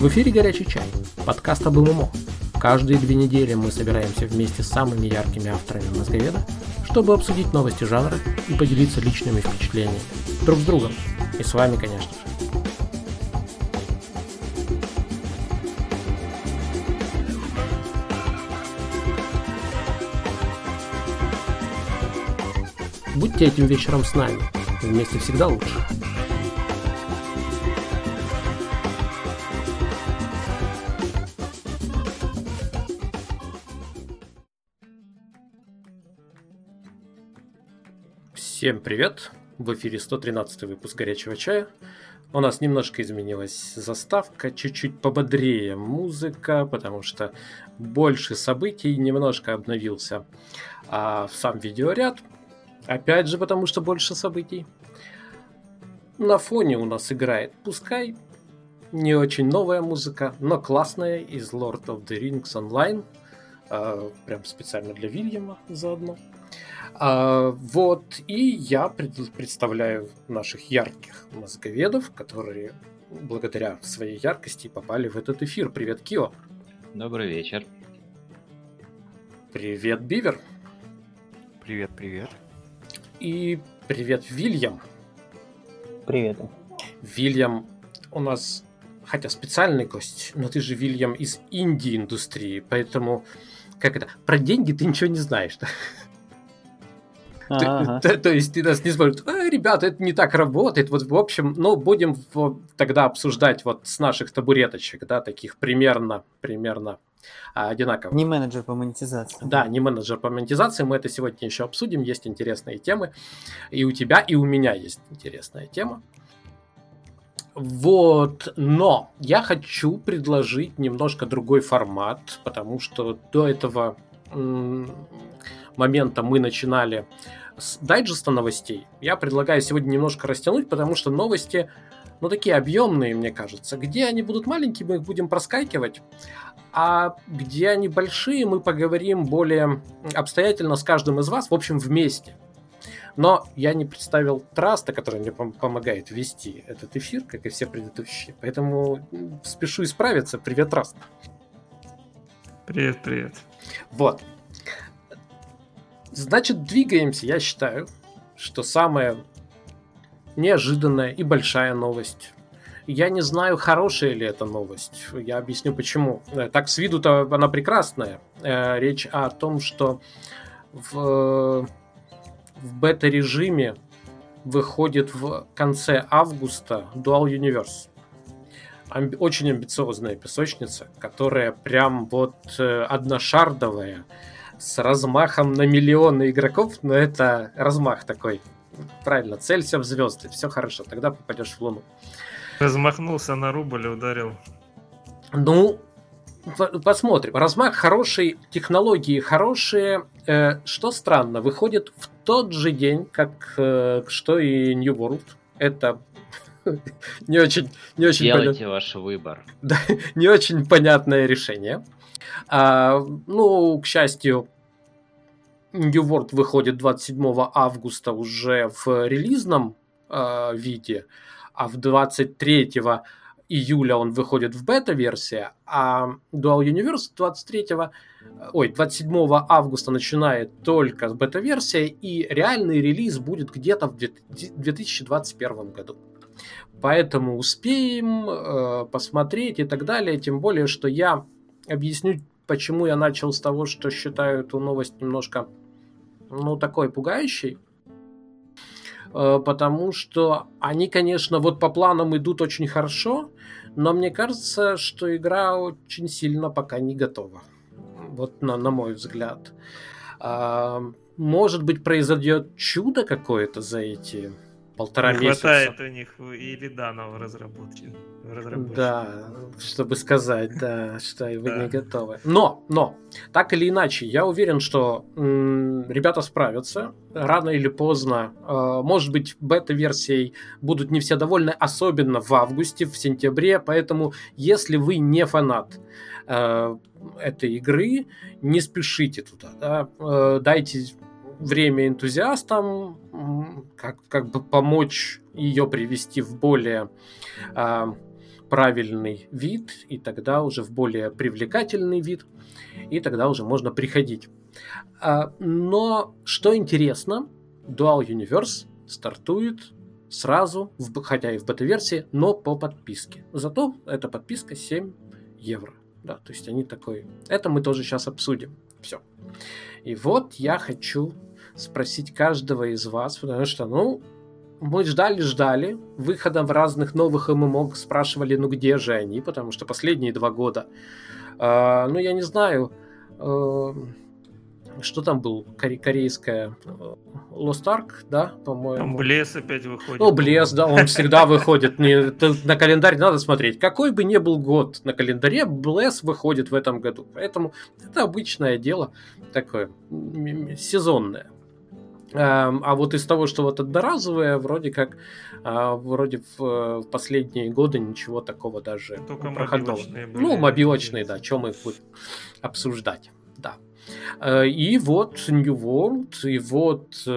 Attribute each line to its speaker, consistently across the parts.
Speaker 1: В эфире «Горячий чай», подкаст об ММО. Каждые две недели мы собираемся вместе с самыми яркими авторами мозговеда, чтобы обсудить новости жанра и поделиться личными впечатлениями. Друг с другом. И с вами, конечно же. Будьте этим вечером с нами. Вместе всегда лучше. Всем привет! В эфире 113 выпуск «Горячего чая». У нас немножко изменилась заставка, чуть-чуть пободрее музыка, потому что больше событий, немножко обновился а, сам видеоряд. Опять же, потому что больше событий. На фоне у нас играет, пускай не очень новая музыка, но классная из Lord of the Rings Online. А, прям специально для Вильяма заодно. А, вот, и я пред, представляю наших ярких мозговедов, которые благодаря своей яркости попали в этот эфир. Привет, Кио.
Speaker 2: Добрый вечер.
Speaker 1: Привет, Бивер.
Speaker 3: Привет, привет.
Speaker 1: И привет, Вильям.
Speaker 4: Привет.
Speaker 1: Вильям у нас, хотя специальный гость, но ты же, Вильям, из инди-индустрии, поэтому, как это, про деньги ты ничего не знаешь. Ага. То, то есть ты нас не смотришь, а, ребята, это не так работает. Вот, в общем, ну, будем в, тогда обсуждать вот с наших табуреточек, да, таких примерно, примерно а, одинаково.
Speaker 4: Не менеджер по монетизации.
Speaker 1: Да, не менеджер по монетизации. Мы это сегодня еще обсудим. Есть интересные темы. И у тебя, и у меня есть интересная тема. Вот, но я хочу предложить немножко другой формат, потому что до этого момента мы начинали с дайджеста новостей. Я предлагаю сегодня немножко растянуть, потому что новости, ну, такие объемные, мне кажется. Где они будут маленькие, мы их будем проскакивать. А где они большие, мы поговорим более обстоятельно с каждым из вас, в общем, вместе. Но я не представил Траста, который мне пом- помогает вести этот эфир, как и все предыдущие. Поэтому спешу исправиться. Привет, Траст.
Speaker 3: Привет, привет.
Speaker 1: Вот. Значит, двигаемся. Я считаю, что самая неожиданная и большая новость. Я не знаю, хорошая ли это новость. Я объясню почему. Э, так с виду-то она прекрасная. Э, речь о том, что в, в бета-режиме выходит в конце августа Dual Universe. Амби- очень амбициозная песочница, которая прям вот э, одношардовая, с размахом на миллионы игроков, но это размах такой. Правильно, целься в звезды, все хорошо, тогда попадешь в Луну.
Speaker 3: Размахнулся на рубль и ударил.
Speaker 1: Ну, посмотрим. Размах хороший, технологии хорошие. Э, что странно, выходит в тот же день, как э, что и New World. Это не очень, не очень
Speaker 2: Делайте понят... ваш выбор.
Speaker 1: Да, не очень понятное решение. А, ну, к счастью, New World выходит 27 августа уже в релизном э, виде, а в 23 июля он выходит в бета-версия, а Dual Universe 23 ой, 27 августа начинает только бета-версия, и реальный релиз будет где-то в 2021 году. Поэтому успеем э, посмотреть и так далее, тем более, что я объясню, почему я начал с того, что считаю эту новость немножко, ну, такой пугающей. Э, потому что они, конечно, вот по планам идут очень хорошо, но мне кажется, что игра очень сильно пока не готова. Вот на, на мой взгляд. А, может быть, произойдет чудо какое-то за эти полтора
Speaker 3: не
Speaker 1: месяца.
Speaker 3: хватает у них и лиданов в разработке.
Speaker 1: Да, чтобы сказать, да, что вы не готовы. Но, но, так или иначе, я уверен, что м- ребята справятся. Рано или поздно, э, может быть, бета-версией будут не все довольны, особенно в августе, в сентябре. Поэтому, если вы не фанат э, этой игры, не спешите туда. Да? Э, дайте время энтузиастам, как, как бы помочь ее привести в более э, правильный вид, и тогда уже в более привлекательный вид, и тогда уже можно приходить. А, но что интересно, Dual Universe стартует сразу, хотя и в бета-версии, но по подписке. Зато эта подписка 7 евро. Да, то есть они такой... Это мы тоже сейчас обсудим. Все. И вот я хочу спросить каждого из вас, потому что, ну, мы ждали-ждали выхода в разных новых ММО, спрашивали, ну где же они, потому что последние два года, э, ну я не знаю, э, что там был, коре- корейская э, Lost Ark, да, по-моему.
Speaker 3: Там Блес опять выходит.
Speaker 1: Ну, Блес, да, он всегда выходит. Не, на календарь надо смотреть. Какой бы ни был год на календаре, Блес выходит в этом году. Поэтому это обычное дело, такое сезонное. Эм, а вот из того, что вот одноразовое, вроде как, а, вроде в, последние годы ничего такого даже
Speaker 3: Только проходного. Мобилочные
Speaker 1: были, ну, мобилочные, да, чем мы их будем обсуждать, да. Э, и вот New World, и вот э,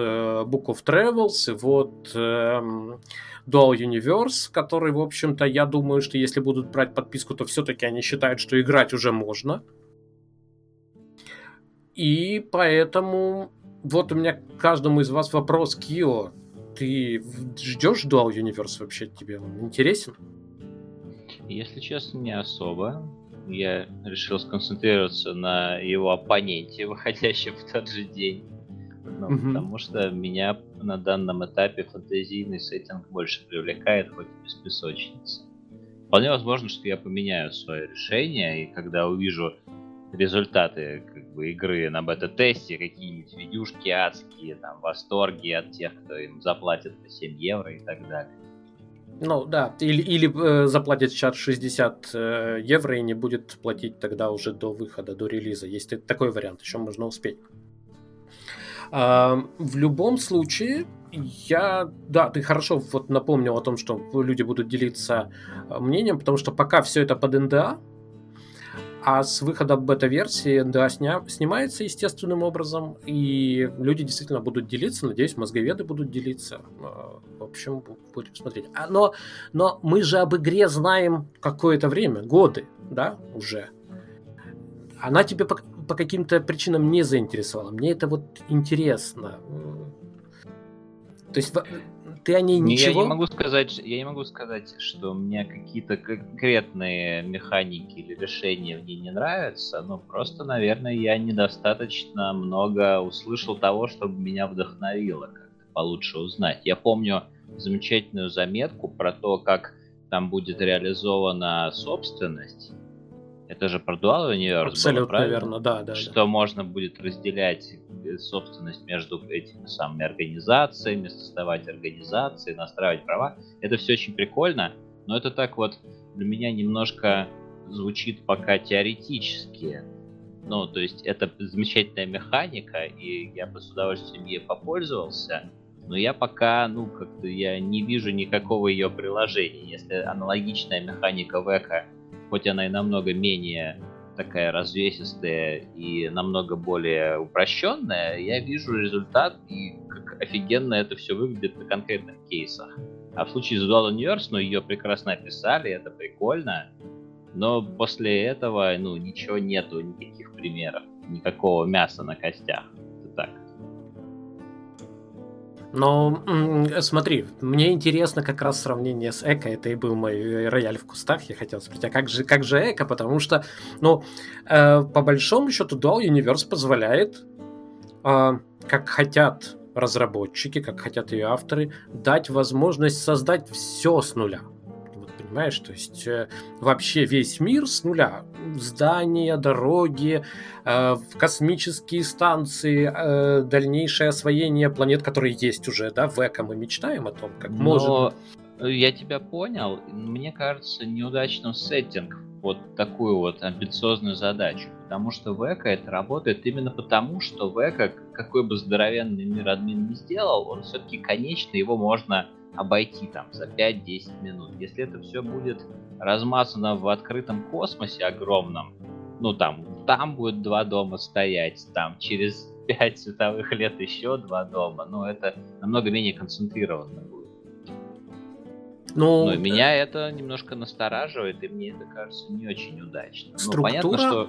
Speaker 1: Book of Travels, и вот эм, Dual Universe, который, в общем-то, я думаю, что если будут брать подписку, то все-таки они считают, что играть уже можно. И поэтому вот у меня к каждому из вас вопрос, Кио. Ты ждешь Dual Universe вообще? Тебе он интересен?
Speaker 2: Если честно, не особо. Я решил сконцентрироваться на его оппоненте, выходящем в тот же день. Ну, угу. Потому что меня на данном этапе фантазийный сеттинг больше привлекает, хоть и без песочницы. Вполне возможно, что я поменяю свое решение, и когда увижу результаты как бы, игры на бета-тесте, какие-нибудь видюшки адские, там, восторги от тех, кто им заплатит по 7 евро и так далее.
Speaker 1: Ну да, или, или э, заплатит сейчас 60 э, евро и не будет платить тогда уже до выхода, до релиза. Есть такой вариант, еще можно успеть. А, в любом случае, я, да, ты хорошо вот напомнил о том, что люди будут делиться э, мнением, потому что пока все это под НДА, а с выходом бета-версии да, сня... снимается естественным образом, и люди действительно будут делиться, надеюсь, мозговеды будут делиться. А, в общем, будем смотреть. А, но, но мы же об игре знаем какое-то время, годы, да, уже. Она тебе по, по каким-то причинам не заинтересовала. Мне это вот интересно. То есть ты о ней ничего...
Speaker 2: Я не могу сказать, я не могу сказать, что мне какие-то конкретные механики или решения в ней не нравятся, но просто, наверное, я недостаточно много услышал того, чтобы меня вдохновило как-то получше узнать. Я помню замечательную заметку про то, как там будет реализована собственность, это же про Dual Universe
Speaker 1: Абсолютно было, верно, да, да.
Speaker 2: Что
Speaker 1: да.
Speaker 2: можно будет разделять э, собственность между этими самыми организациями, создавать организации, настраивать права. Это все очень прикольно, но это так вот для меня немножко звучит пока теоретически. Ну, то есть это замечательная механика, и я бы с удовольствием ей попользовался, но я пока, ну, как-то я не вижу никакого ее приложения. Если аналогичная механика века хоть она и намного менее такая развесистая и намного более упрощенная, я вижу результат и как офигенно это все выглядит на конкретных кейсах. А в случае с Dual Universe, ну, ее прекрасно описали, это прикольно, но после этого, ну, ничего нету, никаких примеров, никакого мяса на костях.
Speaker 1: Но смотри, мне интересно как раз сравнение с Эко. Это и был мой рояль в кустах. Я хотел спросить, а как же, как же Эко? Потому что, ну, э, по большому счету, Dual Universe позволяет, э, как хотят разработчики, как хотят ее авторы, дать возможность создать все с нуля понимаешь? То есть э, вообще весь мир с нуля. Здания, дороги, э, космические станции, э, дальнейшее освоение планет, которые есть уже, да, в Эко мы мечтаем о том, как Но... может
Speaker 2: я тебя понял. Мне кажется неудачным сеттинг вот такую вот амбициозную задачу. Потому что в Эко это работает именно потому, что в Эко, какой бы здоровенный мир админ не сделал, он все-таки конечно, его можно обойти там за 5-10 минут. Если это все будет размазано в открытом космосе огромном, ну там, там будет два дома стоять, там через 5 световых лет еще два дома, но это намного менее концентрированно будет. Ну, Но меня это немножко настораживает, и мне это кажется не очень удачно.
Speaker 1: Структура... Ну, понятно, что...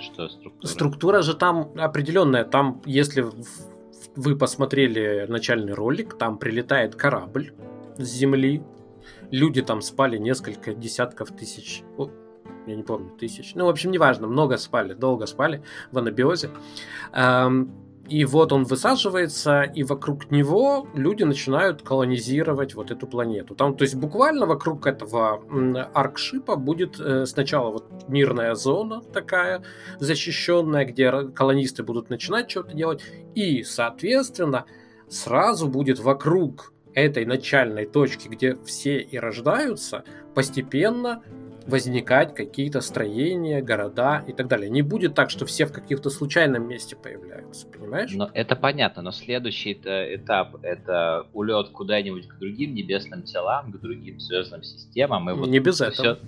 Speaker 1: Что структура? Структура же там определенная. Там, если вы посмотрели начальный ролик, там прилетает корабль с Земли. Люди там спали несколько десятков тысяч я не помню, тысяч. Ну, в общем, неважно, много спали, долго спали в анабиозе. И вот он высаживается, и вокруг него люди начинают колонизировать вот эту планету. Там, то есть буквально вокруг этого аркшипа будет э, сначала вот мирная зона такая защищенная, где колонисты будут начинать что-то делать, и, соответственно, сразу будет вокруг этой начальной точки, где все и рождаются, постепенно возникать какие-то строения, города и так далее. Не будет так, что все в каких-то случайном месте появляются, понимаешь?
Speaker 2: Но это понятно, но следующий этап это улет куда-нибудь к другим небесным телам, к другим звездным системам.
Speaker 1: И вот Не без этого. Все...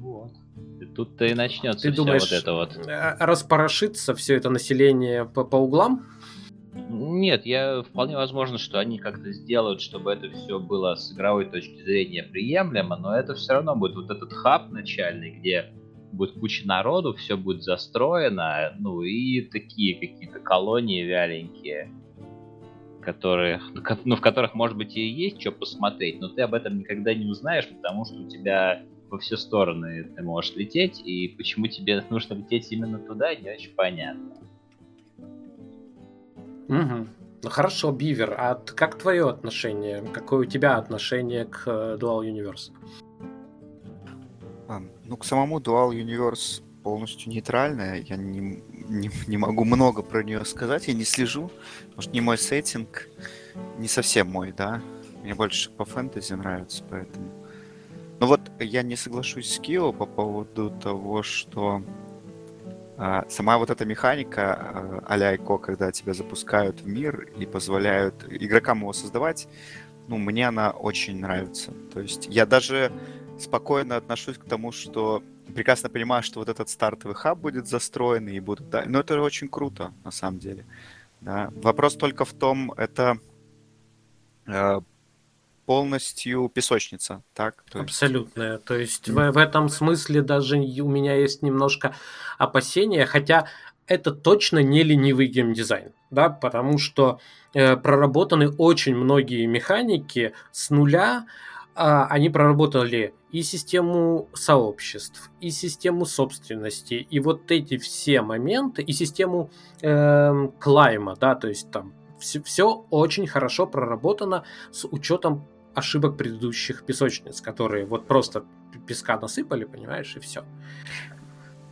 Speaker 2: Вот. И тут-то и начнется Ты все думаешь, вот это вот.
Speaker 1: Э, распорошится все это население по, по углам?
Speaker 2: Нет, я вполне возможно, что они как-то сделают, чтобы это все было с игровой точки зрения приемлемо, но это все равно будет вот этот хаб начальный, где будет куча народу, все будет застроено, ну и такие какие-то колонии вяленькие, которые, ну, в которых, может быть, и есть что посмотреть, но ты об этом никогда не узнаешь, потому что у тебя во все стороны ты можешь лететь, и почему тебе нужно лететь именно туда, не очень понятно.
Speaker 1: Угу. Ну хорошо, Бивер, а как твое отношение? Какое у тебя отношение к э, Dual Universe?
Speaker 5: Ну, к самому Dual Universe полностью нейтральная. Я не, не, не могу много про нее сказать, я не слежу. Может, не мой сеттинг, не совсем мой, да. Мне больше по фэнтези нравится, поэтому... Ну вот, я не соглашусь с Кио по поводу того, что сама вот эта механика а-ля ICO, когда тебя запускают в мир и позволяют игрокам его создавать, ну, мне она очень нравится. То есть я даже спокойно отношусь к тому, что прекрасно понимаю, что вот этот стартовый хаб будет застроен и будут... Да, но это очень круто, на самом деле. Да. Вопрос только в том, это э, полностью песочница, так?
Speaker 1: То Абсолютная. Есть... То есть mm. в, в этом смысле даже у меня есть немножко опасения, хотя это точно не ленивый геймдизайн, да, потому что э, проработаны очень многие механики с нуля, э, они проработали и систему сообществ, и систему собственности, и вот эти все моменты, и систему э, клайма, да, то есть там все, все очень хорошо проработано с учетом ошибок предыдущих песочниц, которые вот просто песка насыпали, понимаешь, и все.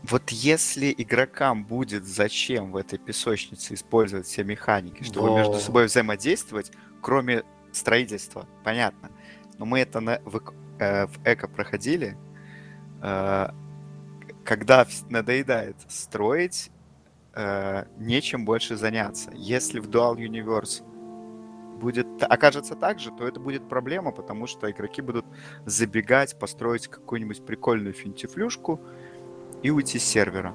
Speaker 5: Вот если игрокам будет зачем в этой песочнице использовать все механики, чтобы Во. между собой взаимодействовать, кроме строительства, понятно. Но мы это на, в, э, в эко проходили, э, когда надоедает строить, э, нечем больше заняться. Если в Dual Universe будет окажется так же, то это будет проблема, потому что игроки будут забегать, построить какую-нибудь прикольную финтифлюшку и уйти с сервера.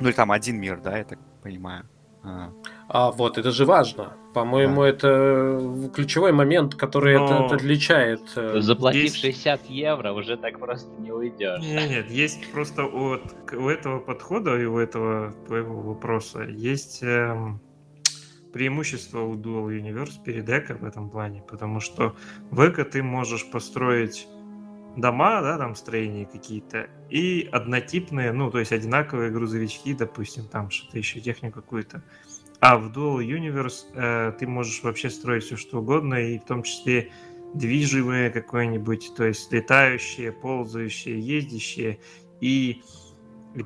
Speaker 5: Ну или там один мир, да, я так понимаю.
Speaker 1: А, а вот, это же важно. По-моему, да. это ключевой момент, который Но... это, это отличает.
Speaker 2: Э, Заплатив есть... 60 евро, уже так просто не уйдешь.
Speaker 3: Нет, нет, есть просто от, у этого подхода и у этого твоего вопроса есть эм, преимущество у Dual Universe перед Эко в этом плане, потому что в Эко ты можешь построить дома, да, там строения какие-то, и однотипные, ну, то есть одинаковые грузовички, допустим, там что-то еще, технику какую-то. А в Dual Universe э, ты можешь вообще строить все что угодно, и в том числе движимые какое-нибудь, то есть летающие, ползающие, ездящие, и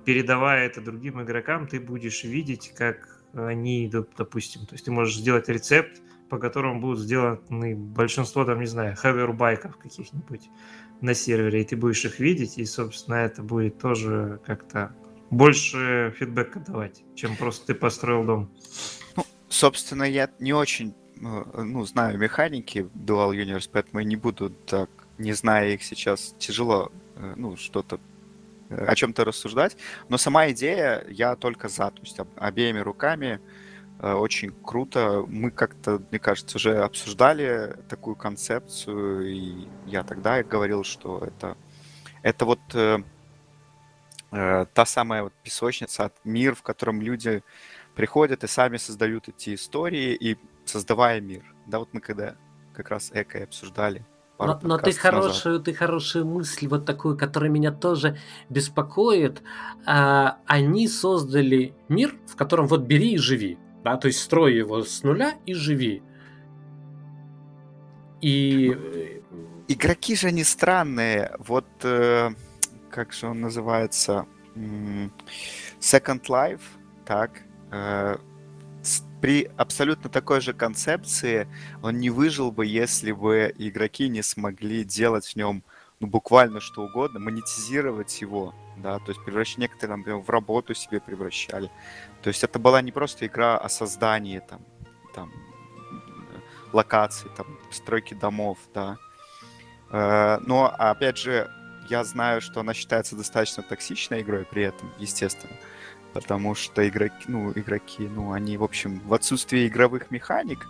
Speaker 3: передавая это другим игрокам, ты будешь видеть, как они, допустим, то есть ты можешь сделать рецепт, по которому будут сделаны большинство, там, не знаю, хайвербайков каких-нибудь на сервере, и ты будешь их видеть, и, собственно, это будет тоже как-то больше фидбэка давать, чем просто ты построил дом.
Speaker 5: Ну, собственно, я не очень э, ну, знаю механики Dual Universe, поэтому я не буду так, не зная их сейчас, тяжело э, ну, что-то о чем-то рассуждать. Но сама идея, я только за. То есть обеими руками Э, очень круто. Мы как-то, мне кажется, уже обсуждали такую концепцию, и я тогда говорил, что это, это вот э, э, та самая вот песочница, мир, в котором люди приходят и сами создают эти истории, и создавая мир. Да, вот мы когда как раз эко и обсуждали.
Speaker 1: Но, но ты хорошую, назад. ты хорошую мысль, вот такую, которая меня тоже беспокоит. А, они создали мир, в котором вот бери и живи. Да, то есть строй его с нуля и живи. И...
Speaker 5: Э, игроки же не странные. Вот э, как же он называется? Second Life, так. Э, при абсолютно такой же концепции он не выжил бы, если бы игроки не смогли делать в нем ну, буквально что угодно, монетизировать его, да, то есть превращать некоторые, например, в работу себе превращали. То есть это была не просто игра о создании там, там локаций, там, стройки домов, да. Э, но, опять же, я знаю, что она считается достаточно токсичной игрой при этом, естественно. Потому что игроки, ну, игроки, ну, они, в общем, в отсутствии игровых механик,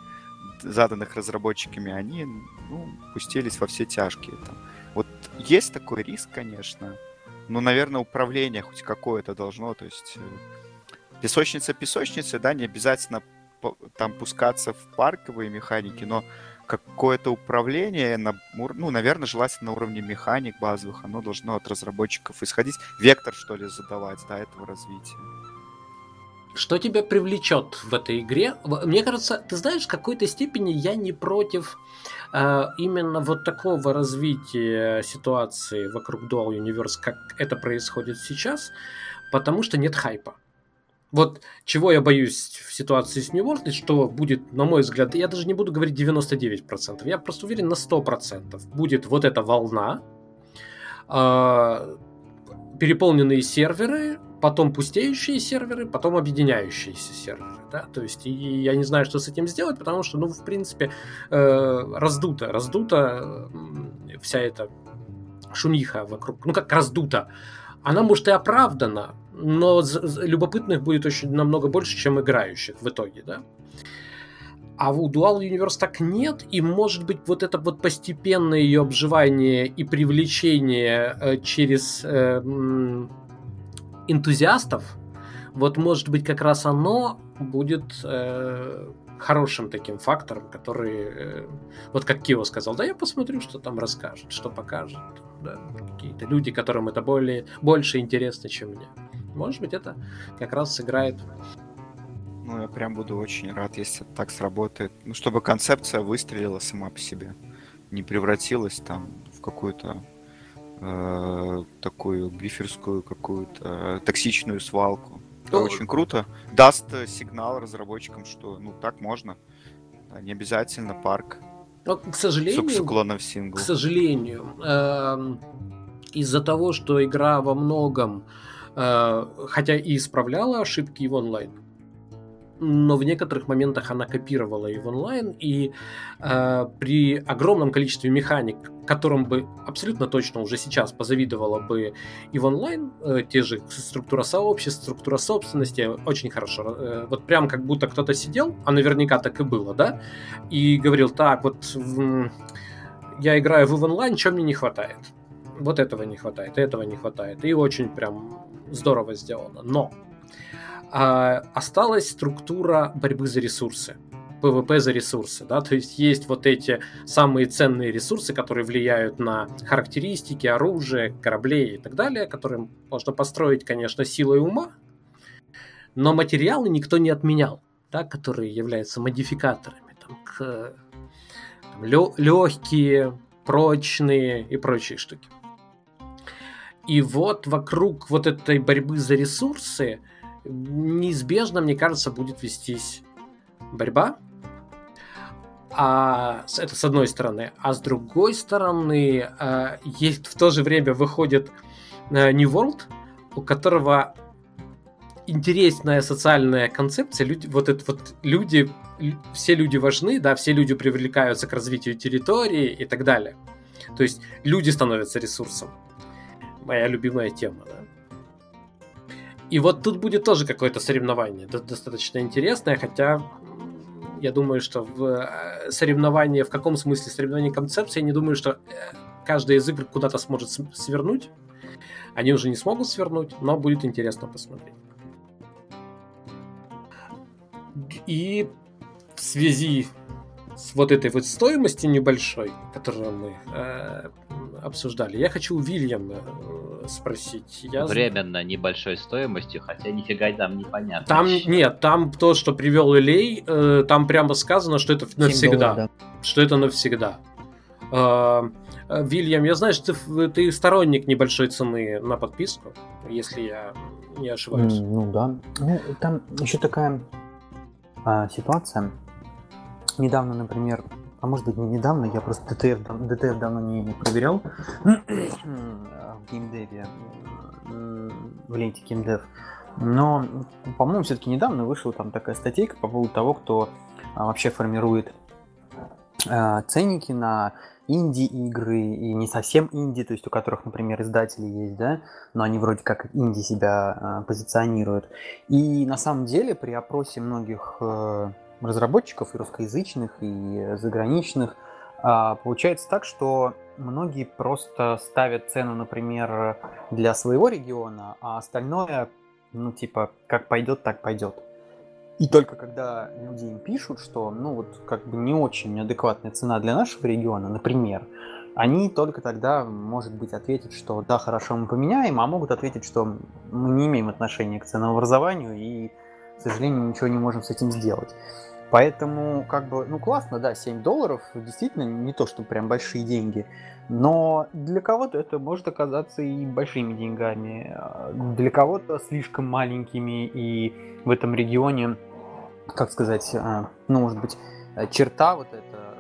Speaker 5: заданных разработчиками, они, ну, пустились во все тяжкие. Там. Вот есть такой риск, конечно, но, наверное, управление хоть какое-то должно, то есть э, песочница песочница, да, не обязательно там пускаться в парковые механики, но какое-то управление, на, ну, наверное, желательно на уровне механик базовых, оно должно от разработчиков исходить. Вектор, что ли, задавать, да, этого развития.
Speaker 1: Что тебя привлечет в этой игре? Мне кажется, ты знаешь, в какой-то степени я не против э, именно вот такого развития ситуации вокруг Dual Universe, как это происходит сейчас, потому что нет хайпа. Вот чего я боюсь в ситуации с World, что будет, на мой взгляд, я даже не буду говорить 99%, я просто уверен на 100%. Будет вот эта волна, э, переполненные серверы, потом пустеющие серверы, потом объединяющиеся серверы. Да? То есть и я не знаю, что с этим сделать, потому что, ну, в принципе, э, раздута, раздута вся эта шумиха вокруг, ну, как раздута, она, может, и оправдана, но любопытных будет очень намного больше, чем играющих в итоге, да. А у Dual Universe так нет, и может быть вот это вот постепенное ее обживание и привлечение э, через э, энтузиастов, вот может быть как раз оно будет э, хорошим таким фактором, который, э, вот как Кио сказал, да я посмотрю, что там расскажет, что покажет, да, какие-то люди, которым это более, больше интересно, чем мне. Может быть, это как раз сыграет.
Speaker 5: Ну, я прям буду очень рад, если так сработает. Ну, чтобы концепция выстрелила сама по себе. Не превратилась там в какую-то э, такую гриферскую какую-то э, токсичную свалку. Это ну, очень круто. Даст сигнал разработчикам, что ну так можно. Не обязательно парк.
Speaker 1: Но, к сожалению, с уклоном в сингл. К сожалению, э, из-за того, что игра во многом Э, хотя и исправляла ошибки в онлайн, но в некоторых моментах она копировала и в онлайн, и э, при огромном количестве механик, которым бы абсолютно точно уже сейчас позавидовала бы и в онлайн, э, те же структура сообществ, структура собственности, очень хорошо. Э, вот прям как будто кто-то сидел, а наверняка так и было, да, и говорил, так, вот в, я играю в онлайн, чем мне не хватает? Вот этого не хватает, этого не хватает. И очень прям здорово сделано. Но а, осталась структура борьбы за ресурсы. PvP за ресурсы, да, то есть есть вот эти самые ценные ресурсы, которые влияют на характеристики, оружие, кораблей и так далее, которые можно построить, конечно, силой ума, но материалы никто не отменял, да, которые являются модификаторами, там, к, там, легкие, прочные и прочие штуки. И вот вокруг вот этой борьбы за ресурсы неизбежно, мне кажется, будет вестись борьба. А это с одной стороны. А с другой стороны, а, есть в то же время выходит э, New World, у которого интересная социальная концепция. Люди, вот это вот люди, все люди важны, да, все люди привлекаются к развитию территории и так далее. То есть люди становятся ресурсом моя любимая тема, да. И вот тут будет тоже какое-то соревнование, достаточно интересное, хотя я думаю, что в э, соревновании, в каком смысле соревнование концепции, я не думаю, что э, каждая из игр куда-то сможет свернуть. Они уже не смогут свернуть, но будет интересно посмотреть. И в связи с вот этой вот стоимостью небольшой, которую мы э, обсуждали, я хочу у Вильяма э, спросить. Я...
Speaker 2: Временно небольшой стоимостью, хотя нифига там непонятно.
Speaker 1: Там нет, там то, что привел Илей, э, там прямо сказано, что это навсегда. Долларов, да. Что это навсегда. Э, э, Вильям, я знаю, что ты, ты сторонник небольшой цены на подписку, если я не ошибаюсь.
Speaker 4: Mm, ну да. Ну, там еще такая а, ситуация. Недавно, например, а может быть не недавно, я просто DTF, DTF давно не, не проверял в геймдеве, в ленте геймдев. Но, по-моему, все-таки недавно вышла там такая статейка по поводу того, кто а, вообще формирует а, ценники на инди-игры и не совсем инди, то есть у которых, например, издатели есть, да, но они вроде как инди себя э, позиционируют. И на самом деле при опросе многих э, разработчиков и русскоязычных, и заграничных, э, получается так, что многие просто ставят цену, например, для своего региона, а остальное, ну, типа, как пойдет, так пойдет. И только когда люди им пишут, что, ну, вот, как бы не очень адекватная цена для нашего региона, например, они только тогда, может быть, ответят, что да, хорошо, мы поменяем, а могут ответить, что мы не имеем отношения к ценообразованию и, к сожалению, ничего не можем с этим сделать. Поэтому, как бы, ну классно, да, 7 долларов, действительно не то, что прям большие деньги, но для кого-то это может оказаться и большими деньгами, для кого-то слишком маленькими, и в этом регионе как сказать, э, ну, может быть, э, черта вот эта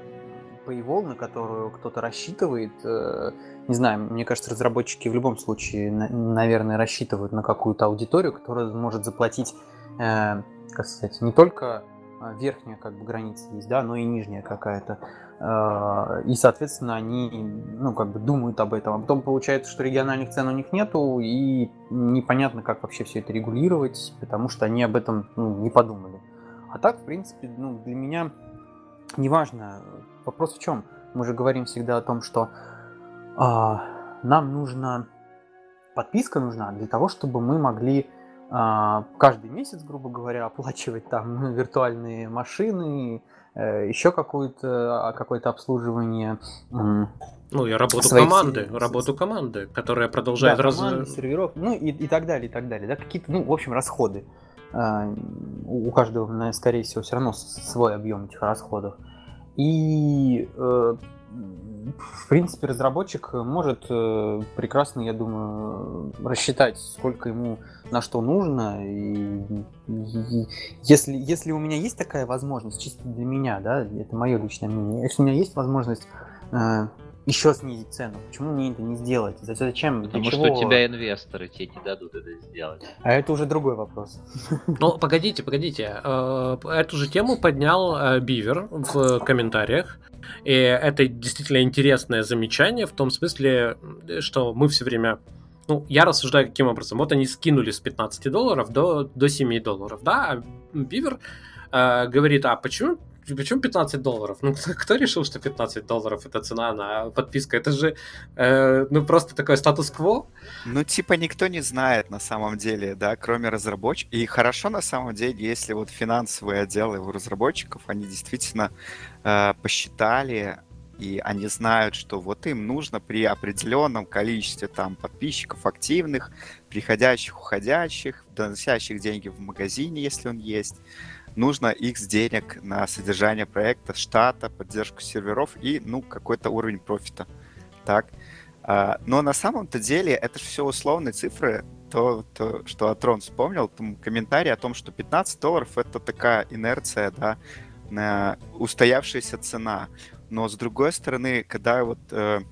Speaker 4: paywall, на которую кто-то рассчитывает, э, не знаю, мне кажется, разработчики в любом случае, наверное, рассчитывают на какую-то аудиторию, которая может заплатить, как сказать, не только верхняя как бы граница есть, да, но и нижняя какая-то. И, соответственно, они, ну, как бы думают об этом. А потом получается, что региональных цен у них нету, и непонятно, как вообще все это регулировать, потому что они об этом ну, не подумали. А так, в принципе, ну, для меня неважно. Вопрос в чем? Мы же говорим всегда о том, что а, нам нужна подписка нужна для того, чтобы мы могли каждый месяц, грубо говоря, оплачивать там виртуальные машины, э, еще какое-то а, какое-то обслуживание.
Speaker 1: Ну и работу команды, сер... работу команды, которая продолжает
Speaker 4: да, раз... команды, серверов, ну и, и так далее, и так далее, да, какие-то, ну, в общем, расходы. А, у каждого, скорее всего, все равно свой объем этих расходов. И, э, в принципе, разработчик может э, прекрасно, я думаю, рассчитать, сколько ему на что нужно. И, и если, если у меня есть такая возможность, чисто для меня, да, это мое личное мнение, если у меня есть возможность э, еще снизить цену. Почему мне это не сделать? Зачем?
Speaker 2: Потому Для что чего? у тебя инвесторы тебе не дадут это сделать.
Speaker 4: А это уже другой вопрос.
Speaker 1: Ну, погодите, погодите. Э, эту же тему поднял э, Бивер в комментариях. И это действительно интересное замечание в том смысле, что мы все время ну, я рассуждаю каким образом. Вот они скинули с 15 долларов до, до 7 долларов, да, а Бивер э, говорит, а почему Почему 15 долларов? Ну, кто решил, что 15 долларов это цена на подписку? Это же, э, ну, просто такой статус-кво.
Speaker 5: Ну, типа, никто не знает на самом деле, да, кроме разработчиков. И хорошо на самом деле, если вот финансовые отделы у разработчиков, они действительно э, посчитали, и они знают, что вот им нужно при определенном количестве там подписчиков активных, приходящих, уходящих, доносящих деньги в магазине, если он есть, нужно X денег на содержание проекта, штата, поддержку серверов и, ну, какой-то уровень профита. Так. А, но на самом-то деле это же все условные цифры. То, то что Атрон вспомнил, там комментарий о том, что 15 долларов это такая инерция, да, устоявшаяся цена. Но с другой стороны, когда вот э,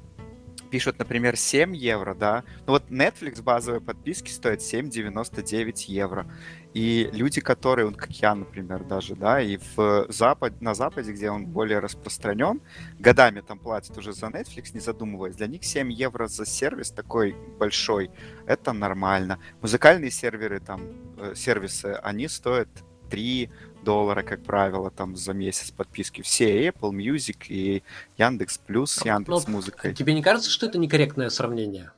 Speaker 5: пишут, например, 7 евро, да. Ну вот Netflix базовой подписки стоит 7,99 евро. И люди, которые, вот как я, например, даже, да, и в Запад, на Западе, где он более распространен, годами там платят уже за Netflix, не задумываясь. Для них 7 евро за сервис такой большой, это нормально. Музыкальные серверы, там, э, сервисы, они стоят 3 доллара, как правило, там за месяц подписки. Все Apple Music и Яндекс Плюс с Яндекс ну, Музыкой.
Speaker 1: Тебе не кажется, что это некорректное сравнение?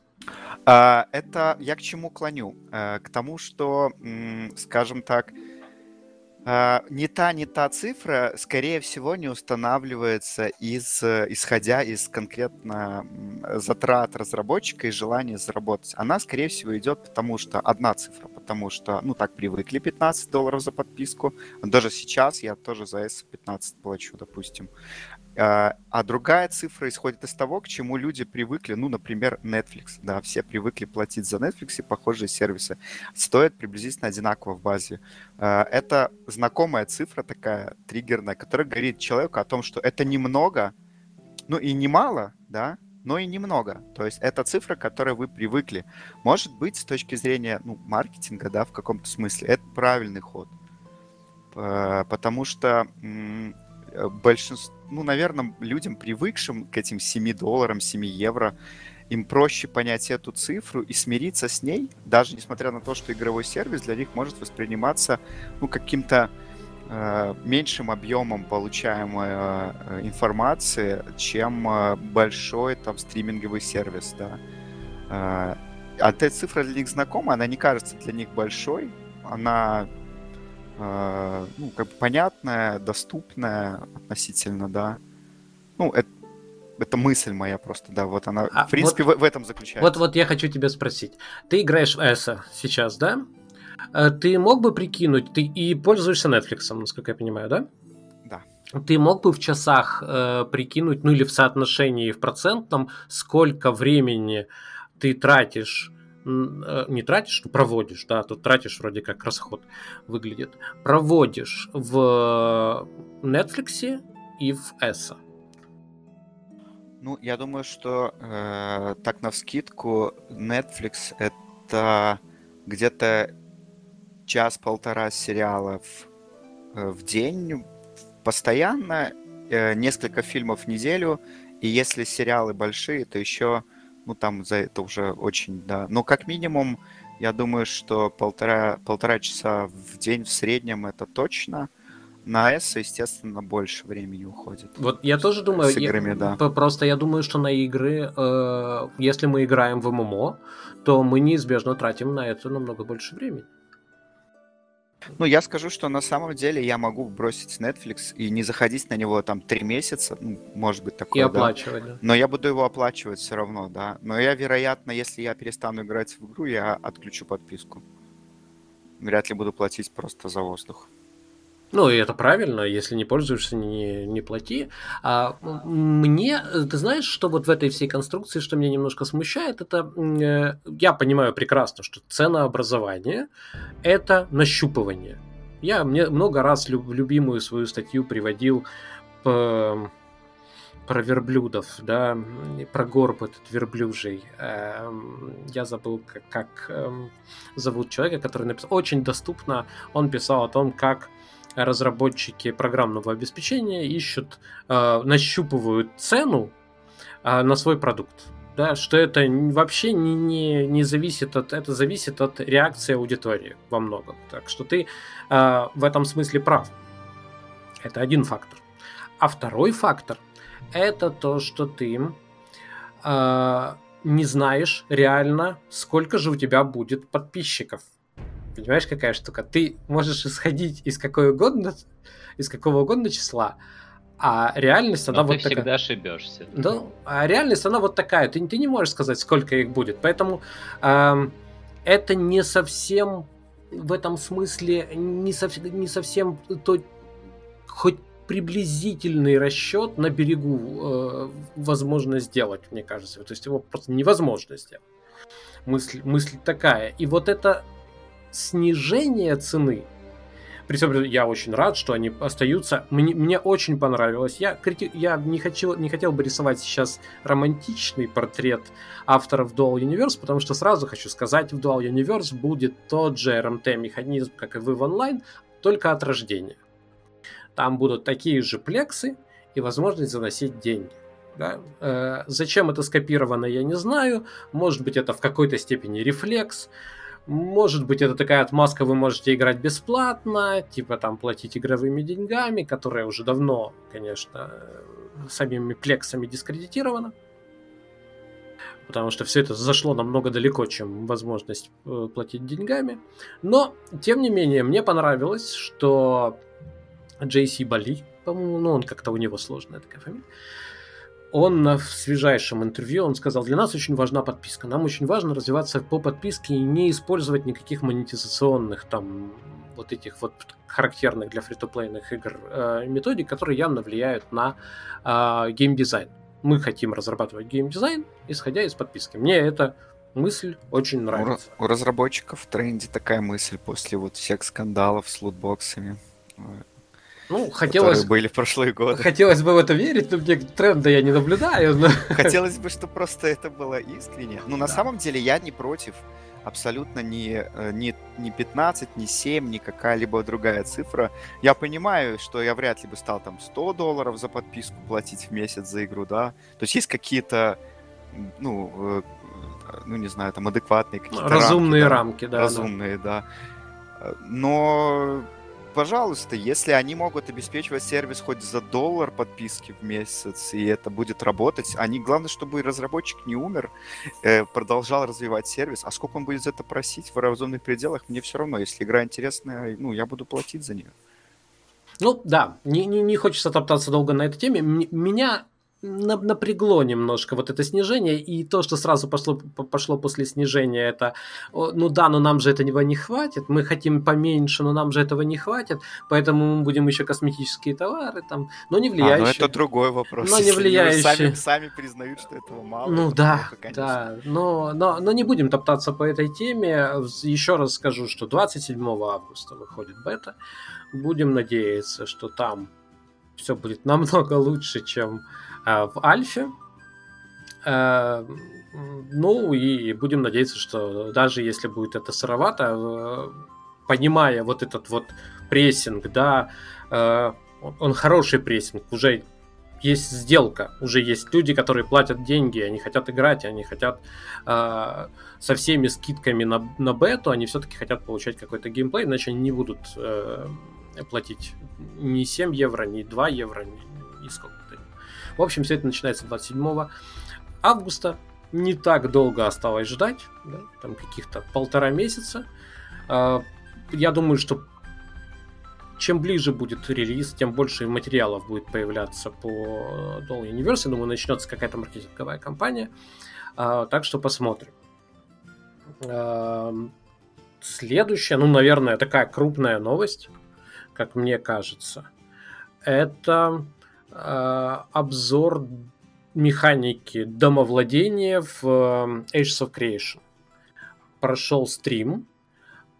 Speaker 5: А, это я к чему клоню? Э, к тому, что, скажем так, не та, не та цифра, скорее всего, не устанавливается из, исходя из конкретно затрат разработчика и желания заработать. Она, скорее всего, идет потому, что одна цифра, потому что, ну, так привыкли 15 долларов за подписку. Даже сейчас я тоже за S15 плачу, допустим. А, а другая цифра исходит из того, к чему люди привыкли. Ну, например, Netflix. Да, все привыкли платить за Netflix и похожие сервисы. Стоят приблизительно одинаково в базе. А, это знакомая цифра такая, триггерная, которая говорит человеку о том, что это немного, ну и немало, да, но и немного. То есть это цифра, к которой вы привыкли. Может быть, с точки зрения ну, маркетинга, да, в каком-то смысле, это правильный ход. Потому что большинство ну, наверное, людям, привыкшим к этим 7 долларам, 7 евро, им проще понять эту цифру и смириться с ней, даже несмотря на то, что игровой сервис для них может восприниматься ну, каким-то э, меньшим объемом получаемой э, информации, чем э, большой там стриминговый сервис, да. Э, а эта цифра для них знакома, она не кажется для них большой, она э, ну, как бы понятная, доступная относительно, да. Ну, это, это мысль моя просто, да, вот она, а, в принципе, вот, в, в этом заключается.
Speaker 1: Вот, вот я хочу тебя спросить. Ты играешь в Эса сейчас, да? Э, ты мог бы прикинуть, ты и пользуешься Netflix, насколько я понимаю, да?
Speaker 5: Да.
Speaker 1: Ты мог бы в часах э, прикинуть, ну или в соотношении в процентном, сколько времени ты тратишь не тратишь, проводишь, да, тут тратишь вроде как расход выглядит, проводишь в Netflix и в ESA.
Speaker 5: Ну, я думаю, что э, так на вскидку Netflix это где-то час-полтора сериалов э, в день постоянно, э, несколько фильмов в неделю, и если сериалы большие, то еще ну там за это уже очень, да. Но как минимум, я думаю, что полтора, полтора часа в день в среднем это точно. На S, естественно, больше времени уходит.
Speaker 1: Вот я тоже думаю, с играми, я, да. просто я думаю, что на игры, э, если мы играем в ММО, то мы неизбежно тратим на это намного больше времени.
Speaker 5: Ну, я скажу, что на самом деле я могу бросить Netflix и не заходить на него там три месяца, ну, может быть такое,
Speaker 1: И оплачивать, да.
Speaker 5: Но я буду его оплачивать все равно, да. Но я, вероятно, если я перестану играть в игру, я отключу подписку. Вряд ли буду платить просто за воздух.
Speaker 1: Ну, и это правильно, если не пользуешься, не, не плати. А мне, ты знаешь, что вот в этой всей конструкции, что меня немножко смущает, это э, я понимаю прекрасно, что ценообразование – это нащупывание. Я мне много раз люб, любимую свою статью приводил по, про верблюдов, да, про горб этот верблюжий. Эм, я забыл, как, как эм, зовут человека, который написал. Очень доступно он писал о том, как разработчики программного обеспечения ищут, э, нащупывают цену э, на свой продукт. Да, что это вообще не, не, не зависит от, это зависит от реакции аудитории во многом. Так что ты э, в этом смысле прав. Это один фактор. А второй фактор это то, что ты э, не знаешь реально, сколько же у тебя будет подписчиков Понимаешь, какая штука? Ты можешь исходить из какой угодно, из какого угодно числа, а реальность, она
Speaker 2: Но
Speaker 1: вот
Speaker 2: ты
Speaker 1: такая.
Speaker 2: всегда ошибешься.
Speaker 1: Да, а реальность, она вот такая. Ты, ты не можешь сказать, сколько их будет. Поэтому э, это не совсем в этом смысле не, сов, не совсем то, хоть приблизительный расчет на берегу э, возможно сделать, мне кажется. То есть его просто невозможно сделать. Мысль, мысль такая. И вот это снижение цены при я очень рад, что они остаются. Мне, мне очень понравилось. Я, крити... я не, хочу, не хотел бы рисовать сейчас романтичный портрет авторов Dual Universe, потому что сразу хочу сказать, в Dual Universe будет тот же RMT-механизм, как и в EVE Online, только от рождения. Там будут такие же плексы и возможность заносить деньги. Да? Э, зачем это скопировано, я не знаю. Может быть, это в какой-то степени рефлекс. Может быть, это такая отмазка, вы можете играть бесплатно, типа там платить игровыми деньгами, которая уже давно, конечно, самими плексами дискредитирована. Потому что все это зашло намного далеко, чем возможность э, платить деньгами. Но, тем не менее, мне понравилось, что JC Бали, по-моему, ну он как-то у него сложная такая фамилия, он в свежайшем интервью, он сказал, для нас очень важна подписка. Нам очень важно развиваться по подписке и не использовать никаких монетизационных там вот этих вот характерных для фри-то-плейных игр э, методик, которые явно влияют на э, геймдизайн. Мы хотим разрабатывать геймдизайн, исходя из подписки. Мне эта мысль очень нравится.
Speaker 5: У, у разработчиков в тренде такая мысль после вот всех скандалов с лутбоксами.
Speaker 1: Ну, хотелось...
Speaker 5: были в прошлые годы.
Speaker 1: Хотелось бы в это верить, но мне тренда я не наблюдаю. Но...
Speaker 5: Хотелось бы, чтобы просто это было искренне. Ну, на да. самом деле, я не против. Абсолютно не, э, не, не 15, не 7, ни какая-либо другая цифра. Я понимаю, что я вряд ли бы стал там 100 долларов за подписку платить в месяц за игру, да. То есть есть какие-то, ну, э, ну, не знаю, там адекватные какие-то
Speaker 1: Разумные рамки, да.
Speaker 5: рамки да. Разумные, да. да. Но пожалуйста, если они могут обеспечивать сервис хоть за доллар подписки в месяц, и это будет работать, они, главное, чтобы разработчик не умер, э, продолжал развивать сервис, а сколько он будет за это просить в разумных пределах, мне все равно, если игра интересная, ну, я буду платить за нее.
Speaker 1: Ну, да, не, не, не хочется топтаться долго на этой теме. Меня напрягло немножко вот это снижение, и то, что сразу пошло, пошло после снижения, это, ну да, но нам же этого не хватит, мы хотим поменьше, но нам же этого не хватит, поэтому мы будем еще косметические товары там, но не влияющие. А, ну
Speaker 5: это другой вопрос.
Speaker 1: Но не влияющие.
Speaker 5: Сами, сами признают, что этого мало.
Speaker 1: Ну да, плохо, да, но, но, но не будем топтаться по этой теме. Еще раз скажу, что 27 августа выходит бета. Будем надеяться, что там все будет намного лучше, чем в Альфе. Э, ну и будем надеяться, что даже если будет это сыровато, э, понимая вот этот вот прессинг, да, он хороший прессинг, уже есть сделка, уже есть люди, которые платят деньги, они хотят играть, они хотят э, со всеми скидками на, на бету, они все-таки хотят получать какой-то геймплей, иначе они не будут э, платить ни 7 евро, ни 2 евро, ни, ни сколько. В общем, все это начинается 27 августа. Не так долго осталось ждать, да, там каких-то полтора месяца. А, я думаю, что чем ближе будет релиз, тем больше материалов будет появляться по Dual Universe. Я думаю, начнется какая-то маркетинговая кампания. А, так что посмотрим. А, следующая, ну, наверное, такая крупная новость, как мне кажется, это обзор механики домовладения в э, Age of Creation. Прошел стрим,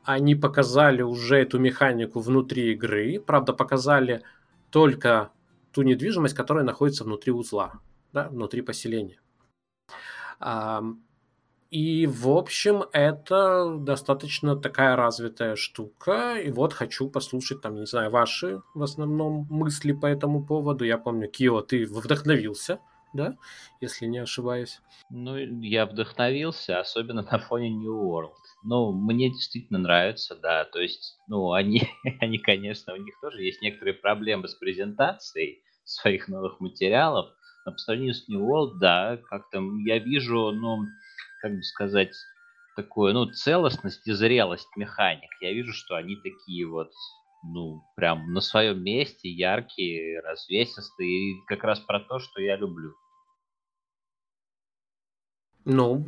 Speaker 1: они показали уже эту механику внутри игры, правда показали только ту недвижимость, которая находится внутри узла, да, внутри поселения. И, в общем, это достаточно такая развитая штука. И вот хочу послушать, там, не знаю, ваши в основном мысли по этому поводу. Я помню, Кио, ты вдохновился, да, если не ошибаюсь.
Speaker 2: Ну, я вдохновился, особенно на фоне New World. Ну, мне действительно нравится, да. То есть, ну, они, они, конечно, у них тоже есть некоторые проблемы с презентацией своих новых материалов. Но по сравнению с New World, да, как-то я вижу, ну, как бы сказать, такую, ну, целостность и зрелость механик. Я вижу, что они такие вот, ну, прям на своем месте, яркие, развесистые, и как раз про то, что я люблю.
Speaker 1: Ну,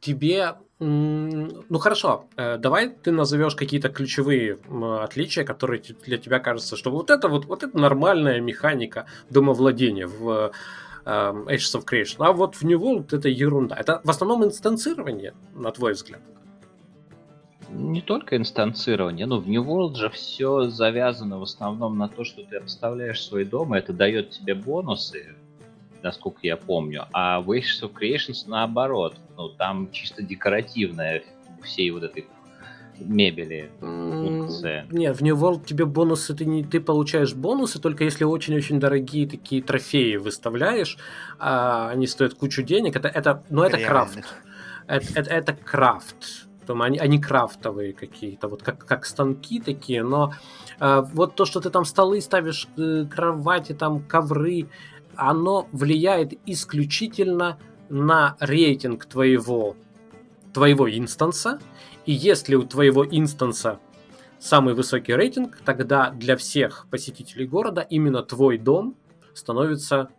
Speaker 1: тебе... Ну, хорошо. Э, давай ты назовешь какие-то ключевые отличия, которые для тебя кажутся, что вот это вот, вот это нормальная механика домовладения в Эм, Ages of Creation. А вот в New World это ерунда. Это в основном инстанцирование, на твой взгляд.
Speaker 2: Не только инстанцирование, ну в New World же все завязано в основном на то, что ты обставляешь свой дом, и это дает тебе бонусы, насколько я помню. А в Age of Creations наоборот, ну там чисто декоративная всей вот этой мебели функция.
Speaker 1: Нет, в New World тебе бонусы, ты, не, ты получаешь бонусы, только если очень-очень дорогие такие трофеи выставляешь, а они стоят кучу денег. Это, это, ну, это крафт. Это, это, это крафт. Там они, они крафтовые какие-то, вот как, как станки такие, но э, вот то, что ты там столы ставишь, э, кровати, там ковры, оно влияет исключительно на рейтинг твоего, твоего инстанса, и если у твоего инстанса самый высокий рейтинг, тогда для всех посетителей города именно твой дом становится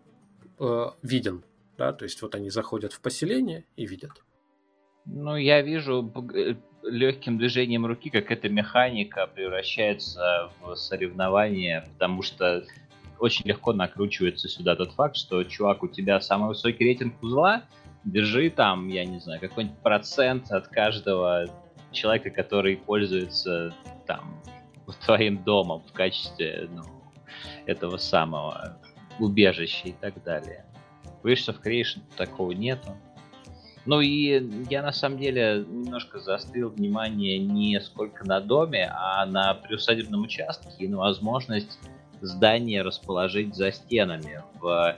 Speaker 1: э, виден. Да? То есть вот они заходят в поселение и видят.
Speaker 2: Ну, я вижу э, легким движением руки, как эта механика превращается в соревнование, потому что очень легко накручивается сюда тот факт, что, чувак, у тебя самый высокий рейтинг узла, держи там, я не знаю, какой-нибудь процент от каждого человека, который пользуется там твоим домом в качестве ну, этого самого убежища и так далее. В Wish of Creation такого нету. Ну и я на самом деле немножко заострил внимание не сколько на доме, а на приусадебном участке и на возможность здание расположить за стенами в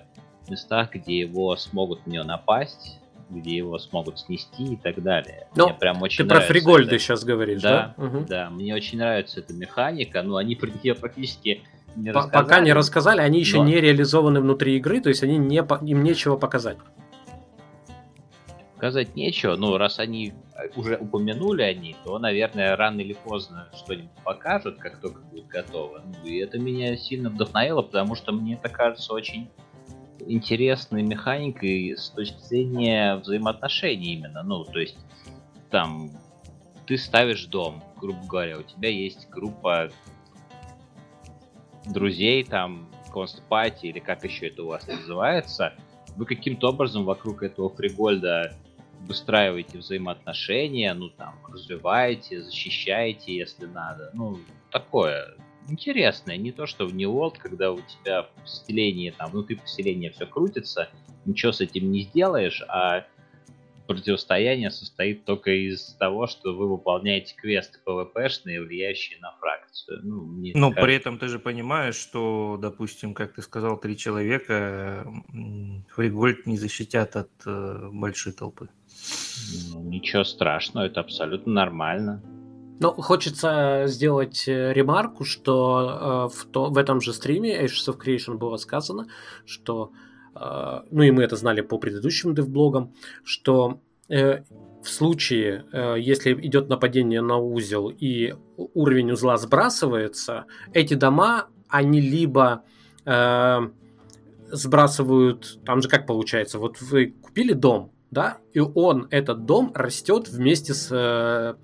Speaker 2: местах, где его смогут него напасть, где его смогут снести и так далее.
Speaker 1: Ну, мне прям очень ты про Фригольды сейчас говоришь,
Speaker 2: да? Да, угу. да, мне очень нравится эта механика, но они про нее практически
Speaker 1: не рассказали. Пока не рассказали, они еще но... не реализованы внутри игры, то есть они не, им нечего показать.
Speaker 2: Сказать нечего, но раз они уже упомянули они, то, наверное, рано или поздно что-нибудь покажут, как только будет готово. Ну, и это меня сильно вдохновило, потому что мне это кажется очень интересной механикой с точки зрения взаимоотношений именно. Ну, то есть там ты ставишь дом, грубо говоря, у тебя есть группа друзей, там, констпати, или как еще это у вас называется, вы каким-то образом вокруг этого фригольда выстраиваете взаимоотношения, ну там, развиваете, защищаете, если надо. Ну, такое интересное. Не то, что в New World, когда у тебя в поселении, там, внутри поселения все крутится, ничего с этим не сделаешь, а противостояние состоит только из того, что вы выполняете квесты PvP-шные, влияющие на фракцию.
Speaker 3: Ну, мне Но кажется... при этом ты же понимаешь, что, допустим, как ты сказал, три человека Фригольд не защитят от э, большой толпы.
Speaker 2: Ну, ничего страшного, это абсолютно нормально.
Speaker 1: Ну, хочется сделать э, ремарку, что э, в, то, в этом же стриме Ashes of Creation было сказано, что, э, ну и мы это знали по предыдущим девблогам, что э, в случае, э, если идет нападение на узел и уровень узла сбрасывается, эти дома, они либо э, сбрасывают, там же как получается, вот вы купили дом, да, и он, этот дом растет вместе с э,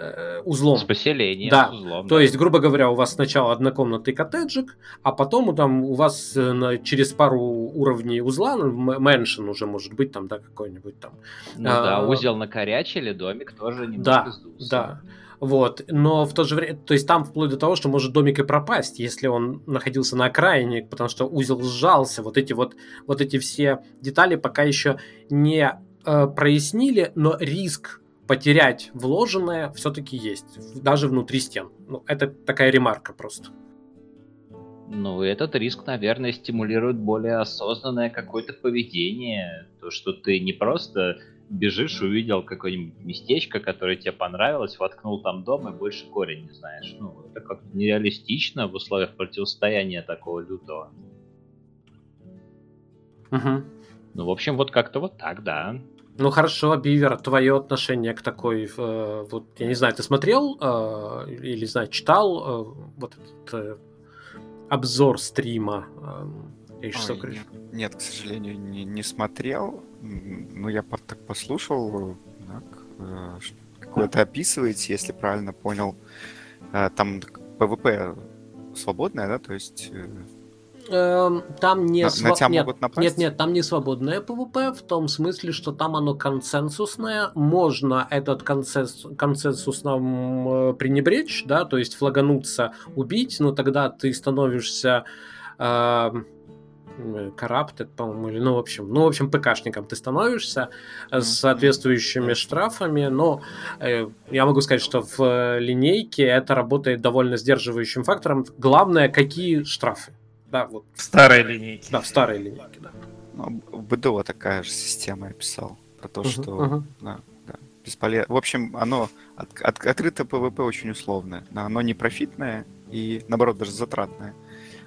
Speaker 1: э, узлом.
Speaker 2: С поселением,
Speaker 1: да. с узлом. То да. есть, грубо говоря, у вас сначала однокомнатный коттеджик, а потом там у вас э, на, через пару уровней узла, ну, мэншн уже может быть там, да, какой-нибудь там.
Speaker 2: Ну а, да, узел накорячили, домик тоже немного да, сдулся.
Speaker 1: Да, вот, но в то же время, то есть там вплоть до того, что может домик и пропасть, если он находился на окраине, потому что узел сжался, вот эти вот, вот эти все детали пока еще не э, прояснили, но риск потерять вложенное все-таки есть, даже внутри стен. Ну, это такая ремарка просто.
Speaker 2: Ну, этот риск, наверное, стимулирует более осознанное какое-то поведение. То, что ты не просто бежишь, увидел какое-нибудь местечко, которое тебе понравилось, воткнул там дом и больше корень не знаешь. Ну, это как-то нереалистично в условиях противостояния такого лютого.
Speaker 1: Угу.
Speaker 2: Ну, в общем, вот как-то вот так, да.
Speaker 1: Ну хорошо, Бивер, твое отношение к такой, э, вот я не знаю, ты смотрел э, или знаю, читал э, вот этот э, обзор стрима
Speaker 5: э, Age Ой, нет, нет, к сожалению, не, не смотрел. Ну я по так послушал, так, э, как вы это описываете, если правильно понял. Э, там PvP свободное, да, то есть э,
Speaker 1: Эм, там не
Speaker 5: На-
Speaker 1: сва-
Speaker 5: на тебя
Speaker 1: нет,
Speaker 5: могут напасть?
Speaker 1: нет, нет, там не свободное PvP в том смысле, что там оно консенсусное. Можно этот консенс- консенсус нам э, пренебречь, да, то есть флагануться, убить, но тогда ты становишься эм, э, corrupted, по-моему, или, ну, в общем, ну, в общем, ПКшником ты становишься э, с соответствующими штрафами, но э, я могу сказать, что в э, линейке это работает довольно сдерживающим фактором. Главное, какие штрафы. Да, вот,
Speaker 3: В старой линейке.
Speaker 1: да, в старой линейке, да.
Speaker 5: Ну, в БДО такая же система я писал. Про то,
Speaker 1: Мгм,
Speaker 5: что
Speaker 1: мгм.
Speaker 5: да, да, бесполезно. В общем, оно от- от- открытое ПВП очень условное. Да, Оно не профитное и, наоборот, даже затратное.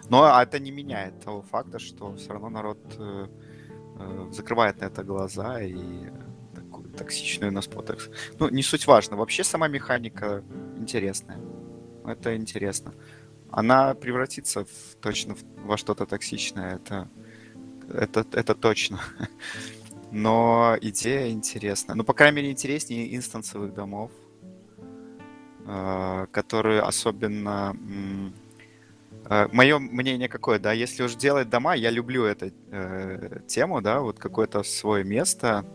Speaker 5: Но это не меняет того факта, что все равно народ э, э, закрывает на это глаза и такую токсичную на спотекс. Ну, не суть важно. Вообще сама механика интересная. Это интересно. Она превратится в, точно во что-то токсичное. Это, это, это точно. Но идея интересна. Ну, по крайней мере, интереснее инстансовых домов, э, которые особенно... Мое мнение какое, да, если уж делать дома, я люблю эту э, тему, да, вот какое-то свое место.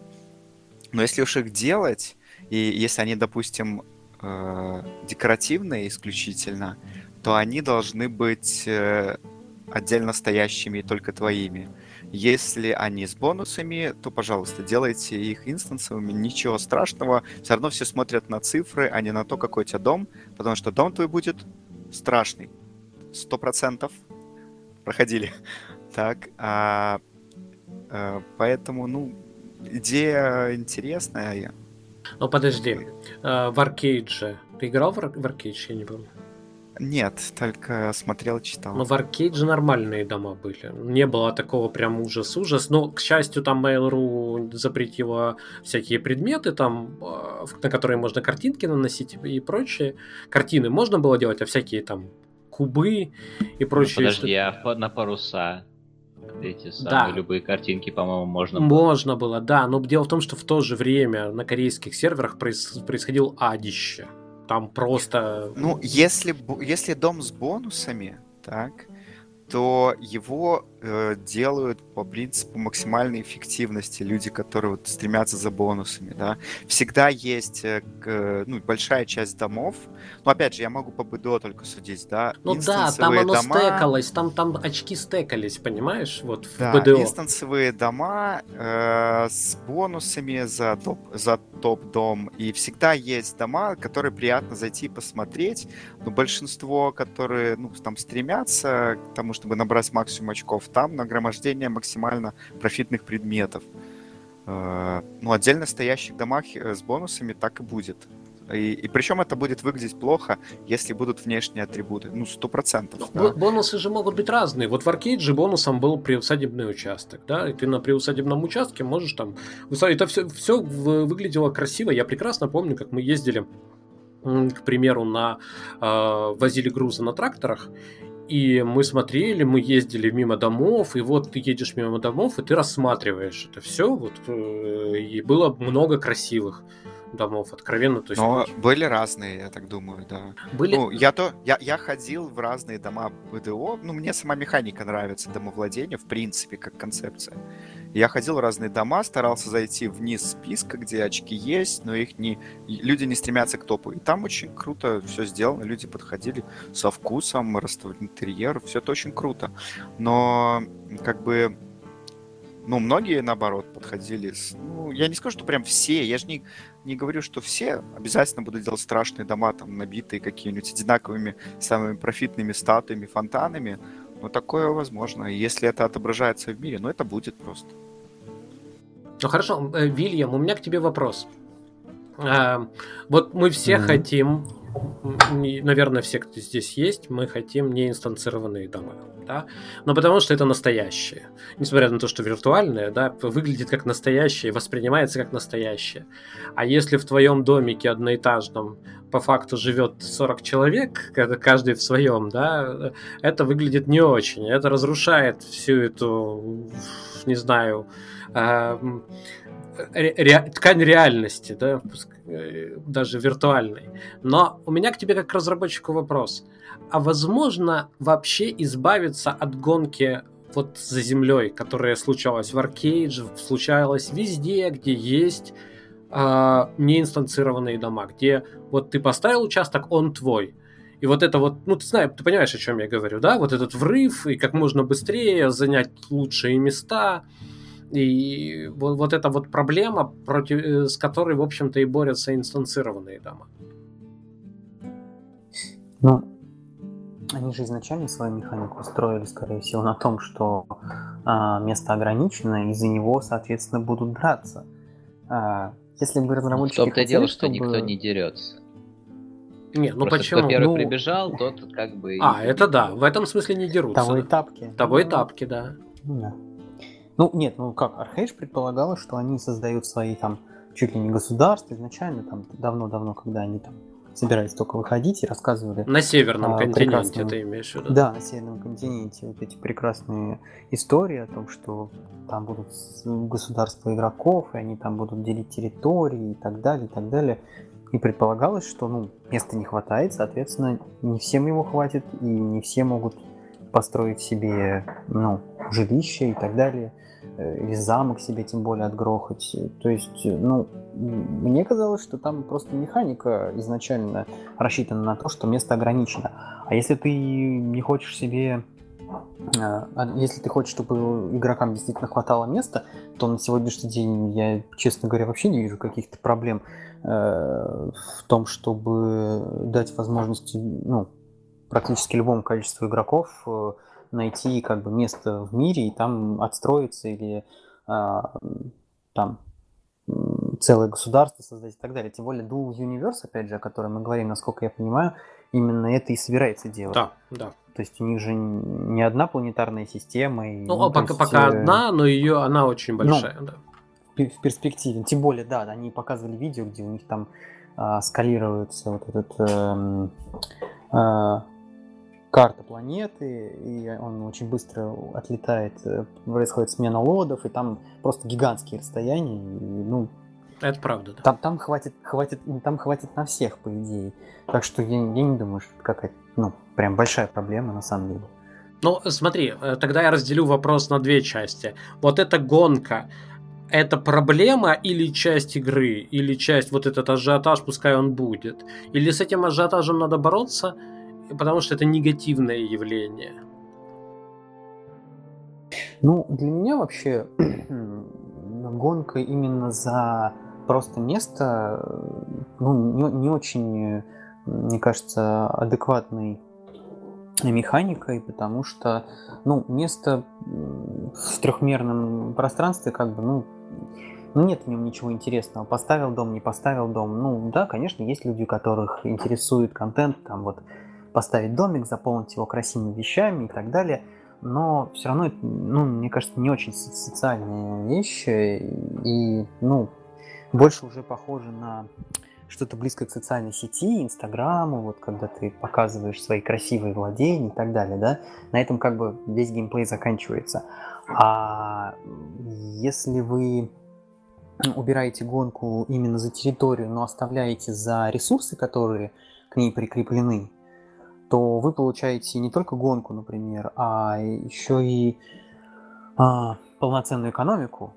Speaker 5: Но если уж их делать, и если они, допустим, э, декоративные исключительно, то они должны быть э, отдельно стоящими и только твоими. Если они с бонусами, то, пожалуйста, делайте их инстансовыми, ничего страшного. Все равно все смотрят на цифры, а не на то, какой у тебя дом, потому что дом твой будет страшный. Сто процентов проходили. Так, а, а, поэтому, ну, идея интересная.
Speaker 1: Ну, подожди, э, в Аркейдже. Ты играл в, Ар- в Аркейдж, я не помню.
Speaker 5: Нет, только смотрел, читал.
Speaker 1: Но в Аркейдже нормальные дома были. Не было такого прям ужас-ужас. Но, к счастью, там Mail.ru запретила всякие предметы, там, в- на которые можно картинки наносить и прочее. Картины можно было делать, а всякие там кубы и
Speaker 2: Ну,
Speaker 1: прочие
Speaker 2: подожди,
Speaker 1: штуки.
Speaker 2: а на паруса эти самые
Speaker 1: Да.
Speaker 2: любые картинки, по-моему, можно было.
Speaker 1: Можно было, да, но дело в том, что в то же время на корейских серверах проис- происходил адище. Там просто...
Speaker 5: Ну, если, если дом с бонусами, так, то его э, делают по принципу максимальной эффективности люди, которые вот стремятся за бонусами, да. Всегда есть э, ну, большая часть домов, но опять же, я могу по БДО только судить, да.
Speaker 1: Ну да, там оно
Speaker 5: дома-
Speaker 1: стекалось, там, там очки стекались, понимаешь, вот в
Speaker 5: Да,
Speaker 1: БДО.
Speaker 5: инстансовые дома э, с бонусами за топ, за топ-дом. И всегда есть дома, которые приятно зайти и посмотреть. Но большинство, которые ну, там стремятся к тому, чтобы набрать максимум очков, там нагромождение максимально профитных предметов. Э, ну, отдельно стоящих домах э, с бонусами так и будет. И, и причем это будет выглядеть плохо, если будут внешние атрибуты. Ну, сто процентов. да.
Speaker 1: Бо- Бонусы же могут быть разные. Вот в Аркейдже бонусом был приусадебный участок, да, и ты на приусадебном участке можешь там... Это все, все выглядело красиво. Я прекрасно помню, как мы ездили, к примеру, на... э, возили грузы на тракторах, и мы смотрели, мы ездили мимо домов, и вот ты едешь мимо домов, и ты рассматриваешь это все, вот, э, и было много красивых домов, откровенно. То есть
Speaker 5: Но были разные, я так думаю, да.
Speaker 1: были...
Speaker 5: Ну, я то, я, я ходил в разные дома БДО. Ну, мне сама механика нравится домовладения, в принципе, как концепция. Я ходил в разные дома, старался зайти вниз списка, где очки есть, но их не... Люди не стремятся к топу. И там очень круто все сделано. Люди подходили со вкусом, расставили интерьер. Все это очень круто. Но, как бы, ну, многие, наоборот, подходили с... Ну, я не скажу, что прям все. Я же не, не говорю, что все обязательно будут делать страшные дома, там, набитые какими-нибудь одинаковыми самыми профитными статуями, фонтанами. Но такое возможно. И если это отображается в мире, ну, это будет просто.
Speaker 1: Ну хорошо, э, Вильям, у меня к тебе вопрос. А, вот мы все
Speaker 4: Мгм.
Speaker 1: хотим, наверное, все, кто здесь есть, мы хотим не инстанцированные дома, да? Но потому что это настоящее. Несмотря на то, что виртуальное, да, выглядит как настоящее, воспринимается как настоящее. А если в твоем домике одноэтажном по факту живет 40 человек, каждый в своем, да, это выглядит не очень. Это разрушает всю эту не знаю, э, ре, ткань реальности, да, даже виртуальной. Но у меня к тебе как к разработчику вопрос. А возможно вообще избавиться от гонки вот за землей, которая случалась в Аркейдж, случалась везде, где есть э, неинстанцированные дома, где вот ты поставил участок, он твой. И вот это вот, ну ты знаешь, ты понимаешь, о чем я говорю, да? Вот этот врыв, и как можно быстрее занять лучшие места. И вот, вот эта вот проблема, против, э, с которой, в общем-то, и борются инстанцированные дома.
Speaker 4: Ну, они же изначально свою механику строили, скорее всего, на том, что а, место ограничено, и за него, соответственно, будут драться. А, если бы разработчики...
Speaker 2: Ну, в том-то дело, что чтобы... никто не дерется.
Speaker 1: Не, ну Просто почему?
Speaker 2: Кто первый
Speaker 1: ну...
Speaker 2: прибежал, тот как бы...
Speaker 1: А, это да, в этом смысле не дерутся.
Speaker 4: Того и тапки.
Speaker 1: Того и тапки, да.
Speaker 4: Да. Ну, нет, ну как, Архейдж предполагала, что они создают свои там чуть ли не государства изначально, там давно-давно, когда они там собирались только выходить и рассказывали...
Speaker 1: На северном а, континенте ты имеешь в виду?
Speaker 4: Да, на северном континенте вот эти прекрасные истории о том, что там будут государства игроков, и они там будут делить территории и так далее, и так далее. И предполагалось, что ну, места не хватает, соответственно, не всем его хватит, и не все могут построить себе ну, жилище и так далее. Э, или замок себе тем более отгрохать. То есть, ну, мне казалось, что там просто механика изначально рассчитана на то, что место ограничено. А если ты не хочешь себе э, а если ты хочешь, чтобы игрокам действительно хватало места, то на сегодняшний день я, честно говоря, вообще не вижу каких-то проблем э, в том, чтобы дать возможности ну, практически любому количеству игроков найти как бы место в мире и там отстроиться или а, там целое государство создать и так далее. Тем более Dual Universe, опять же, о котором мы говорим, насколько я понимаю, именно это и собирается делать.
Speaker 1: Да, да.
Speaker 4: То есть у них же не одна планетарная система. И,
Speaker 1: ну, ну пока, есть, пока э... одна, но ее она очень ну, большая, ну, да.
Speaker 4: В перспективе. Тем более, да, они показывали видео, где у них там а, скалируется вот этот э, э, карта планеты, и он очень быстро отлетает, э, происходит смена лодов, и там просто гигантские расстояния, и, ну...
Speaker 1: Это правда,
Speaker 4: да. Там, там, хватит, хватит, там хватит на всех, по идее. Так что я, я не думаю, что это какая-то, ну, прям большая проблема на самом деле.
Speaker 1: Ну, смотри, э, тогда я разделю вопрос на две части. Вот эта гонка, это проблема или часть игры, или часть вот этот ажиотаж, пускай он будет. Или с этим ажиотажем надо бороться, потому что это негативное явление.
Speaker 4: Ну, для меня вообще гонка именно за просто место, ну, не, не очень, мне кажется, адекватной механикой, потому что, ну, место в трехмерном пространстве, как бы, ну, ну, нет в нем ничего интересного. Поставил дом, не поставил дом. Ну, да, конечно, есть люди, которых интересует контент, там вот поставить домик, заполнить его красивыми вещами и так далее. Но все равно, ну, мне кажется, не очень социальные вещи. И, ну, больше уже похоже на что-то близкое к социальной сети, Инстаграму, вот когда ты показываешь свои красивые владения и так далее, да, на этом как бы весь геймплей заканчивается. А если вы убираете гонку именно за территорию, но оставляете за ресурсы, которые к ней прикреплены, то вы получаете не только гонку, например, а еще и а, полноценную экономику,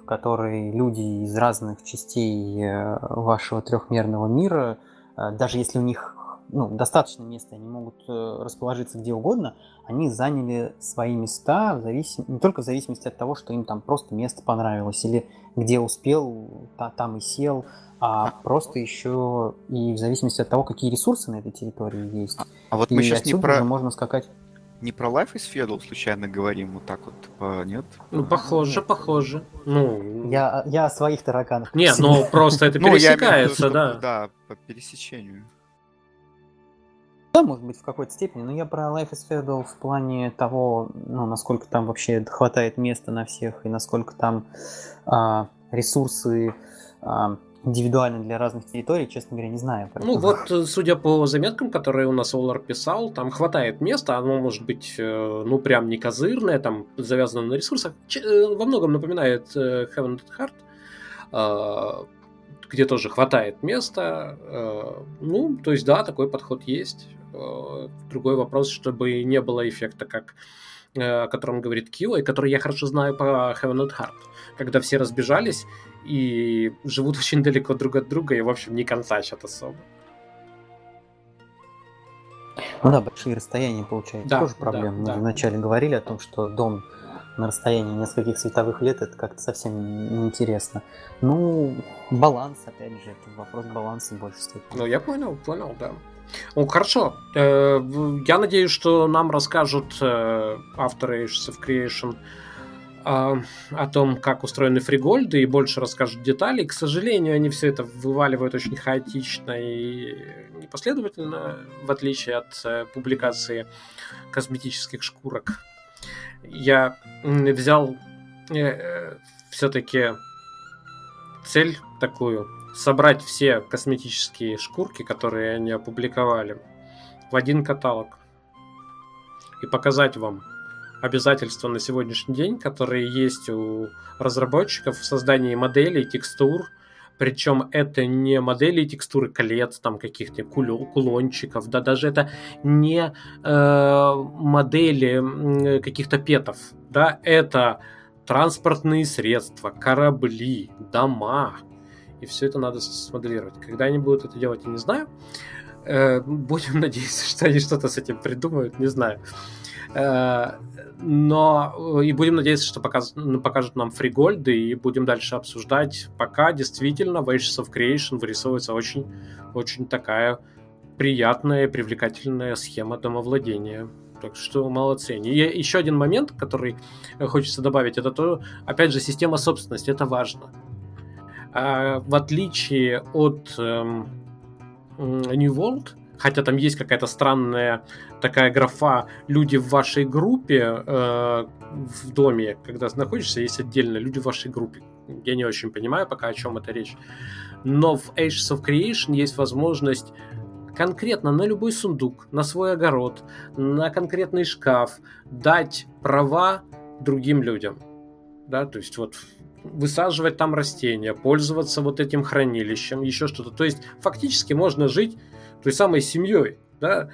Speaker 4: в которой люди из разных частей э, вашего трехмерного мира, э, даже если у них ну, достаточно места, они могут э, расположиться где угодно, они заняли свои места в зависим... не только в зависимости от того, что им там просто место понравилось, или где успел, та, там и сел, а просто еще и в зависимости от того, какие ресурсы на этой территории есть. А,
Speaker 5: а вот и мы сейчас не про...
Speaker 4: можно скакать.
Speaker 5: Не про Life is Feudal случайно говорим, вот так вот, типа, нет?
Speaker 1: Ну, похоже, похоже. Ну...
Speaker 4: Я, я о своих тараканах.
Speaker 1: Не, ну просто это пересекается, да.
Speaker 5: Да, по пересечению.
Speaker 4: Да, может быть, в какой-то степени, но я про Life is Feudal в плане того, ну, насколько там вообще хватает места на всех, и насколько там а, ресурсы а, индивидуально для разных территорий, честно говоря, не знаю.
Speaker 1: Поэтому... Ну вот, э, судя по заметкам, которые у нас Олар писал, там хватает места, оно может быть, э, ну, прям не козырное, там завязано на ресурсах. Э, во многом напоминает Heaven Heart, а, где тоже хватает места. Ну, то есть, да, такой подход есть. Другой вопрос, чтобы не было эффекта, как о котором говорит Кио, и который я хорошо знаю по Heaven Heart, когда все разбежались, и живут очень далеко друг от друга и, в общем, не контачат особо.
Speaker 4: Ну да, большие расстояния, получается, да, тоже проблема. Да, Мы да. вначале говорили о том, что дом на расстоянии нескольких световых лет это как-то совсем неинтересно. Ну, баланс, опять же, это вопрос баланса больше стоит.
Speaker 1: Ну, я понял, понял, да. Ну, хорошо. Э, я надеюсь, что нам расскажут э, авторы Age of Creation а, о том, как устроены фригольды, и больше расскажут деталей. К сожалению, они все это вываливают очень хаотично и непоследовательно, в отличие от э, публикации косметических шкурок. Я взял э, э, все-таки цель такую собрать все косметические шкурки, которые они опубликовали, в один каталог и показать вам обязательства на сегодняшний день, которые есть у разработчиков в создании моделей, текстур, причем это не модели текстуры колец, там каких-то кулончиков, да, даже это не э, модели каких-то петов, да, это транспортные средства, корабли, дома, и все это надо смоделировать. Когда они будут это делать, я не знаю. Э, будем надеяться, что они что-то с этим придумают, не знаю. Э, но и будем надеяться, что показ, ну, покажут нам фригольды и будем дальше обсуждать. Пока действительно в Ages of Creation вырисовывается очень, очень такая приятная, привлекательная схема домовладения. Так что молодцы. И еще один момент, который хочется добавить, это то, опять же, система собственности. Это важно. А, в отличие от эм, New World, хотя там есть какая-то странная такая графа «люди в вашей группе» э, в доме, когда находишься, есть отдельно «люди в вашей группе». Я не очень понимаю пока, о чем это речь. Но в Ages of Creation есть возможность конкретно на любой сундук, на свой огород, на конкретный шкаф дать права другим людям. Да, то есть вот высаживать там растения, пользоваться вот этим хранилищем, еще что-то. То есть фактически можно жить той самой семьей, да.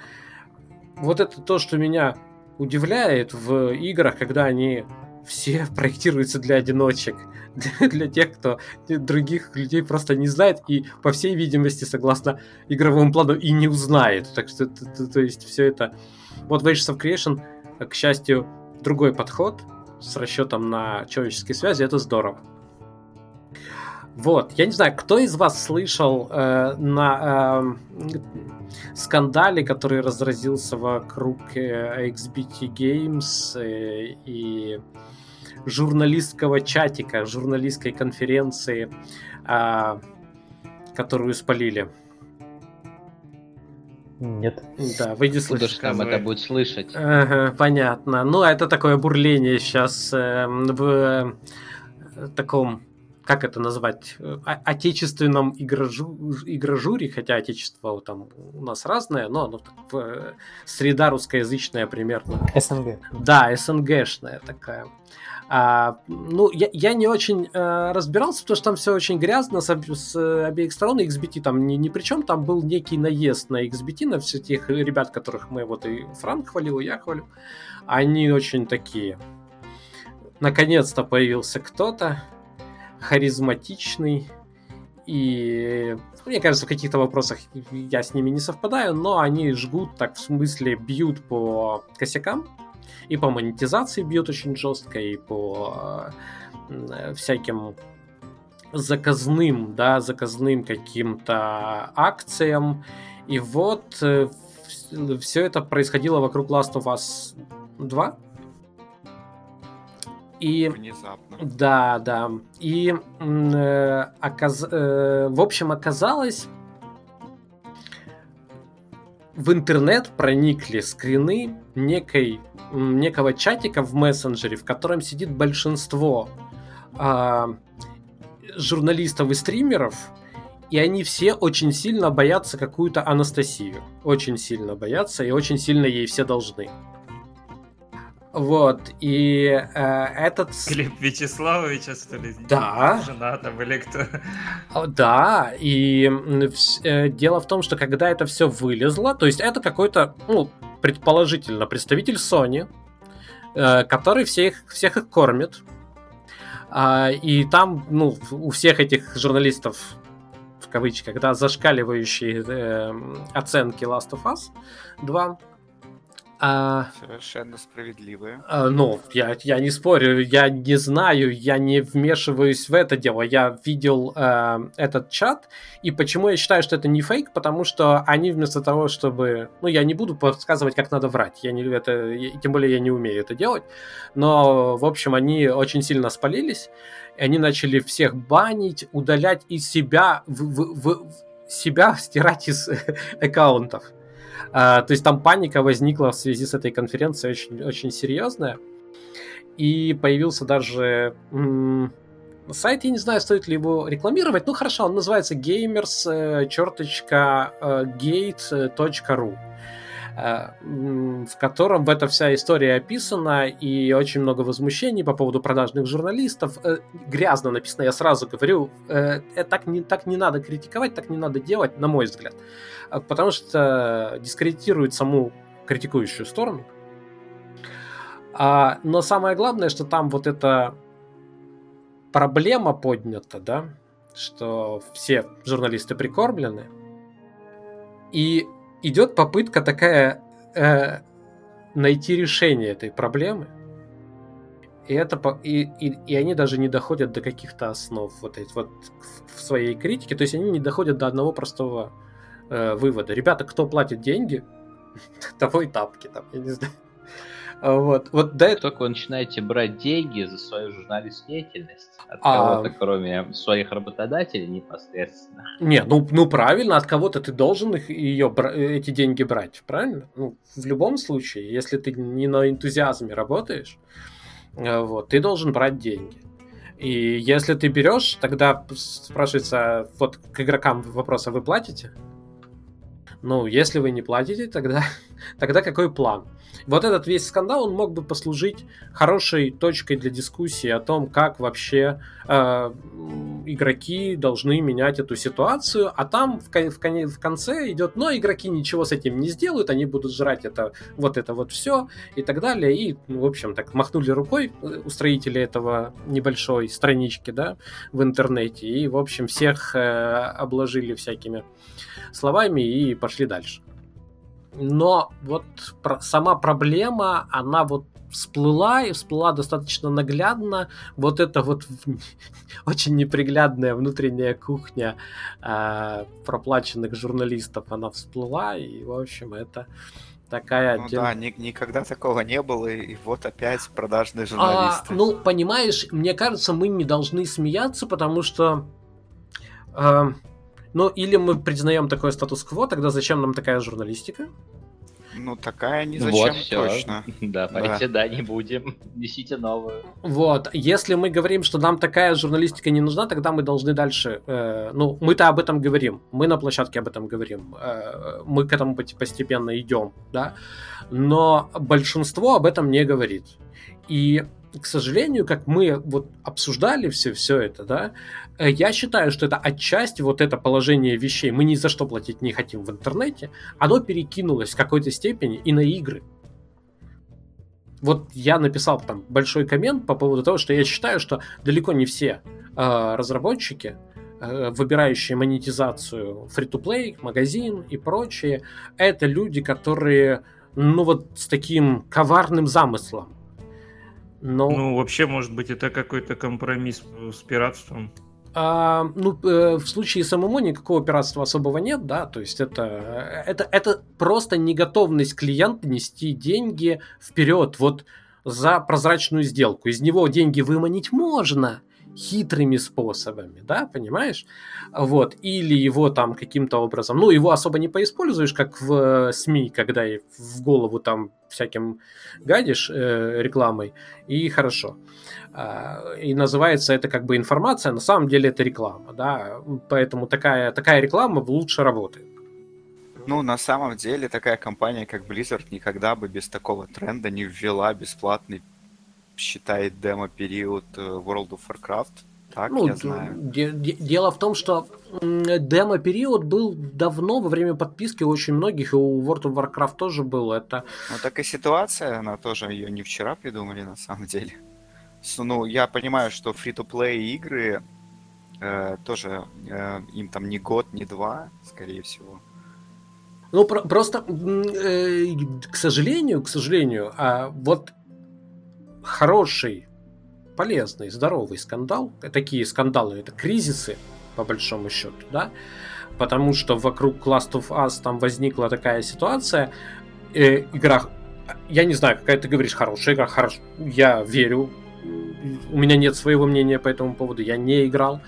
Speaker 1: Вот это то, что меня удивляет в играх, когда они все проектируются для одиночек, для, тех, кто других людей просто не знает и, по всей видимости, согласно игровому плану, и не узнает. Так что, то, то, то есть, все это... Вот в Ages of Creation, к счастью, другой подход с расчетом на человеческие связи, это здорово. Вот, я не знаю, кто из вас слышал э, на э, скандале, который разразился вокруг э, XBT Games э, и журналистского чатика, журналистской конференции, э, которую спалили.
Speaker 4: Нет.
Speaker 1: Да, вы не слышите.
Speaker 2: Куда это будет слышать?
Speaker 1: Ага, понятно. Ну, это такое бурление сейчас э, в э, таком как это назвать, э, отечественном игражу, игражуре, хотя отечество там у нас разное, но оно в, э, среда русскоязычная примерно.
Speaker 4: СНГ.
Speaker 1: Да, СНГшная такая. А, ну, я, я не очень а, разбирался, потому что там все очень грязно с, с обеих сторон. XBT там ни, ни при чем, там был некий наезд на XBT, на всех тех ребят, которых мы вот и Франк хвалил, и я хвалю. Они очень такие. Наконец-то появился кто-то, харизматичный. И мне кажется, в каких-то вопросах я с ними не совпадаю, но они жгут, так в смысле бьют по косякам, и по монетизации бьют очень жестко, и по э, всяким заказным, да, заказным каким-то акциям. И вот э, все это происходило вокруг Last of Us 2. И,
Speaker 5: Внезапно.
Speaker 1: Да, да. И э, оказ... э, в общем оказалось, в интернет проникли скрины некой, некого чатика в мессенджере, в котором сидит большинство э, журналистов и стримеров, и они все очень сильно боятся какую-то Анастасию. Очень сильно боятся, и очень сильно ей все должны. Вот, и э, этот...
Speaker 3: Глеб Вячеславовича, что ли?
Speaker 1: Да.
Speaker 3: Жена там или кто?
Speaker 1: Да, и э, дело в том, что когда это все вылезло, то есть это какой-то, ну, предположительно, представитель Sony, э, который всех, всех их кормит. А, и там, ну, у всех этих журналистов, в кавычках, да, зашкаливающие э, оценки Last of Us 2, а,
Speaker 5: Совершенно справедливые.
Speaker 1: а, ну, я, я не спорю, я не знаю, я не вмешиваюсь в это дело. Я видел э, этот чат, и почему я считаю, что это не фейк, потому что они вместо того, чтобы... Ну, я не буду подсказывать, как надо врать, я не, это, тем более я не умею это делать, но, в общем, они очень сильно спалились, и они начали всех банить, удалять из себя, в, в- в- себя стирать из аккаунтов. А, то есть там паника возникла в связи с этой конференцией очень, очень серьезная. И появился даже м, сайт, я не знаю, стоит ли его рекламировать. Ну хорошо, он называется gamers э, в котором в эта вся история описана, и очень много возмущений по поводу продажных журналистов. Э, Грязно написано, я сразу говорю, э, так, не, так не надо критиковать, так не надо делать, на мой взгляд. Потому что дискредитирует саму критикующую сторону. А, но самое главное, что там вот эта проблема поднята, да, что все журналисты прикормлены, и идет попытка такая э, найти решение этой проблемы. И, это, и, и, и они даже не доходят до каких-то основ вот, эти, вот в своей критике. То есть они не доходят до одного простого э, вывода. Ребята, кто платит деньги, того и тапки там, я не знаю. А Вот, вот до этого...
Speaker 2: только вы начинаете брать деньги за свою журналистскую деятельность от
Speaker 1: А-
Speaker 2: кого-то, кроме своих работодателей непосредственно.
Speaker 1: Не, ну, ну правильно, от кого-то ты должен их, ее, бра- эти деньги брать, правильно? Ну, в любом случае, если ты не на энтузиазме работаешь, э, вот, ты должен брать деньги. И если ты берешь, тогда спрашивается, вот к игрокам вопрос, а вы платите? Ну, если вы не платите, тогда, тогда какой план? Вот этот весь скандал, он мог бы послужить хорошей точкой для дискуссии о том, как вообще э, игроки должны менять эту ситуацию, а там в, кон- в, в конце идет, но игроки ничего с этим не сделают, они будут жрать это, вот это вот все и так далее. И, ну, в общем, так махнули рукой э, устроители этого небольшой странички, да, в интернете, и, в общем, всех э, обложили всякими словами и пошли дальше. Но вот про- сама проблема, она вот всплыла и всплыла достаточно наглядно. Вот это вот очень неприглядная внутренняя кухня э, проплаченных журналистов, она всплыла, и, в общем, это такая
Speaker 5: Ну
Speaker 1: отдельная-
Speaker 5: да, ни- никогда такого не было, и вот опять продажные
Speaker 1: А,
Speaker 5: журналисты.
Speaker 1: ну, понимаешь, мне кажется, мы не должны смеяться, потому что... э, ну, или мы признаем такой статус-кво, тогда зачем нам такая журналистика?
Speaker 5: Ну, такая не
Speaker 2: вот
Speaker 5: зачем
Speaker 2: все.
Speaker 5: точно.
Speaker 2: Давайте, да, не будем. Несите новую.
Speaker 1: Вот, если мы говорим, что нам такая журналистика не нужна, тогда мы должны дальше, э, ну, мы-то об этом говорим, мы на площадке об этом говорим, э, мы к этому постепенно идем, да, но большинство об этом не говорит. И, к сожалению, как мы вот обсуждали все, все это, да, э, я считаю, что это отчасти вот это положение вещей, мы ни за что платить не хотим в интернете, оно перекинулось в какой-то степени и на игры. Вот я написал там большой коммент по поводу того, что я считаю, что далеко не все э, разработчики, э, выбирающие монетизацию free-to-play, магазин и прочее, это люди, которые, ну вот с таким коварным замыслом. Но,
Speaker 3: Ну, вообще, может быть, это какой-то компромисс с пиратством.
Speaker 1: а, ну, э, в случае с ММО никакого пиратства особого нет, да, то есть это, это, это просто неготовность клиента нести деньги вперед, вот за прозрачную сделку. Из него деньги выманить можно, хитрыми способами, да, понимаешь? Вот, или его там каким-то образом, ну, его особо не поиспользуешь, как в СМИ, когда в голову там всяким гадишь э, рекламой, и хорошо. Э, и называется это как бы информация, на самом деле это реклама, да, поэтому такая, такая реклама лучше работает.
Speaker 5: Ну, на самом деле, такая компания, как Blizzard, никогда бы без такого тренда не ввела бесплатный, считает демо-период э, World of Warcraft. Так,
Speaker 1: ну,
Speaker 5: я знаю.
Speaker 1: Де- де- дело в том, что демо-период был давно, во время подписки у очень многих, и у World of Warcraft тоже был. Это...
Speaker 5: Ну, так и ситуация, она тоже ее не вчера придумали, на самом деле. Ну, я понимаю, что фри-то-плей игры э, тоже э, им там не год, не два, скорее всего.
Speaker 1: Ну, про- просто, э, к сожалению, к сожалению, а вот хороший, полезный, здоровый скандал, такие скандалы, это кризисы, по большому счету, да, потому что вокруг Last of Us там возникла такая ситуация, э, игра, я не знаю, какая ты говоришь, хорошая игра, хорош, я верю, у меня нет своего мнения по этому поводу, я не играл,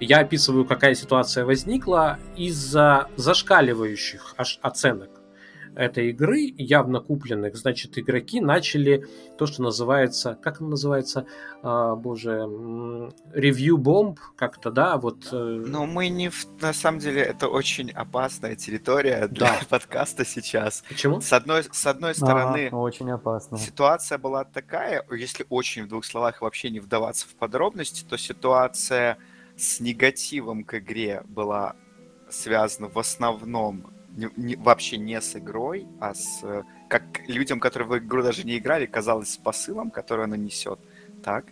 Speaker 1: я описываю, какая ситуация возникла из-за зашкаливающих оценок этой игры, явно купленных, значит, игроки начали то, что называется, как оно называется, а, боже, ревью бомб, как-то, да, вот. Э,
Speaker 5: Но мы не, в, на самом деле, это очень опасная территория для да. подкаста сейчас.
Speaker 1: Почему?
Speaker 5: С одной, с одной стороны,
Speaker 4: ага, очень опасно.
Speaker 5: Ситуация была такая, если очень в двух словах вообще не вдаваться в подробности, то ситуация с негативом к игре была связана в основном не, не, вообще не с игрой, а с как людям, которые в игру даже не играли, казалось с посылом, который она несет. Так.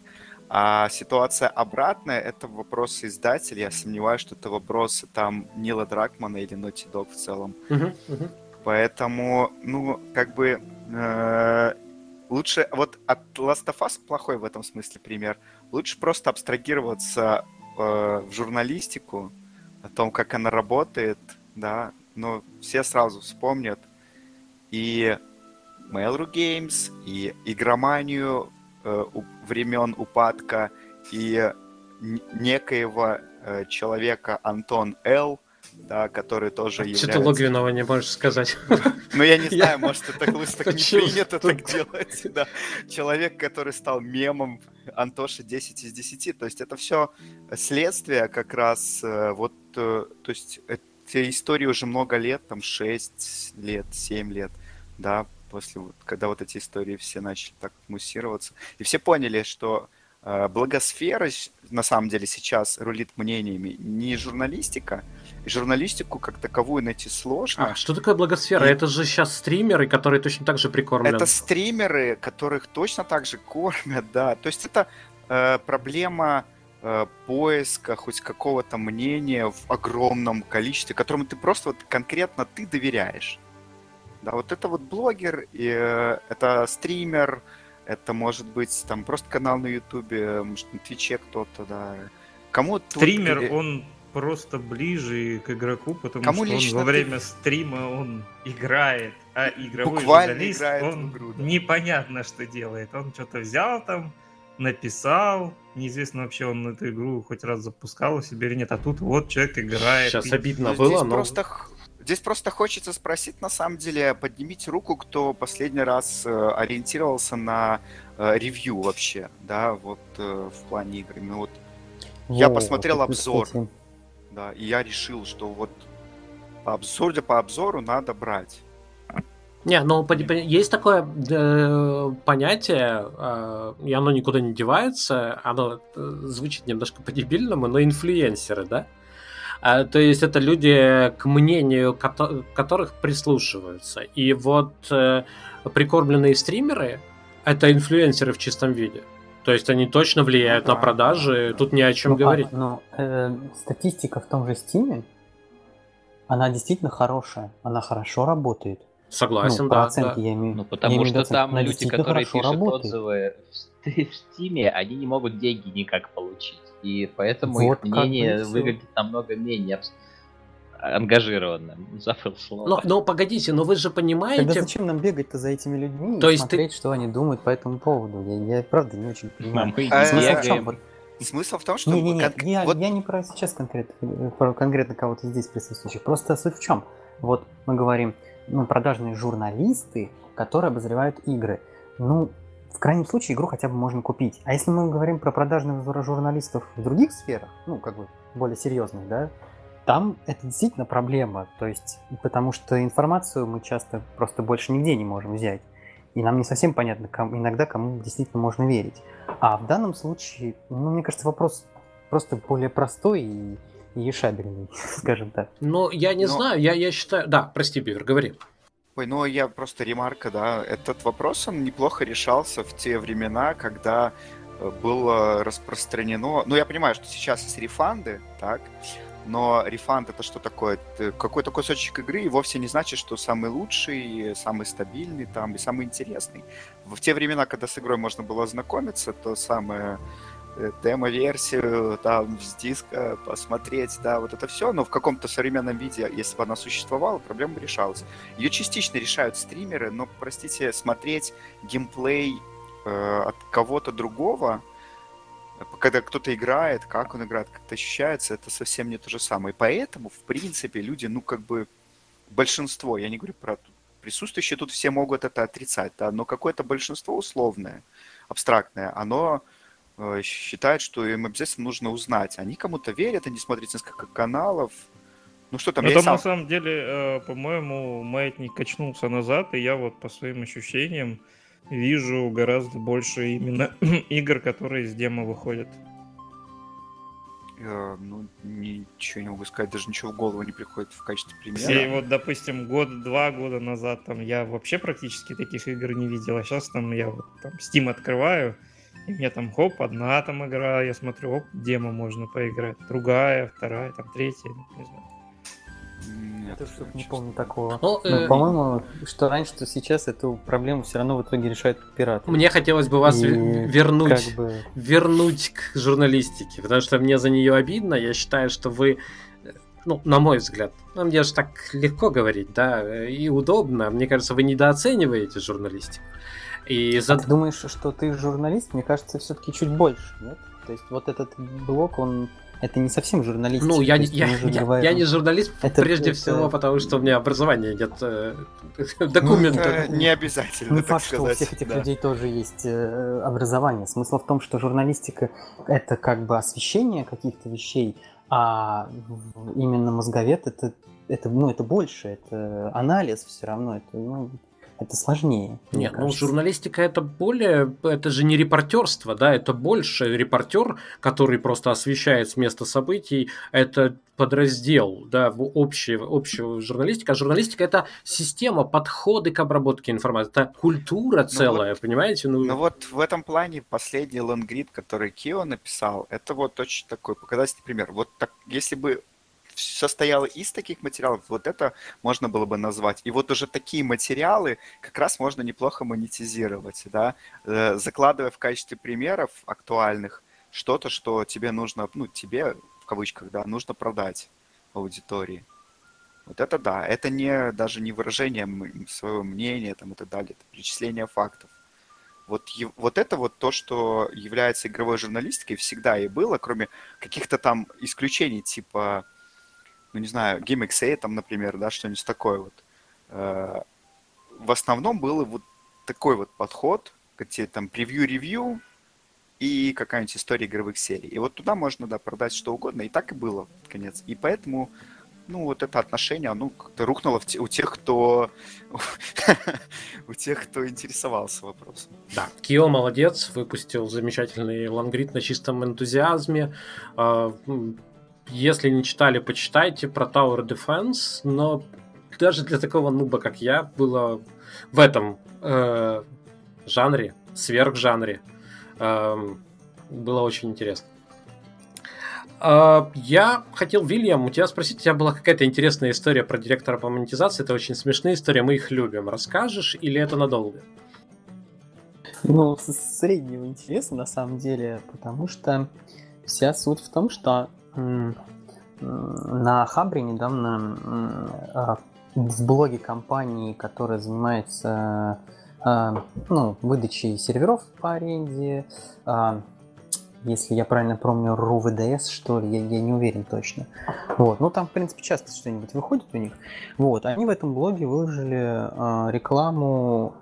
Speaker 5: А ситуация обратная — это вопросы издателя. Я сомневаюсь, что это вопросы там Нила Дракмана или Naughty Dog в целом.
Speaker 1: Uh-huh, uh-huh.
Speaker 5: Поэтому, ну, как бы э, лучше... Вот от Last of Us плохой в этом смысле пример. Лучше просто абстрагироваться э, в журналистику, о том, как она работает, да, но все сразу вспомнят и Mail.ru Games, и игроманию э, времен упадка, и некоего э, человека Антон Л., да, который тоже а является...
Speaker 1: Что ты Логвинова не можешь сказать?
Speaker 5: Ну, я не знаю, может, это так не принято так делать. Да. Человек, который стал мемом Антоша 10 из 10. То есть это все следствие как раз э, вот... Э, то есть эти истории уже много лет, там 6 лет, 7 лет, да, после вот, когда вот эти истории все начали так муссироваться. И все поняли, что э, благосфера на самом деле сейчас рулит мнениями не журналистика. И журналистику как таковую найти сложно.
Speaker 1: А что такое благосфера? И... Это же сейчас стримеры, которые точно так же прикормлены.
Speaker 5: Это стримеры, которых точно так же кормят, да. То есть это э, проблема поиска хоть какого-то мнения в огромном количестве, которому ты просто вот конкретно ты доверяешь. Да, вот это вот блогер, и, э, это стример, это может быть там просто канал на Ютубе, может на Твиче кто-то, да.
Speaker 3: Кому Стример, тут... он просто ближе к игроку, потому Кому что он во время ты... стрима он играет, а игровой Буквально журналист, он игру, да. непонятно что делает. Он что-то взял там, написал, неизвестно вообще он эту игру хоть раз запускал у себя или нет, а тут вот человек играет.
Speaker 1: Сейчас и... обидно но было,
Speaker 5: здесь
Speaker 1: но...
Speaker 5: Просто, здесь просто хочется спросить, на самом деле, поднимите руку, кто последний раз э, ориентировался на э, ревью вообще, да, вот э, в плане игры. Ну, вот, Во, я посмотрел обзор, кстати. да, и я решил, что вот по обзору, по обзору надо брать.
Speaker 1: Не, ну есть такое э, понятие, э, и оно никуда не девается, оно э, звучит немножко по-дебильному, но инфлюенсеры, да? А, то есть это люди, к мнению которых прислушиваются. И вот э, прикормленные стримеры — это инфлюенсеры в чистом виде. То есть они точно влияют ну, на продажи, да, тут ни о чем
Speaker 4: ну,
Speaker 1: говорить.
Speaker 4: А, но э, статистика в том же Стиме, она действительно хорошая, она хорошо работает.
Speaker 1: Согласен,
Speaker 4: ну,
Speaker 1: да.
Speaker 4: Оценки,
Speaker 1: да.
Speaker 4: Я имею,
Speaker 2: ну, потому
Speaker 4: я имею
Speaker 2: что там люди, которые пишут
Speaker 4: работает.
Speaker 2: отзывы в, в Стиме, они не могут деньги никак получить. И поэтому вот их мнение выглядит намного менее ангажированным. Забыл слово.
Speaker 1: Но, но погодите, но вы же понимаете...
Speaker 4: Тогда зачем нам бегать-то за этими людьми То и есть смотреть, ты... что они думают по этому поводу? Я, я правда не очень понимаю.
Speaker 2: Мы а, бегаем...
Speaker 5: Смысл в том, что...
Speaker 4: Не, не, не,
Speaker 5: кон-
Speaker 4: я,
Speaker 5: вот-
Speaker 4: я не про сейчас конкретно, э, про конкретно кого-то здесь присутствующих. Просто суть в чем? Вот мы говорим, ну, продажные журналисты, которые обозревают игры. Ну, в крайнем случае игру хотя бы можно купить. А если мы говорим про продажных жур- журналистов в других сферах, ну, как бы более серьезных, да, там это действительно проблема. То есть, потому что информацию мы часто просто больше нигде не можем взять. И нам не совсем понятно, кому, иногда кому действительно можно верить. А в данном случае, ну, мне кажется, вопрос просто более простой и, и решабельный, скажем так.
Speaker 1: Но я не
Speaker 5: Но-
Speaker 1: знаю, я, я считаю... Да, прости, Бивер, говори.
Speaker 5: Ой, ну я просто ремарка, да. Этот вопрос, он неплохо решался в те времена, когда э, было распространено... Ну, я понимаю, что сейчас есть рефанды, так, но рефанд это что такое? Это какой-то кусочек игры и вовсе не значит, что самый лучший, самый стабильный там и самый интересный. В те времена, когда с игрой можно было ознакомиться, то самое демо-версию там с диска посмотреть, да, вот это все, но в каком-то современном виде, если бы она существовала, проблема бы решалась. Ее частично решают стримеры, но, простите, смотреть геймплей э, от кого-то другого, э, когда кто-то играет, как он играет, как это ощущается, это совсем не то же самое. И поэтому, в принципе, люди, ну, как бы, большинство, я не говорю про присутствующие, тут все могут это отрицать, да, но какое-то большинство условное, абстрактное, оно э, считает, что им обязательно нужно узнать. Они кому-то верят, они смотрят несколько каналов. Ну что там,
Speaker 3: Ну, там
Speaker 5: сам-
Speaker 3: на самом деле, э, по-моему, маятник качнулся назад, и я вот по своим ощущениям вижу гораздо больше именно игр, которые из демо выходят.
Speaker 5: Э, ну, ничего не могу сказать, даже ничего в голову не приходит в качестве примера.
Speaker 3: Все вот, допустим, год-два года назад там я вообще практически таких игр не видел, а сейчас там я вот там Steam открываю, и мне там хоп, одна там игра, я смотрю, оп, демо можно поиграть, другая, вторая, там третья, не знаю.
Speaker 5: Нет,
Speaker 4: Это что-то не помню такого.
Speaker 1: Ну,
Speaker 4: Ну,
Speaker 1: э,
Speaker 4: по-моему, что раньше, что сейчас, эту проблему все равно в итоге решают пираты.
Speaker 1: Мне хотелось бы вас
Speaker 4: И
Speaker 1: ве- вернуть,
Speaker 4: Как бы...
Speaker 1: вернуть к журналистике, потому что мне за нее обидно. Я считаю, что вы, э, ну, на мой взгляд, ну, мне же так легко говорить, да, э, и удобно. Мне кажется, вы недооцениваете журналистику. И за...
Speaker 4: А ты думаешь, что ты журналист? Мне кажется, все-таки чуть больше, нет? То есть вот этот блок, он... Это не совсем журналист.
Speaker 1: Ну, я, не- я, я, я не журналист,
Speaker 4: Это-
Speaker 1: прежде
Speaker 4: это-
Speaker 1: всего, потому что у меня образования нет э, документов.
Speaker 5: Это не обязательно,
Speaker 4: Не
Speaker 5: так
Speaker 4: факт, что у всех этих
Speaker 5: да.
Speaker 4: людей тоже есть э, образование. Смысл в том, что журналистика это как бы освещение каких-то вещей, а именно мозговед это, это, ну, это больше, это анализ все равно, это, ну, это сложнее.
Speaker 1: Нет, ну журналистика это более, это же не репортерство, да, это больше репортер, который просто освещает с места событий, это подраздел, да, в общей, общую журналистику. А журналистика это система, подходы к обработке информации, это культура целая, понимаете? Ну,
Speaker 5: Ну вот в этом плане последний лонгрид, который Кио написал, это вот очень такой показательный пример. Вот так, если бы состояло из таких материалов, вот это можно было бы назвать. И вот уже такие материалы как раз можно неплохо монетизировать, да, Э, закладывая в качестве примеров актуальных что-то, что тебе нужно, ну, тебе, в кавычках, да, нужно продать аудитории. Вот это да, это не даже не выражение своего мнения там, и так далее, это перечисление фактов. Вот, вот это вот то, что является игровой журналистикой, всегда и было, кроме каких-то там исключений, типа, ну не знаю, GameXA там, например, да, что-нибудь такое вот. Э, В основном был вот такой вот подход, где там превью-ревью и какая-нибудь история игровых серий. И вот туда можно, да, продать что угодно, и так и было, конец. И поэтому ну, вот это отношение, оно как-то рухнуло в те- у тех, кто у тех, кто интересовался вопросом.
Speaker 1: Да, Кио молодец, выпустил замечательный лангрид на чистом энтузиазме. Если не читали, почитайте про Tower Defense, но даже для такого нуба, как я, было в этом э, жанре, сверхжанре, эм, было очень интересно. А, Я хотел, Вильям, у тебя спросить, у тебя была какая-то интересная история про директора по монетизации, это очень смешные истории, мы их любим. Расскажешь или это надолго?
Speaker 4: Ну, среднего интереса на самом деле, потому что вся суть в том, что на Хабре недавно а, в блоге компании, которая занимается а, ну, выдачей серверов по аренде, а, если я правильно помню, РУВДС, что ли, я, я не уверен точно. Вот, ну там, в принципе, часто что-нибудь выходит у них. Вот, они в этом блоге выложили э, рекламу,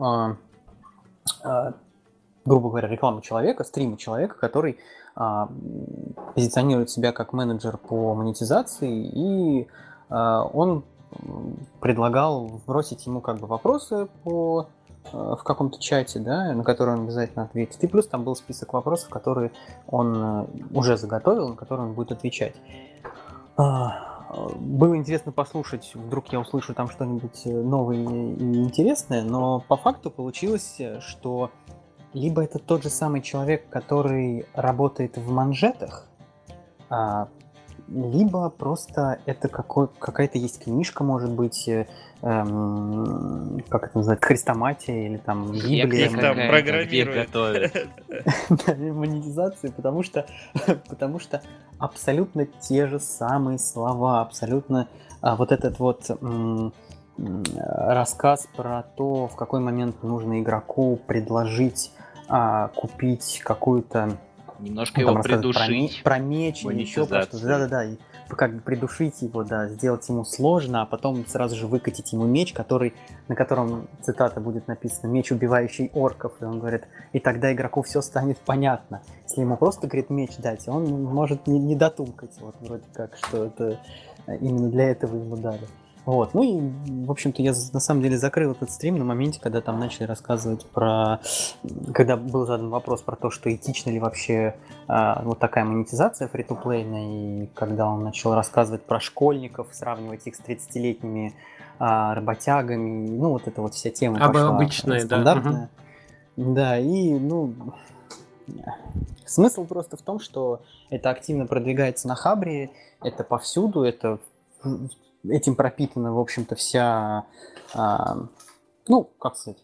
Speaker 4: э, э, грубо говоря, рекламу человека, стрима человека, который позиционирует себя как менеджер по монетизации, и э, он предлагал бросить ему как бы вопросы по Э, в каком-то чате, да, на который он обязательно ответит. И плюс там был список вопросов, которые он э, уже заготовил, на которые он будет отвечать. А, было интересно послушать, вдруг я услышу там что-нибудь э, новое и интересное, но по факту получилось, что либо это тот же самый человек, который работает в манжетах, а, либо просто это какой, какая-то есть книжка, может быть, эм, как это называется, хрестоматия или там Библия.
Speaker 3: Их там программируют.
Speaker 4: Монетизации, потому что, потому что абсолютно те же самые слова, абсолютно а, вот этот вот рассказ про то, в какой момент нужно игроку предложить а, купить какую-то
Speaker 2: немножко ну, его придушить.
Speaker 4: Про, меч или еще что-то. Да-да-да как бы придушить его, да, сделать ему сложно, а потом сразу же выкатить ему меч, который, на котором, цитата будет написана, меч, убивающий орков, и он говорит, и тогда игроку все станет понятно. Если ему просто, говорит, меч дать, он может не, не дотумкать, вот вроде как, что это именно для этого ему дали. Вот. Ну и, в общем-то, я на самом деле закрыл этот стрим на моменте, когда там начали рассказывать про... Когда был задан вопрос про то, что этично ли вообще а, вот такая монетизация фри то и когда он начал рассказывать про школьников, сравнивать их с 30-летними а, работягами, ну вот эта вот вся тема
Speaker 1: Об, пошла обычная,
Speaker 4: стандартная. Да. Угу. да, и, ну, смысл просто в том, что это активно продвигается на Хабре, это повсюду, это этим пропитана, в общем-то, вся, а, ну, как сказать,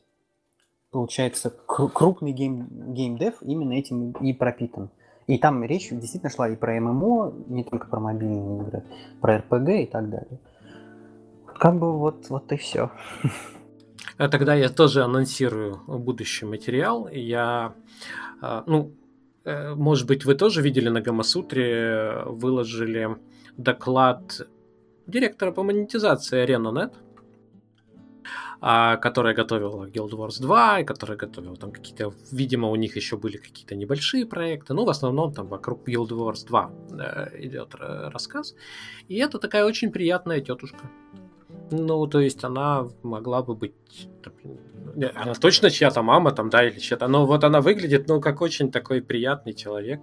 Speaker 4: получается, крупный гейм, геймдев именно этим и пропитан. И там речь действительно шла и про ММО, не только про мобильные игры, про РПГ и так далее. Как бы вот, вот и все.
Speaker 1: А тогда я тоже анонсирую будущий материал. Я, а, ну, э, может быть, вы тоже видели на Гамасутре, выложили доклад директора по монетизации ArenaNet, а, которая готовила Guild Wars 2, и которая готовила там какие-то, видимо, у них еще были какие-то небольшие проекты, но в основном там вокруг Guild Wars 2 э, идет э, рассказ. И это такая очень приятная тетушка. Ну, то есть она могла бы быть... Она точно чья-то мама там, да, или чья-то... Но вот она выглядит, ну, как очень такой приятный человек.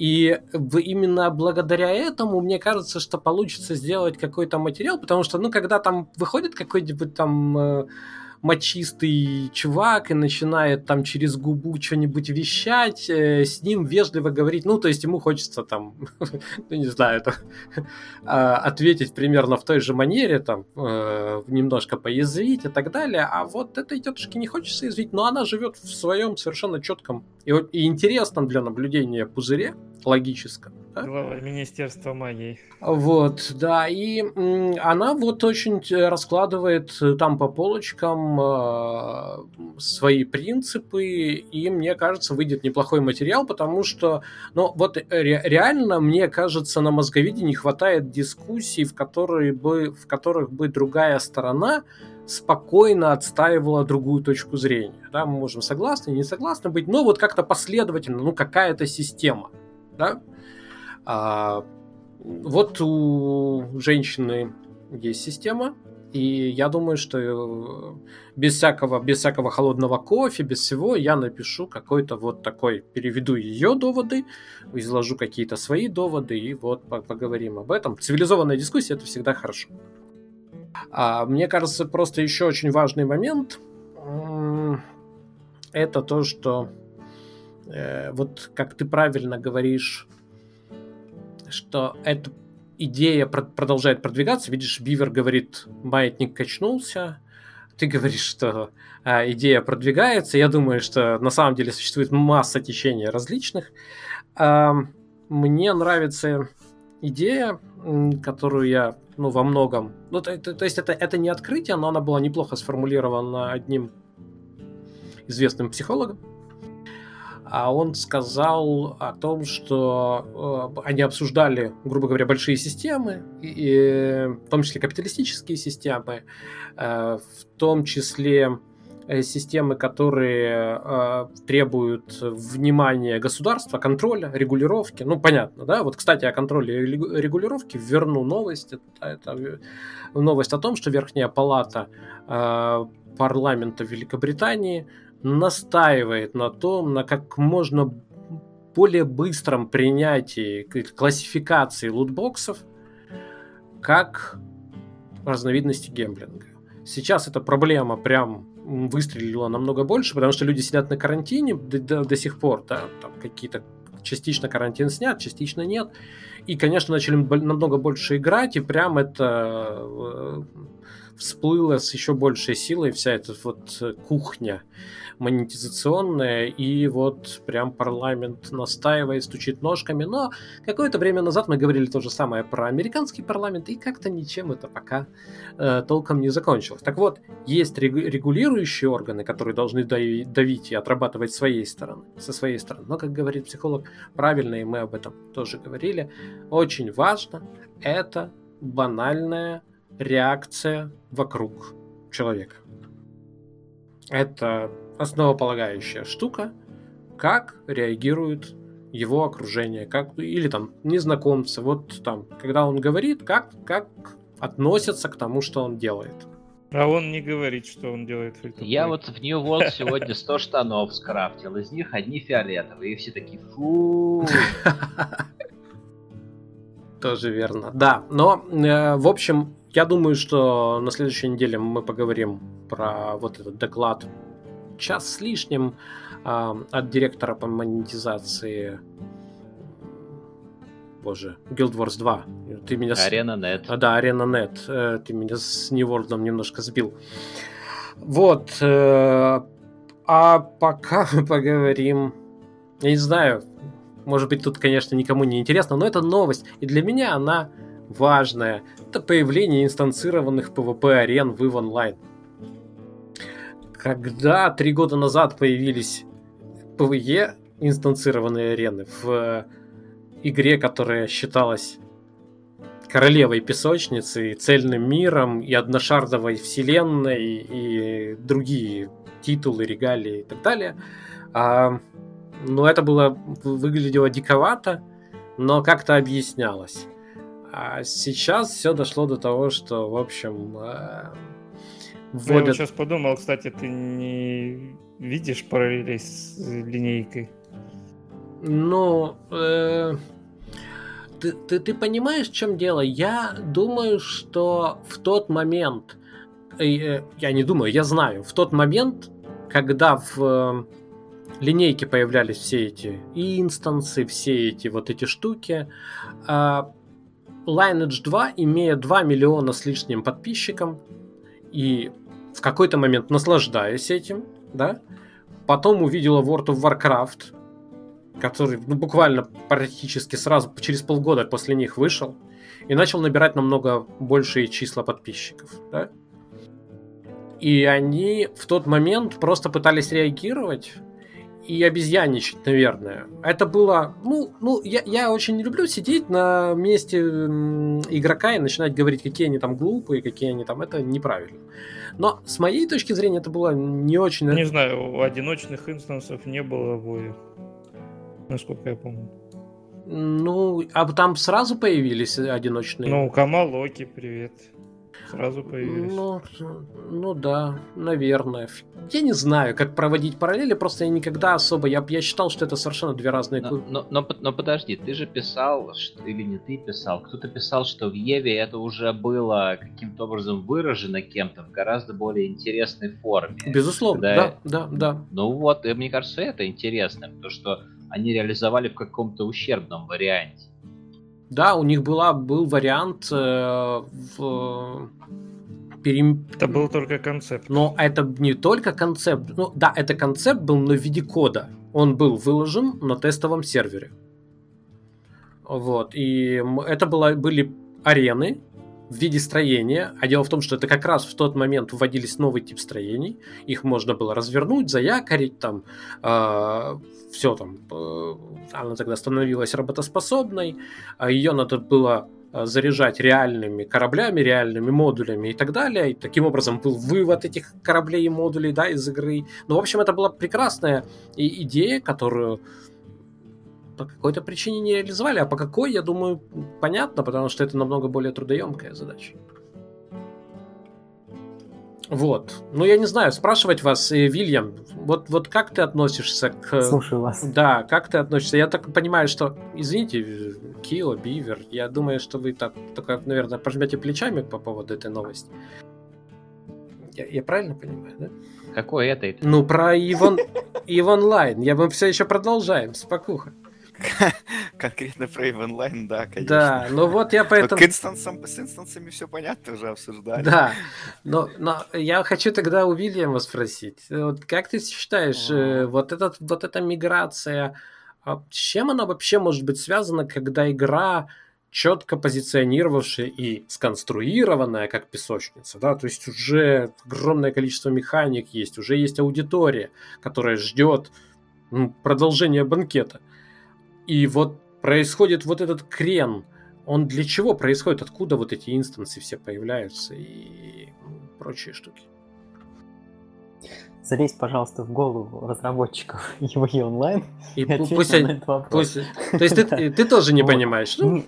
Speaker 1: И именно благодаря этому, мне кажется, что получится сделать какой-то материал, потому что, ну, когда там выходит какой-нибудь там э, мочистый чувак и начинает там через губу что-нибудь вещать, э, с ним вежливо говорить, ну, то есть ему хочется там, ну, не знаю, это, э, ответить примерно в той же манере, там, э, немножко поязвить и так далее, а вот этой тетушке не хочется язвить, но она живет в своем совершенно четком и, и интересном для наблюдения пузыре, логическом.
Speaker 3: Да? Глава Министерства магии.
Speaker 1: Вот, да, и она вот очень раскладывает там по полочкам э, свои принципы, и мне кажется, выйдет неплохой материал, потому что, ну, вот ре- реально, мне кажется, на мозговиде не хватает дискуссий, в, которые бы, в которых бы другая сторона спокойно отстаивала другую точку зрения. Да, мы можем согласны, не согласны быть, но вот как-то последовательно, ну, какая-то система да? А, вот у женщины есть система, и я думаю, что э, без всякого, без всякого холодного кофе, без всего, я напишу какой-то вот такой, переведу ее доводы, изложу какие-то свои доводы, и вот поговорим об этом. Цивилизованная дискуссия это всегда хорошо. А мне кажется, просто еще очень важный момент это то, что э, вот как ты правильно говоришь, что эта идея продолжает продвигаться. Видишь, Бивер говорит, маятник качнулся. Ты говоришь, что э, идея продвигается. Я думаю, что на самом деле существует масса течений различных. Э, мне нравится идея, которую я ну, во многом... Ну, то, то, то есть это, это не открытие, но она была неплохо сформулирована одним известным психологом а он сказал о том, что э, они обсуждали, грубо говоря, большие системы, и, в том числе капиталистические системы, э, в том числе э, системы, которые э, требуют внимания государства, контроля, регулировки. Ну, понятно, да? Вот, кстати, о контроле и регулировке верну новость. Это, это новость о том, что Верхняя Палата э, парламента Великобритании настаивает на том, на как можно более быстром принятии классификации лутбоксов как разновидности гемблинга. Сейчас эта проблема прям выстрелила намного больше, потому что люди сидят на карантине до, до, до сих пор, да, там какие-то частично карантин снят, частично нет. И, конечно, начали намного больше играть, и прям это э, всплыла с еще большей силой вся эта вот кухня монетизационная, и вот прям парламент настаивает, стучит ножками. Но какое-то время назад мы говорили то же самое про американский парламент, и как-то ничем это пока э, толком не закончилось. Так вот, есть регулирующие органы, которые должны давить и отрабатывать своей стороны, со своей стороны. Но, как говорит психолог, правильно, и мы об этом тоже говорили, очень важно это банальная реакция вокруг человека. Это основополагающая штука, как реагирует его окружение, как или там незнакомцы, вот там, когда он говорит, как, как относятся к тому, что он делает.
Speaker 3: А он не говорит, что он делает
Speaker 2: фильтр. Я вот в New World сегодня 100 штанов скрафтил, из них одни фиолетовые, и все такие фу.
Speaker 1: Тоже верно. Да, но, э, в общем, я думаю, что на следующей неделе мы поговорим про вот этот доклад час с лишним э, от директора по монетизации Боже, Guild Wars 2.
Speaker 2: Ты меня... Арена Нет.
Speaker 1: А, да, Арена Нет. Э, ты меня с New World немножко сбил. Вот. Э, а пока мы поговорим... Я не знаю, может быть, тут, конечно, никому не интересно, но это новость. И для меня она важная. Это появление инстанцированных PvP-арен в EVE Online. Когда три года назад появились PvE инстанцированные арены в игре, которая считалась королевой песочницы, цельным миром, и одношардовой вселенной, и другие титулы, регалии и так далее. А, ну, это было выглядело диковато, но как-то объяснялось. А сейчас все дошло до того, что, в общем, э,
Speaker 3: вводят... Я сейчас подумал, кстати, ты не видишь параллели с линейкой?
Speaker 1: Ну, э, ты, ты, ты понимаешь, в чем дело? Я думаю, что в тот момент, э, э, я не думаю, я знаю, в тот момент, когда в э, линейке появлялись все эти инстансы, все эти вот эти штуки, э, Lineage 2, имея 2 миллиона с лишним подписчиком, и в какой-то момент наслаждаясь этим, да, потом увидела World of Warcraft, который ну, буквально практически сразу, через полгода после них вышел, и начал набирать намного большие числа подписчиков, да. И они в тот момент просто пытались реагировать и обезьянничать, наверное. Это было, ну, ну я, я очень не люблю сидеть на месте игрока и начинать говорить, какие они там глупые, какие они там, это неправильно. Но с моей точки зрения это было не очень...
Speaker 3: Не знаю, одиночных инстансов не было боя, насколько я помню.
Speaker 1: Ну, а там сразу появились одиночные?
Speaker 3: Ну, Камалоки, привет сразу появились.
Speaker 1: Ну, ну да, наверное. Я не знаю, как проводить параллели, просто я никогда особо... Я, я считал, что это совершенно две разные...
Speaker 2: Но, но, но, но подожди, ты же писал, что, или не ты писал, кто-то писал, что в Еве это уже было каким-то образом выражено кем-то в гораздо более интересной форме.
Speaker 1: Безусловно,
Speaker 2: Когда...
Speaker 1: да, да, да.
Speaker 2: Ну вот, и мне кажется, это интересно, то что они реализовали в каком-то ущербном варианте.
Speaker 1: Да, у них была, был вариант э, в
Speaker 3: перем... Это был только концепт.
Speaker 1: Но это не только концепт. Ну, да, это концепт был, но в виде кода. Он был выложен на тестовом сервере. Вот. И это было, были арены, в виде строения. А дело в том, что это как раз в тот момент вводились новый тип строений. Их можно было развернуть, заякорить, там, э, все там. Э, она тогда становилась работоспособной. А ее надо было э, заряжать реальными кораблями, реальными модулями и так далее. И таким образом был вывод этих кораблей и модулей да, из игры. Ну, в общем, это была прекрасная идея, которую по какой-то причине не реализовали, а по какой, я думаю, понятно, потому что это намного более трудоемкая задача. Вот. Ну, я не знаю, спрашивать вас, э, Вильям, вот, вот как ты относишься к...
Speaker 4: Слушаю вас.
Speaker 1: Да, как ты относишься? Я так понимаю, что... Извините, Кио, Бивер, я думаю, что вы так только, наверное, пожмете плечами по поводу этой новости. Я, я правильно понимаю, да?
Speaker 2: Какой это?
Speaker 1: Ну, про Иван... Ивонлайн. Я мы все еще продолжаем, спокуха.
Speaker 5: Конкретно про EVE Online, да, конечно.
Speaker 1: Да, ну вот я поэтому...
Speaker 5: К инстансам, с инстансами все понятно уже обсуждали.
Speaker 1: Да, но, но я хочу тогда у Вильяма спросить. Вот как ты считаешь, э, вот, этот, вот эта миграция, а с чем она вообще может быть связана, когда игра четко позиционировавшая и сконструированная как песочница, да, то есть уже огромное количество механик есть, уже есть аудитория, которая ждет ну, продолжения банкета. И вот происходит вот этот крен. Он для чего происходит? Откуда вот эти инстансы все появляются и прочие штуки?
Speaker 4: Залезь, пожалуйста, в голову разработчиков его и онлайн.
Speaker 1: И, и пусть, на этот вопрос. пусть То есть ты, ты тоже не понимаешь? Ну,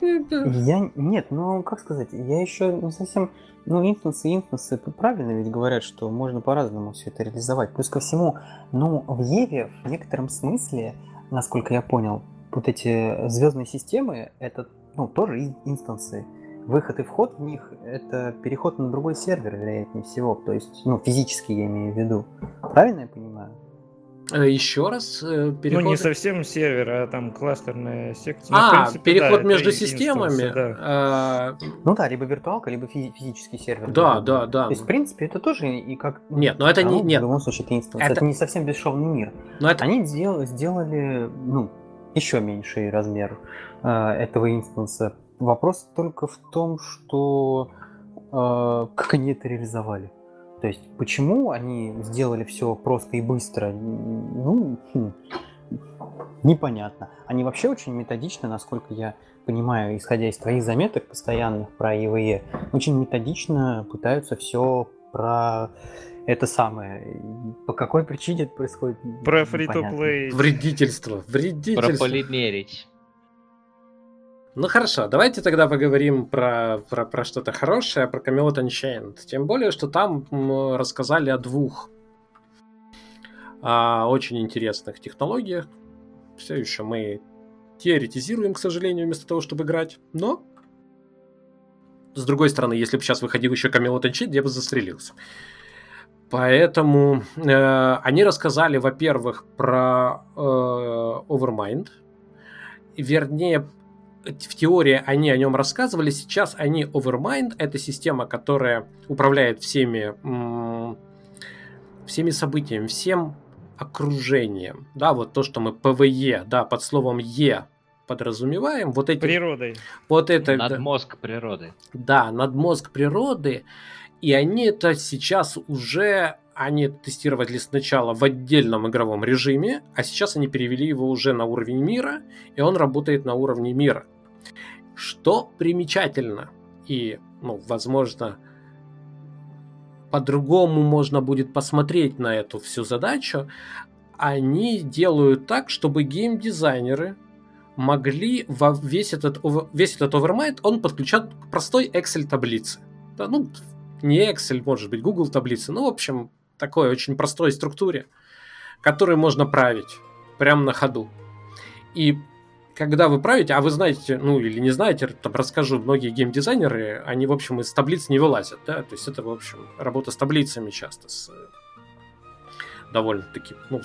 Speaker 4: я нет, ну как сказать, я еще не совсем. Ну, инстансы, инстансы, правильно ведь говорят, что можно по-разному все это реализовать. Плюс ко всему, ну, в Еве в некотором смысле, насколько я понял, вот эти звездные системы, это ну, тоже инстансы. Выход и вход в них – это переход на другой сервер, вероятнее всего. То есть, ну, физически я имею в виду. Правильно я понимаю?
Speaker 1: Э, Еще раз
Speaker 3: э, переход... Ну, не совсем сервер, а там кластерная секция.
Speaker 1: Ну, а, принципе, переход да, между системами. Да.
Speaker 4: А... Ну да, либо виртуалка, либо физи- физический сервер.
Speaker 1: Да, да, да.
Speaker 4: То есть, в принципе, это тоже и как...
Speaker 1: Нет, но это а, не... Нет.
Speaker 4: В любом случае, это инстанс. Это... это не совсем бесшовный мир. Но это... Они сделали, сделали ну, еще меньший размер э, этого инстанса. Вопрос только в том, что э, как они это реализовали. То есть, почему они сделали все просто и быстро, ну, хм, непонятно. Они вообще очень методично, насколько я понимаю, исходя из твоих заметок постоянных про ИВЕ, очень методично пытаются все про это самое. По какой причине это происходит?
Speaker 3: Про фри-то-плей.
Speaker 1: Вредительство. Вредительство.
Speaker 2: Про полимерить.
Speaker 1: Ну хорошо, давайте тогда поговорим про, про, про что-то хорошее, про Camelot Unchained. Тем более, что там рассказали о двух о очень интересных технологиях. Все еще мы теоретизируем, к сожалению, вместо того, чтобы играть. Но, с другой стороны, если бы сейчас выходил еще Camelot Unchained, я бы застрелился. Поэтому э, они рассказали, во-первых, про э, Overmind. Вернее, в теории они о нем рассказывали. Сейчас они Overmind это система, которая управляет всеми, м- всеми событиями, всем окружением. Да, вот то, что мы ПВЕ, да, под словом Е подразумеваем. Вот эти,
Speaker 3: Природой.
Speaker 1: Вот это.
Speaker 2: Надмозг природы.
Speaker 1: Да, надмозг природы. И они это сейчас уже они тестировали сначала в отдельном игровом режиме, а сейчас они перевели его уже на уровень мира, и он работает на уровне мира. Что примечательно, и, ну, возможно, по-другому можно будет посмотреть на эту всю задачу, они делают так, чтобы геймдизайнеры могли во весь этот, весь этот Overmind он подключать к простой Excel таблице. Да, ну, не Excel, может быть, Google таблицы, ну, в общем, такой очень простой структуре, которой можно править прямо на ходу. И когда вы правите, а вы знаете, ну или не знаете, там расскажу, многие геймдизайнеры, они, в общем, из таблиц не вылазят, да, то есть это, в общем, работа с таблицами часто, с довольно-таки, ну,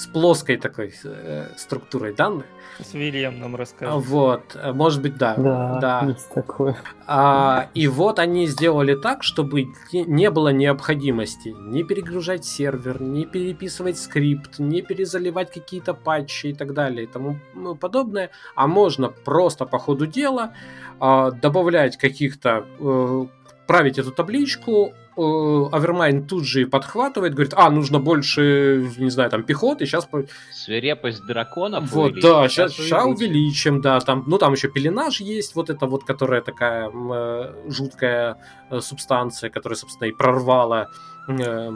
Speaker 1: с плоской такой э, структурой данных.
Speaker 3: С Вильям нам расскажет.
Speaker 1: Вот, э, может быть, да.
Speaker 4: Да,
Speaker 1: да.
Speaker 4: есть такое.
Speaker 1: А, и вот они сделали так, чтобы не было необходимости не перегружать сервер, не переписывать скрипт, не перезаливать какие-то патчи и так далее и тому подобное, а можно просто по ходу дела а, добавлять каких-то э, править эту табличку, Overmind тут же подхватывает, говорит, а, нужно больше, не знаю, там, пехоты, сейчас...
Speaker 2: Свирепость драконов
Speaker 1: Вот, да, сейчас, сейчас увеличим, да, там, ну, там еще пеленаж есть, вот это вот, которая такая э, жуткая э, субстанция, которая, собственно, и прорвала
Speaker 5: э,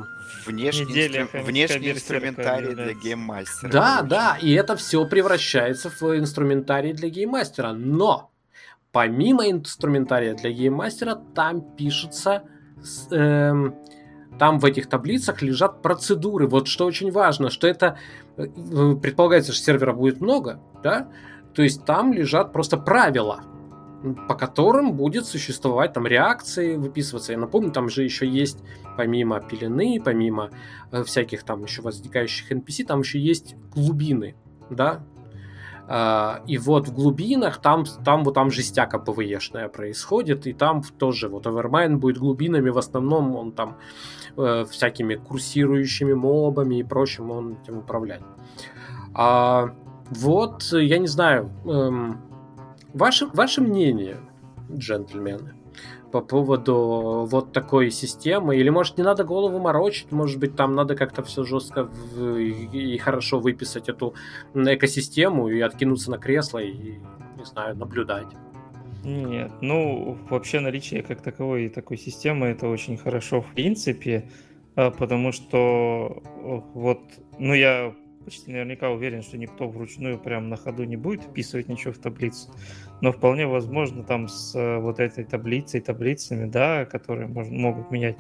Speaker 5: Внешний, инстру... внешний инструментарий для гейммастера.
Speaker 1: Да, да, и это все превращается в инструментарий для гейммастера. Но помимо инструментария для гейммастера, там пишется э, там в этих таблицах лежат процедуры. Вот что очень важно, что это э, предполагается, что сервера будет много, да, то есть там лежат просто правила, по которым будет существовать там реакции, выписываться. Я напомню, там же еще есть, помимо пелены, помимо э, всяких там еще возникающих NPC, там еще есть глубины, да, и вот в глубинах там, там вот там жестяка ПВЕшная происходит, и там тоже вот Overmind будет глубинами, в основном он там э, всякими курсирующими мобами и прочим он этим управляет. А, вот, я не знаю, эм, ваше, ваше мнение, джентльмены? По поводу вот такой системы? Или, может, не надо голову морочить? Может быть, там надо как-то все жестко и хорошо выписать эту экосистему и откинуться на кресло и, не знаю, наблюдать?
Speaker 3: Нет, ну, вообще наличие как таковой такой системы это очень хорошо в принципе, а, потому что вот, ну, я почти наверняка уверен, что никто вручную прям на ходу не будет вписывать ничего в таблицу. Но вполне возможно там с э, вот этой таблицей, таблицами, да, которые можно, могут менять,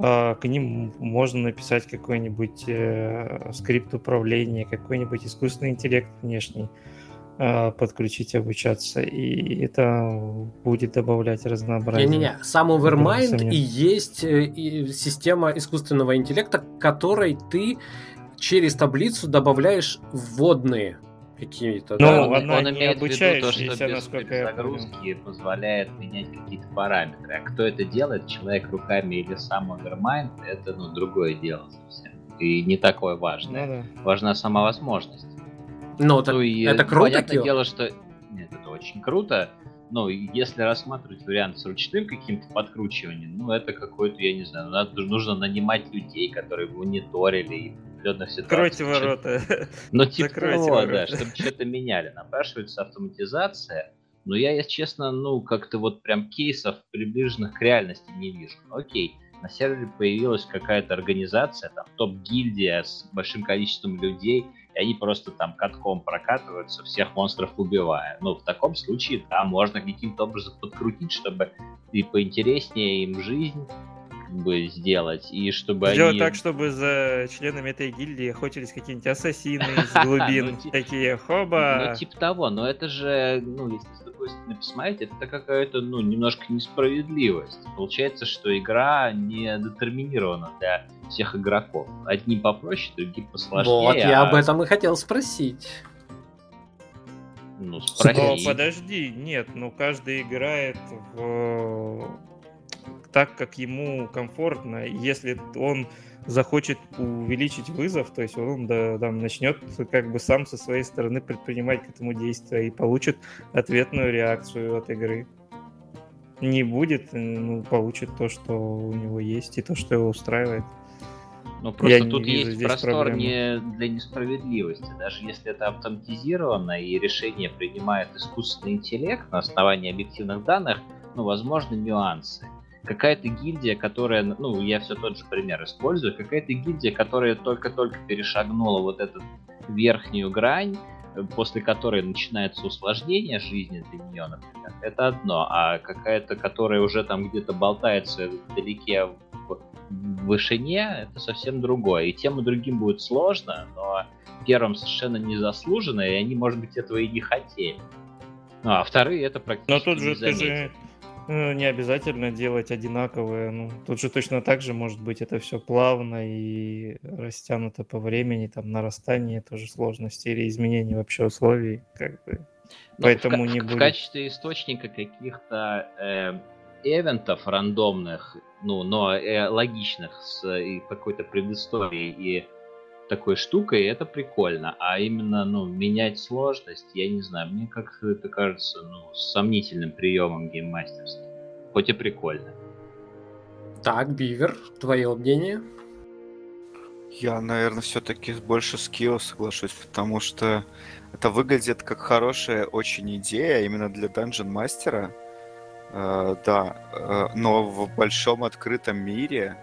Speaker 3: а, к ним можно написать какой-нибудь э, скрипт управления, какой-нибудь искусственный интеллект внешний а, подключить, обучаться, и это будет добавлять разнообразие.
Speaker 1: Не-не-не, сам Overmind и есть э, система искусственного интеллекта, которой ты через таблицу добавляешь вводные какие-то.
Speaker 2: Ну, да? он, она он имеет в виду то, что без, без загрузки позволяет менять какие-то параметры. А кто это делает, человек руками или сам Overmind, это ну, другое дело совсем. И не такое важное. Ну, да. Важна сама возможность.
Speaker 1: Ну, ну и это круто.
Speaker 2: Понятное дело, что... Нет, это очень круто. Но если рассматривать вариант с ручным каким-то подкручиванием, ну, это какой-то, я не знаю, надо, нужно нанимать людей, которые мониторили и определенных
Speaker 3: ситуациях. Закройте ворота.
Speaker 2: Ну, типа Закройте того, ворота. да, чтобы что-то меняли. Напрашивается автоматизация, но я, если честно, ну, как-то вот прям кейсов, приближенных к реальности не вижу. Окей, на сервере появилась какая-то организация, там, топ-гильдия с большим количеством людей, и они просто там катком прокатываются, всех монстров убивая. Ну, в таком случае, да, можно каким-то образом подкрутить, чтобы и поинтереснее им жизнь, бы сделать, и чтобы
Speaker 3: Сделать
Speaker 2: они...
Speaker 3: так, чтобы за членами этой гильдии охотились какие-нибудь ассасины из глубин, ну, такие, хоба!
Speaker 2: Ну, типа того, но это же, ну, если с другой стороны посмотреть, это какая-то, ну, немножко несправедливость. Получается, что игра не детерминирована для всех игроков. Одни попроще, другие посложнее.
Speaker 1: Вот, я а об этом и хотел спросить.
Speaker 3: Ну, спроси. Но подожди, нет, ну каждый играет в так, как ему комфортно. Если он захочет увеличить вызов, то есть он да, там, начнет как бы сам со своей стороны предпринимать к этому действие и получит ответную реакцию от игры. Не будет, ну, получит то, что у него есть, и то, что его устраивает.
Speaker 2: Ну, просто Я тут есть простор не для несправедливости. Даже если это автоматизировано и решение принимает искусственный интеллект на основании объективных данных, ну, возможно, нюансы какая-то гильдия, которая, ну, я все тот же пример использую, какая-то гильдия, которая только-только перешагнула вот эту верхнюю грань, э, после которой начинается усложнение жизни для нее, например, это одно, а какая-то, которая уже там где-то болтается вдалеке в вышине, это совсем другое. И тем и другим будет сложно, но первым совершенно незаслуженно, и они, может быть, этого и не хотели. Ну, а вторые это практически
Speaker 3: Но тут же ты же Ну, не обязательно делать одинаковые. Ну, тут же точно так же может быть это все плавно и растянуто по времени, там нарастание тоже сложности или изменение вообще условий, как бы.
Speaker 2: Ну,
Speaker 3: Поэтому
Speaker 2: в,
Speaker 3: не
Speaker 2: в,
Speaker 3: будет.
Speaker 2: в качестве источника каких-то э, эвентов рандомных, ну, но э, логичных с какой-то предысторией и такой штукой, это прикольно. А именно, ну, менять сложность, я не знаю, мне как это кажется, ну, сомнительным приемом гейммастерства. Хоть и прикольно.
Speaker 1: Так, Бивер, твое мнение?
Speaker 5: Я, наверное, все-таки больше с Кио соглашусь, потому что это выглядит как хорошая очень идея именно для Dungeon Мастера. Э, да, э, но в большом открытом мире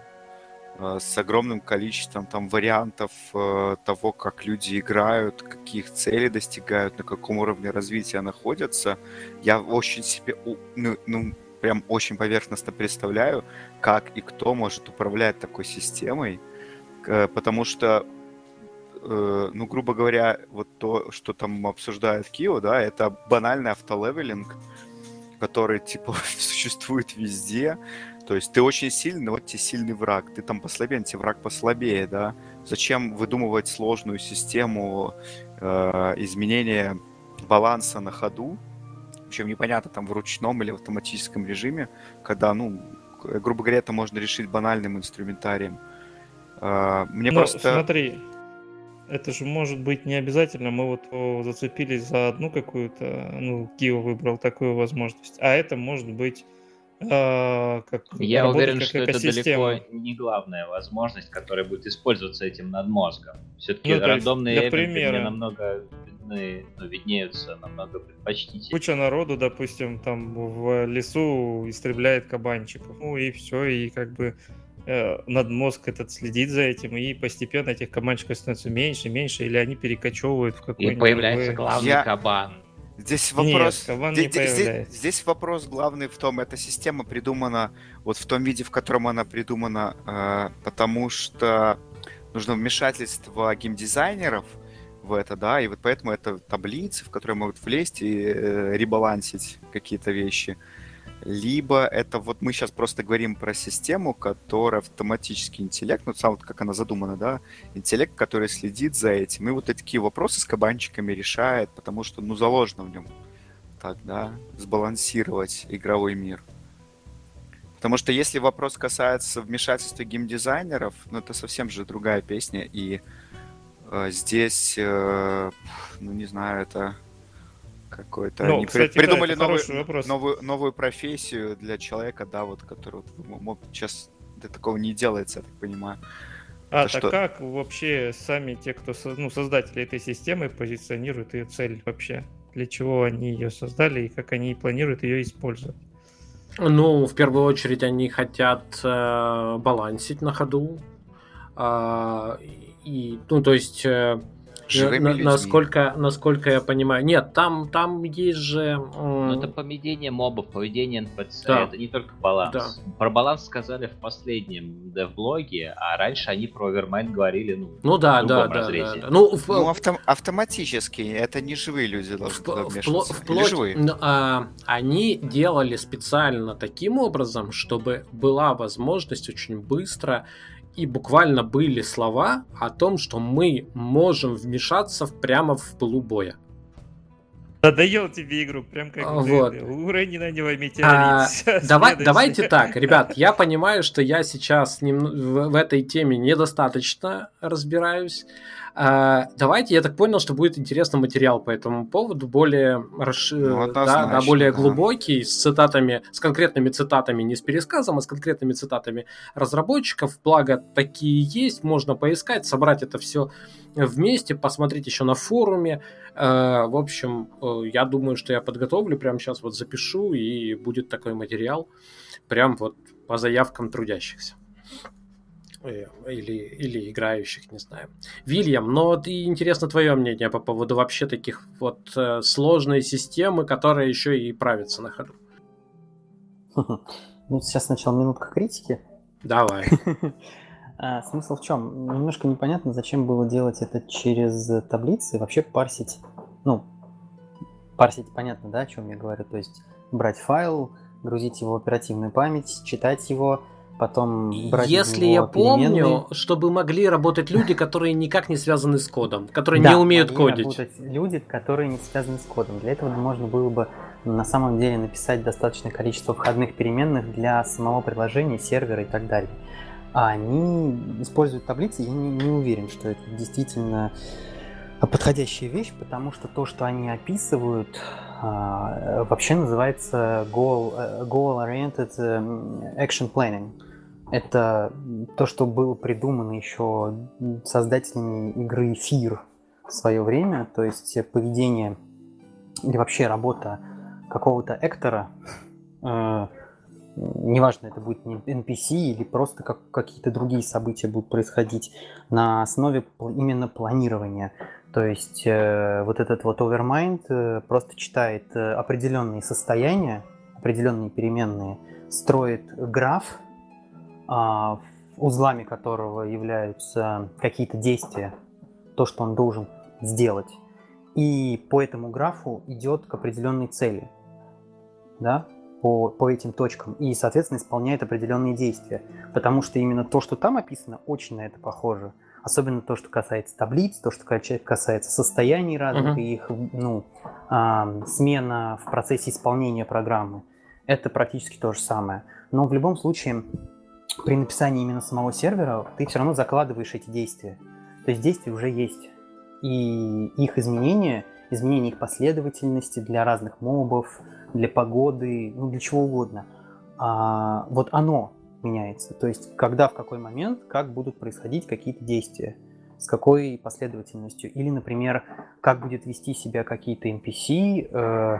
Speaker 5: с огромным количеством там вариантов э, того, как люди играют, каких целей достигают, на каком уровне развития находятся, я очень себе, ну, ну, прям очень поверхностно представляю, как и кто может управлять такой системой, Э, потому что, э, ну, грубо говоря, вот то, что там обсуждает Кио, да, это банальный автолевелинг, который, типа, существует везде. То есть ты очень сильный, вот тебе сильный враг. Ты там послабее, тебе враг послабее, да. Зачем выдумывать сложную систему э, изменения баланса на ходу? Причем непонятно, там в ручном или в автоматическом режиме, когда, ну, грубо говоря, это можно решить банальным инструментарием. Э, Мне
Speaker 3: Ну,
Speaker 5: просто...
Speaker 3: смотри, это же может быть не обязательно. Мы вот зацепились за одну какую-то, ну, Кио выбрал такую возможность, а это может быть а, как
Speaker 2: Я
Speaker 3: работать
Speaker 2: уверен,
Speaker 3: как
Speaker 2: что это
Speaker 3: экосистема.
Speaker 2: далеко не главная возможность, которая будет использоваться этим над мозгом. Все-таки
Speaker 3: Ну, есть,
Speaker 2: рандомные
Speaker 3: примера.
Speaker 2: намного видны, ну, виднеются намного предпочтительнее.
Speaker 3: Куча народу, допустим, там в лесу истребляет кабанчиков. Ну и все, и как бы э, надмозг этот следит за этим, и постепенно этих кабанчиков становится меньше, меньше, или они перекочевывают в
Speaker 2: И
Speaker 3: какой-нибудь
Speaker 2: появляется
Speaker 3: другой-
Speaker 2: главный
Speaker 5: Я-
Speaker 2: кабан.
Speaker 5: Здесь
Speaker 3: Нет,
Speaker 5: вопрос...
Speaker 3: кабан
Speaker 5: Здесь,
Speaker 3: не
Speaker 5: здесь- здесь вопрос главный в том, эта система придумана вот в том виде, в котором она придумана, э, потому что нужно вмешательство геймдизайнеров в это, да, и вот поэтому это таблицы, в которые могут влезть и э, ребалансить какие-то вещи. Либо это вот мы сейчас просто говорим про систему, которая автоматический интеллект, ну, сам вот как она задумана, да, интеллект, который следит за этим, и вот такие вопросы с кабанчиками решает, потому что, ну, заложено в нем так, да, сбалансировать игровой мир. Потому что если вопрос касается вмешательства геймдизайнеров, ну, это совсем же другая песня, и э, здесь, э, ну, не знаю, это какой-то...
Speaker 3: Ну,
Speaker 5: они
Speaker 3: кстати, да,
Speaker 5: придумали
Speaker 3: хороший вопрос.
Speaker 5: новую, новую профессию для человека, да, вот, который мог, сейчас да, такого не делается, я так понимаю.
Speaker 3: А,
Speaker 5: Это
Speaker 3: так
Speaker 5: что?
Speaker 3: как вообще сами те, кто ну, создатели этой системы, позиционируют ее цель вообще? Для чего они ее создали и как они планируют ее использовать?
Speaker 1: Ну, в первую очередь, они хотят э, балансить на ходу. А, и, ну, то есть, э,
Speaker 5: Живыми
Speaker 1: на-
Speaker 5: людьми.
Speaker 1: насколько, насколько я понимаю. Нет, там, там есть же. м,
Speaker 2: Ну, это поведение мобов, поведение NPC,
Speaker 1: Да.
Speaker 2: это не только баланс. Про баланс сказали в последнем девблоге, а раньше они про Overmind говорили, ну,
Speaker 1: Ну да,
Speaker 2: в
Speaker 1: да, да, да,
Speaker 2: разрезе.
Speaker 1: да. Ну, в-
Speaker 5: Ну, автом- автоматически, это не живые люди должны
Speaker 1: впло-
Speaker 5: вмешиваться.
Speaker 1: Вплоть-
Speaker 5: живые?
Speaker 1: н- а, они делали специально таким образом, чтобы была возможность очень быстро и буквально были слова о том, что мы можем вмешаться в- прямо в пылу боя.
Speaker 3: Надоел тебе игру, прям как
Speaker 1: А, вот.
Speaker 3: Дэдли. Уронь на него
Speaker 1: А,
Speaker 3: метеорит.
Speaker 1: Давай,
Speaker 3: Следующий.
Speaker 1: давайте так, ребят, я понимаю, что я сейчас в, в этой теме недостаточно разбираюсь. А, давайте, я так понял, что будет интересный материал по этому поводу, более расши-
Speaker 5: Ну,
Speaker 1: да,
Speaker 5: однозначно,
Speaker 1: да, более
Speaker 5: да.
Speaker 1: глубокий, с цитатами, с конкретными цитатами, не с пересказом, а с конкретными цитатами разработчиков. Благо, такие есть, можно поискать, собрать это все вместе, посмотреть еще на форуме. Э, В общем, э, я думаю, что я подготовлю, прямо сейчас вот запишу, и будет такой материал, прям вот по заявкам трудящихся. Э, Или, или играющих, не знаю. Вильям, но ты интересно твое мнение по поводу вообще таких вот э, сложной системы, которая еще и правится на ходу.
Speaker 4: Ну, сейчас сначала минутка критики.
Speaker 1: Давай.
Speaker 4: А, смысл в чем? Немножко непонятно, зачем было делать это через таблицы, вообще парсить, ну, парсить понятно, да, о чем я говорю, то есть брать файл, грузить его в оперативную память, читать его, потом брать
Speaker 1: Если я помню,
Speaker 4: переменные.
Speaker 1: чтобы могли работать люди, которые никак не связаны с кодом, которые
Speaker 4: Да,
Speaker 1: не умеют кодить.
Speaker 4: работать люди, которые не связаны с кодом. Для этого можно было бы на самом деле написать достаточное количество входных переменных для самого приложения, сервера и так далее. А они используют таблицы, я не, не уверен, что это действительно подходящая вещь, потому что то, что они описывают, а, вообще называется э, goal-oriented эм, action planning. Это то, что было придумано еще создателями игры Fear в свое время, то есть поведение или вообще работа какого-то эктора, э, неважно, это будет NPC или просто как, какие-то другие события будут происходить на основе именно планирования. То есть э, вот этот вот Overmind э, просто читает э, определенные состояния, определенные переменные, строит граф, а, узлами которого являются какие-то действия, то, что он должен сделать. И по этому графу идет к определенной цели, да, по, по этим точкам, и, соответственно, исполняет определенные действия. Потому что именно то, что там описано, очень на это похоже. Особенно то, что касается таблиц, то, что касается состояний разных
Speaker 1: Мгм.
Speaker 4: и их ну, ам, смена в процессе исполнения программы. Это практически то же самое. Но в любом случае, при написании именно самого сервера, ты все равно закладываешь эти действия. То есть действия уже есть. И их изменения, изменение их последовательности для разных мобов, для погоды, ну для чего угодно. А, вот оно меняется. То есть когда, в какой момент, как будут происходить какие-то действия, с какой последовательностью. Или, например, как будет вести себя какие-то NPC, э,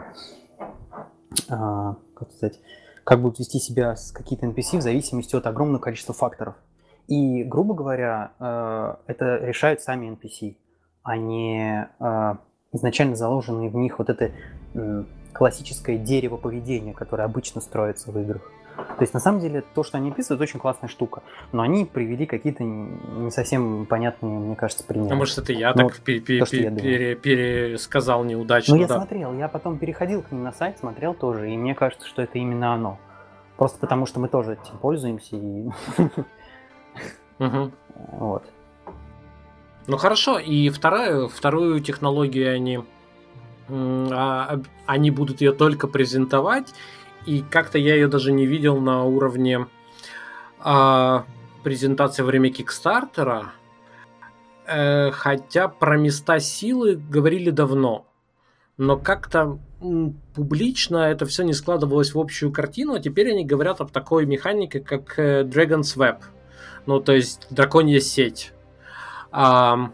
Speaker 4: а, как сказать, как будут вести себя какие-то NPC в зависимости от огромного количества факторов. И, грубо говоря, э, это решают сами NPC, а не э, изначально заложенные в них вот это м, классическое дерево поведения, которое обычно строится в играх. То есть, на самом деле, то, что они описывают, очень классная штука. Но они привели какие-то не совсем понятные, мне кажется, примеры.
Speaker 1: А может, это я
Speaker 4: Ну,
Speaker 1: так пе- пе-
Speaker 4: то, что я
Speaker 1: пе-
Speaker 4: думаю.
Speaker 1: пере- пересказал неудачно,
Speaker 4: Ну, я
Speaker 1: да.
Speaker 4: смотрел, я потом переходил к ним на сайт, смотрел тоже, и мне кажется, что это именно оно. Просто потому, что мы тоже этим пользуемся, и вот.
Speaker 1: Ну хорошо, и вторая, вторую технологию они, а, они будут ее только презентовать, и как-то я ее даже не видел на уровне а, презентации во время Кикстартера, Э, хотя про места силы говорили давно, но как-то публично это все не складывалось в общую картину, а теперь они говорят об такой механике, как э, Dragon's Web, ну то есть драконья сеть. А,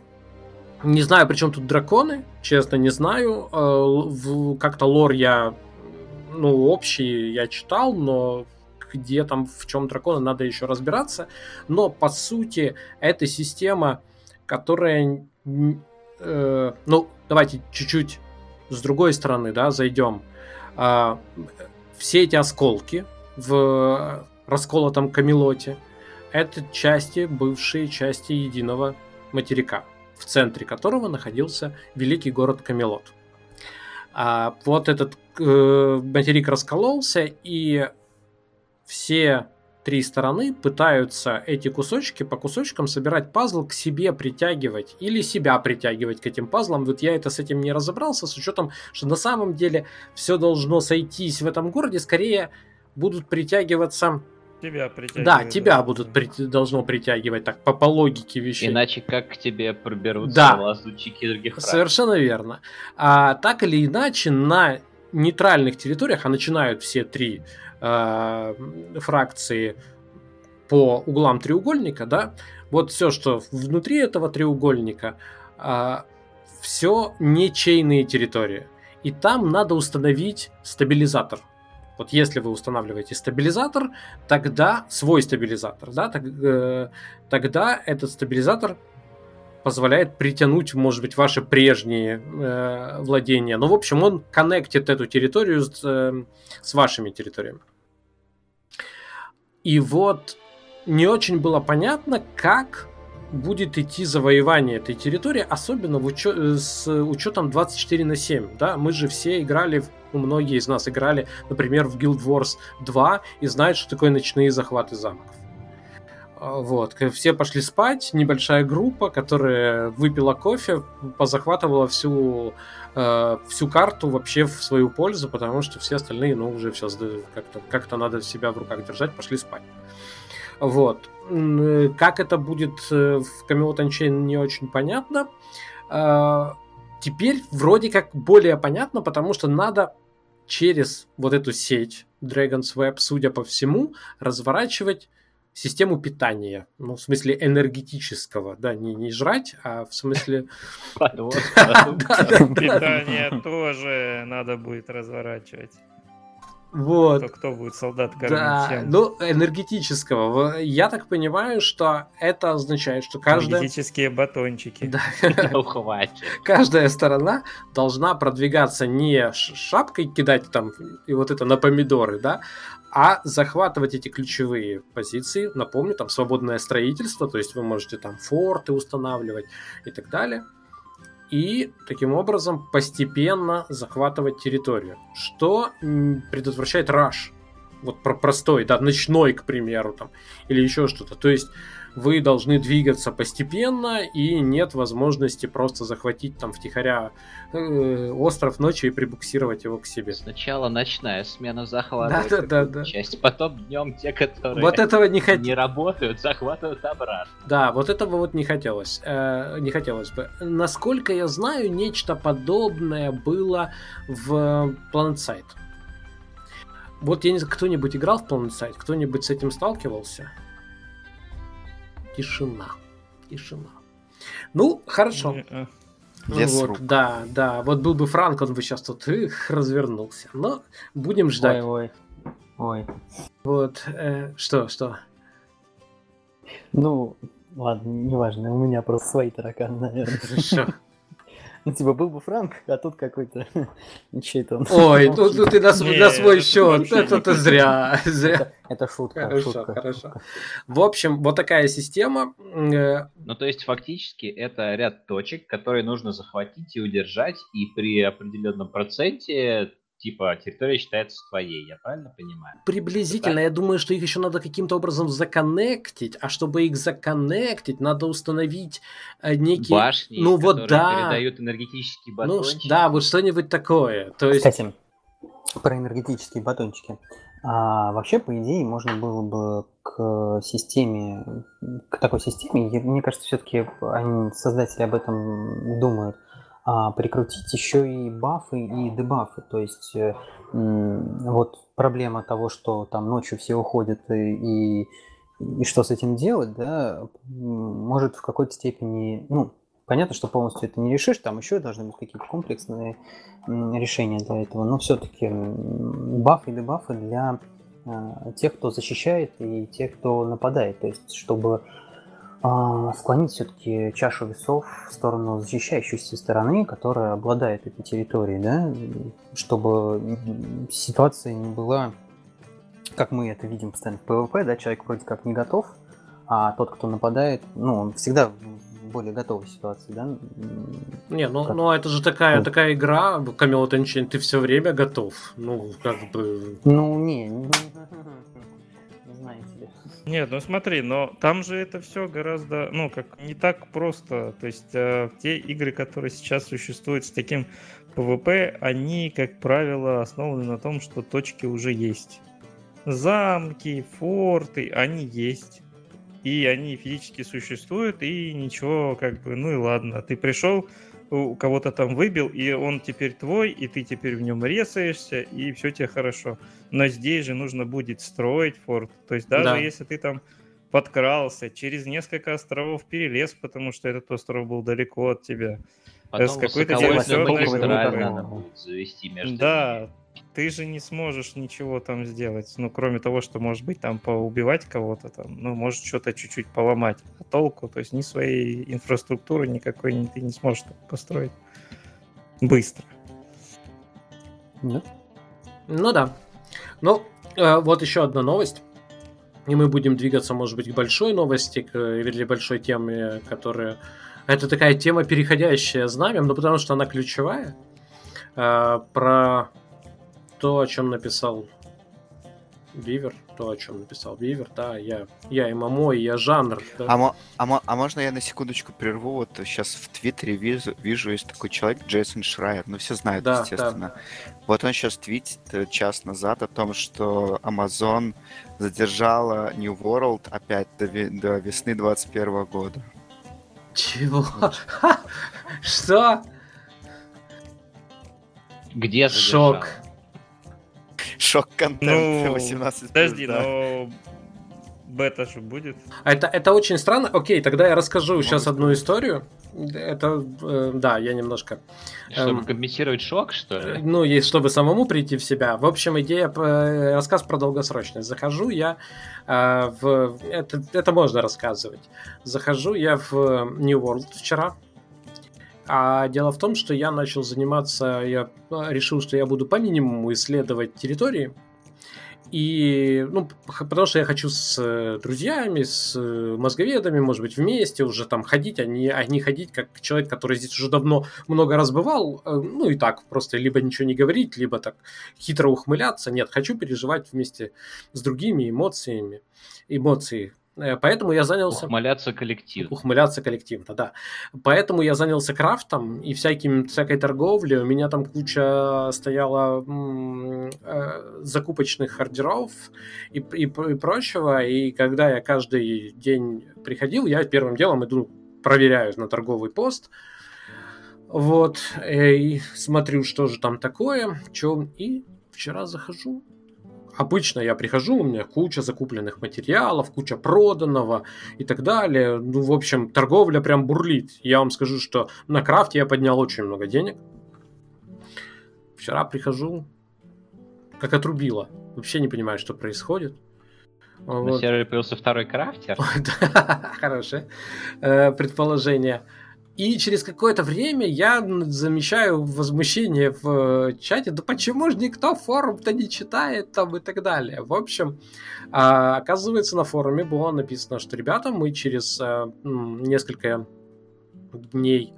Speaker 1: не знаю, при чем тут драконы, честно, не знаю. Э, Как-то лор я, ну, общий я читал, но где там, в чем драконы, надо еще разбираться. Но, по сути, это система, которая... э, ну, давайте чуть-чуть с другой стороны, да, зайдем. А, все эти осколки в расколотом Камелоте, это части, бывшие части единого материка, в центре которого находился великий город Камелот. А вот этот э, материк раскололся, и все три стороны пытаются эти кусочки по кусочкам собирать пазл к себе притягивать или себя притягивать к этим пазлам. Вот я это с этим не разобрался, с учетом, что на самом деле все должно сойтись в этом городе, скорее будут притягиваться
Speaker 3: Тебя притягивает.
Speaker 1: да, тебя будут прит- должно притягивать так по, по логике вещей.
Speaker 2: Иначе как к тебе проберутся
Speaker 1: Да.
Speaker 2: лазутчики других фракций?
Speaker 1: Совершенно верно. А, так или иначе, на нейтральных территориях, а начинают все три э, фракции по углам треугольника, да, вот все, что внутри этого треугольника, все ничейные территории. И там надо установить стабилизатор. Вот если вы устанавливаете стабилизатор, тогда свой стабилизатор, да, так, э, тогда этот стабилизатор позволяет притянуть, может быть, ваши прежние э, владения. Ну, в общем, он коннектит эту территорию с, э, с вашими территориями. И вот не очень было понятно, как будет идти завоевание этой территории, особенно в учё- с учетом 24 на 7. Да? Мы же все играли Ну, многие из нас играли, например, в Guild Wars 2 и знают, что такое ночные захваты замков. Вот, все пошли спать, небольшая группа, которая выпила кофе, позахватывала всю, э, всю карту вообще в свою пользу, потому что все остальные, ну, уже все как-то как надо себя в руках держать, пошли спать. Вот. Как это будет э, в Camelot Unchained не очень понятно. А, теперь вроде как более понятно, потому что надо через вот эту сеть Dragon's Web, судя по всему, разворачивать систему питания. Ну, в смысле энергетического, да, не, не жрать, а в смысле...
Speaker 3: Питание тоже надо будет разворачивать.
Speaker 1: Вот.
Speaker 3: Кто, кто будет солдат кормить?
Speaker 1: Да, ну, энергетического. Я так понимаю, что это означает, что каждая...
Speaker 3: Энергетические батончики. Да.
Speaker 1: Каждая сторона должна продвигаться не шапкой кидать там и вот это на помидоры, да, а захватывать эти ключевые позиции, напомню, там свободное строительство, то есть вы можете там форты устанавливать и так далее, и таким образом постепенно захватывать территорию, что предотвращает раш, вот про простой, да, ночной, к примеру, там, или еще что-то. То есть вы должны двигаться постепенно, и нет возможности просто захватить там втихаря э, остров ночи и прибуксировать его к себе.
Speaker 2: Сначала ночная смена захватывает
Speaker 1: да, да, да,
Speaker 2: часть, потом днем те, которые
Speaker 1: вот этого не, хот...
Speaker 2: не работают, захватывают обратно.
Speaker 1: Да, вот этого вот не хотелось. Э, не хотелось бы. Насколько я знаю, нечто подобное было в Planet Side. Вот я не знаю, кто-нибудь играл в Planet Side? Кто-нибудь с этим сталкивался? Тишина. Тишина. Ну, хорошо.
Speaker 5: Лес
Speaker 1: вот, рук. Да, да. Вот был бы Франк, он бы сейчас тут их развернулся. Но будем ждать.
Speaker 4: Ой, ой. Ой.
Speaker 1: Вот. Э, что, что?
Speaker 4: Ну, ладно, неважно. У меня просто свои тараканы, наверное. Хорошо. Ну, типа, был бы Франк, а тут какой-то... Чей то
Speaker 1: Ой, тут, тут ты на, свой, на свой счет. Это ты зря. зря.
Speaker 4: Это шутка.
Speaker 1: Хорошо,
Speaker 4: шутка,
Speaker 1: хорошо. Шутка. В общем, вот такая система.
Speaker 2: Э, ну, то есть, фактически, это ряд точек, которые нужно захватить и удержать, и при определенном проценте типа территория считается твоей, я правильно понимаю?
Speaker 1: Приблизительно, я думаю, что их еще надо каким-то образом законнектить, а чтобы их законнектить, надо установить э, некие...
Speaker 2: Башни, ну, вот, да. передают энергетические батончики.
Speaker 1: Ну, да, вот что-нибудь такое. То есть...
Speaker 4: Кстати, про энергетические батончики. А, вообще, по идее, можно было бы к системе, к такой системе, мне кажется, все-таки они, создатели об этом думают, а, прикрутить еще и бафы и дебафы. То есть э, вот проблема того, что там ночью все уходят и, и, и что с этим делать, да, может в какой-то степени, ну, понятно, что полностью это не решишь, там еще должны быть какие-то комплексные решения для этого, но все-таки бафы и дебафы для э, тех, кто защищает и тех, кто нападает. То есть, чтобы склонить все-таки чашу весов в сторону защищающейся стороны, которая обладает этой территорией, да, чтобы ситуация не была, как мы это видим постоянно в ПВП, да, человек вроде как не готов, а тот, кто нападает, ну, он всегда в более готовой ситуации, да?
Speaker 1: Не, ну, как... ну это же такая, ну. такая игра, Camelot Unchained, ты все время готов, ну, как бы...
Speaker 4: Ну, не.
Speaker 3: Нет, ну смотри, но там же это все гораздо, ну, как не так просто. То есть э, те игры, которые сейчас существуют с таким PvP, они, как правило, основаны на том, что точки уже есть. Замки, форты, они есть. И они физически существуют, и ничего, как бы, ну и ладно. Ты пришел, у кого-то там выбил, и он теперь твой, и ты теперь в нем резаешься, и все тебе хорошо. Но здесь же нужно будет строить форт. То есть даже да. если ты там подкрался, через несколько островов перелез, потому что этот остров был далеко от тебя.
Speaker 2: Потом с какой-то завести между
Speaker 3: Да, ними ты же не сможешь ничего там сделать, ну, кроме того, что, может быть, там поубивать кого-то там, ну, может, что-то чуть-чуть поломать. А толку, то есть ни своей инфраструктуры никакой ты не сможешь построить быстро.
Speaker 1: Нет. Ну да. Ну, э, вот еще одна новость. И мы будем двигаться, может быть, к большой новости, к, или большой теме, которая... Это такая тема, переходящая знамем, но потому что она ключевая. Э, про то, о чем написал Вивер, то, о чем написал Вивер, да, я, я и Мамо, и я жанр. Да.
Speaker 5: А, а, а можно я на секундочку прерву? Вот сейчас в Твиттере вижу, вижу есть такой человек, Джейсон Шрайер, ну все знают,
Speaker 1: Да,
Speaker 5: естественно. Вот он сейчас твитит э, час назад о том, что Amazon задержала New World опять до, до весны 21 года.
Speaker 1: Чего? Что?
Speaker 2: Где
Speaker 1: Шок.
Speaker 5: Шок-контент
Speaker 3: Ну,
Speaker 5: 18+,
Speaker 3: Подожди,
Speaker 5: да.
Speaker 3: но бета же будет.
Speaker 1: А Это, это очень странно. Окей, тогда я расскажу
Speaker 5: Могу
Speaker 1: сейчас одну историю. Это, э, да, я немножко
Speaker 2: Чтобы
Speaker 1: Эм,
Speaker 2: компенсировать шок, что
Speaker 1: Э,
Speaker 2: ли?
Speaker 1: Ну, и чтобы самому прийти в себя. В общем, идея, э, рассказ про долгосрочность. Захожу я э, в... Это, это можно рассказывать. Захожу я в New World вчера. А дело в том, что я начал заниматься, я э, решил, что я буду по минимуму исследовать территории. И, ну, потому что я хочу с э, друзьями, с э, мозговедами, может быть, вместе уже там ходить, а не, а не ходить как человек, который здесь уже давно много раз бывал, ну и так, просто либо ничего не говорить, либо так хитро ухмыляться. Нет, хочу переживать вместе с другими эмоциями, эмоции. Э, Поэтому я занялся...
Speaker 2: Ухмыляться коллективно.
Speaker 1: Ухмыляться коллективно, да. Поэтому я занялся крафтом и всяким, всякой торговлей. У меня там куча стояла м, э, закупочных ордеров и, и, и прочего. И когда я каждый день приходил, я первым делом иду, проверяю на торговый пост. Вот, э, и смотрю, что же там такое, чё, и вчера захожу, Обычно я прихожу, у меня куча закупленных материалов, куча проданного и так далее. Ну, в общем, торговля прям бурлит. Я вам скажу, что на крафте я поднял очень много денег. Вчера прихожу, как отрубило. Вообще не понимаю, что происходит.
Speaker 2: На
Speaker 1: Вот.
Speaker 2: сервере появился второй крафтер.
Speaker 1: Хорошее э, предположение. И через какое-то время я замечаю возмущение в э, чате, да почему же никто форум-то не читает там и так далее. В общем, а, оказывается, на форуме было написано, что, ребята, мы через э, несколько дней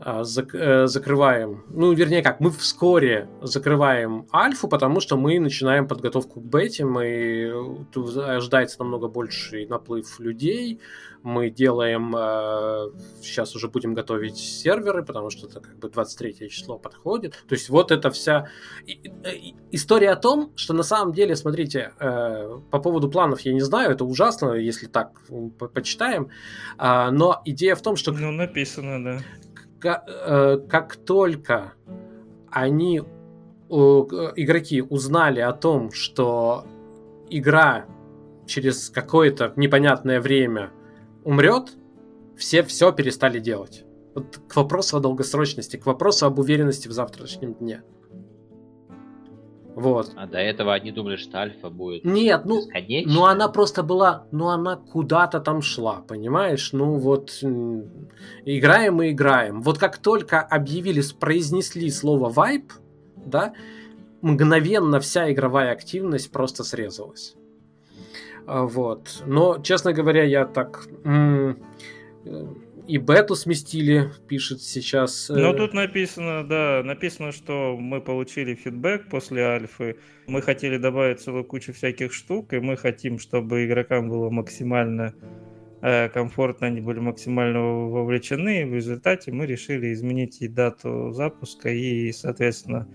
Speaker 1: зак- э, закрываем, ну, вернее как, мы вскоре закрываем альфу, потому что мы начинаем подготовку к бете, мы э, ожидается намного больший наплыв людей, мы делаем, э, сейчас уже будем готовить серверы, потому что это как бы 23 число подходит, то есть вот эта вся история о том, что на самом деле, смотрите, по поводу планов я не знаю, это ужасно, если так почитаем, а, но идея в том, что
Speaker 3: Ну, написано, да.
Speaker 1: Э, как только они, э, игроки, узнали о том, что игра через какое-то непонятное время умрет, все все перестали делать. Вот к вопросу о долгосрочности, к вопросу об уверенности в завтрашнем дне. Вот.
Speaker 2: А до этого они думали, что альфа будет
Speaker 1: Нет, ну,
Speaker 2: бесконечной.
Speaker 1: ну она просто была, ну она куда-то там шла, понимаешь? Ну вот играем и играем. Вот как только объявили, произнесли слово вайп, да, мгновенно вся игровая активность просто срезалась. А, Вот. Но, честно говоря, я так... м, э, И бету сместили, пишет сейчас. э,
Speaker 3: Ну, тут написано, да, написано, что мы получили фидбэк после альфы. Мы хотели добавить целую кучу всяких штук, и мы хотим, чтобы игрокам было максимально э, комфортно, они были максимально вовлечены. В результате мы решили изменить и дату запуска, и, соответственно,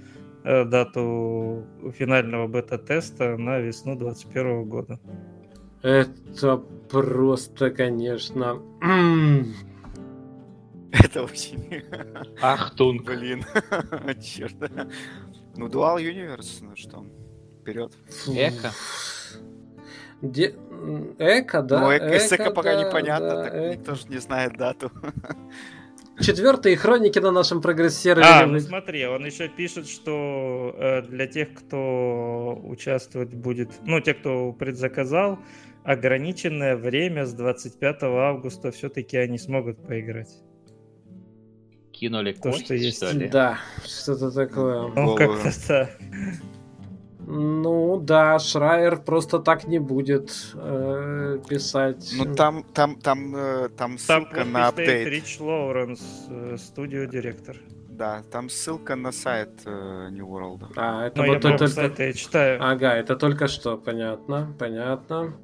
Speaker 3: э, дату финального бета-теста на весну 2021 года.
Speaker 1: Это просто, конечно...
Speaker 5: Это очень...
Speaker 2: Ахтунг.
Speaker 5: Блин, черт. Ну, Dual Universe, ну что, вперед.
Speaker 2: Eco.
Speaker 1: Де- Eco, да.
Speaker 5: ну, Eco, с Eco пока
Speaker 1: да,
Speaker 5: непонятно,
Speaker 1: да,
Speaker 5: так
Speaker 1: Eco.
Speaker 5: никто же не знает дату.
Speaker 1: Четвертые хроники на нашем прогресс-сервере.
Speaker 3: А, ну смотри, он еще пишет, что э, для тех, кто участвовать будет, ну, те, кто предзаказал, ограниченное время с 25 августа все-таки они смогут поиграть.
Speaker 2: Кинули
Speaker 3: То,
Speaker 2: кость,
Speaker 3: что есть.
Speaker 2: что ли?
Speaker 1: Да, что-то такое.
Speaker 3: Ну, как-то так.
Speaker 1: Ну да, Шрайер просто так не будет э, писать.
Speaker 5: Ну, там, там, там, э, там
Speaker 3: Там
Speaker 5: ссылка на
Speaker 3: подпись стоит
Speaker 5: апдейт.
Speaker 3: Рич Лоуренс, э, студио-директор.
Speaker 5: да, там ссылка на сайт э, New World.
Speaker 1: А, это
Speaker 3: Ну,
Speaker 1: вот
Speaker 3: я
Speaker 1: это...
Speaker 3: сайт я читаю.
Speaker 1: Ага, это только что, понятно, понятно.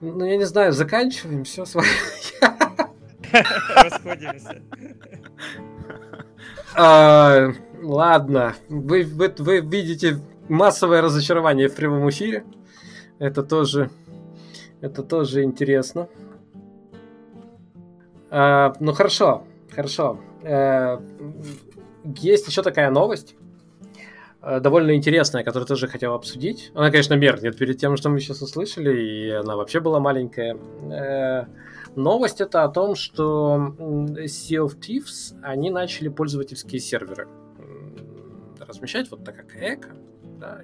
Speaker 1: Ну, я не знаю, заканчиваем все с вами.
Speaker 3: Расходимся.
Speaker 1: А, Ладно, вы, видите массовое разочарование в прямом эфире. Это тоже, это тоже интересно. А, ну хорошо, хорошо. Э, Есть еще такая новость, довольно интересная, которую тоже хотел обсудить. Она, конечно, меркнет перед тем, что мы сейчас услышали, и она вообще была маленькая. Э, Новость это о том, что Sea of Thieves, они начали пользовательские серверы размещать, вот так как Эко, да,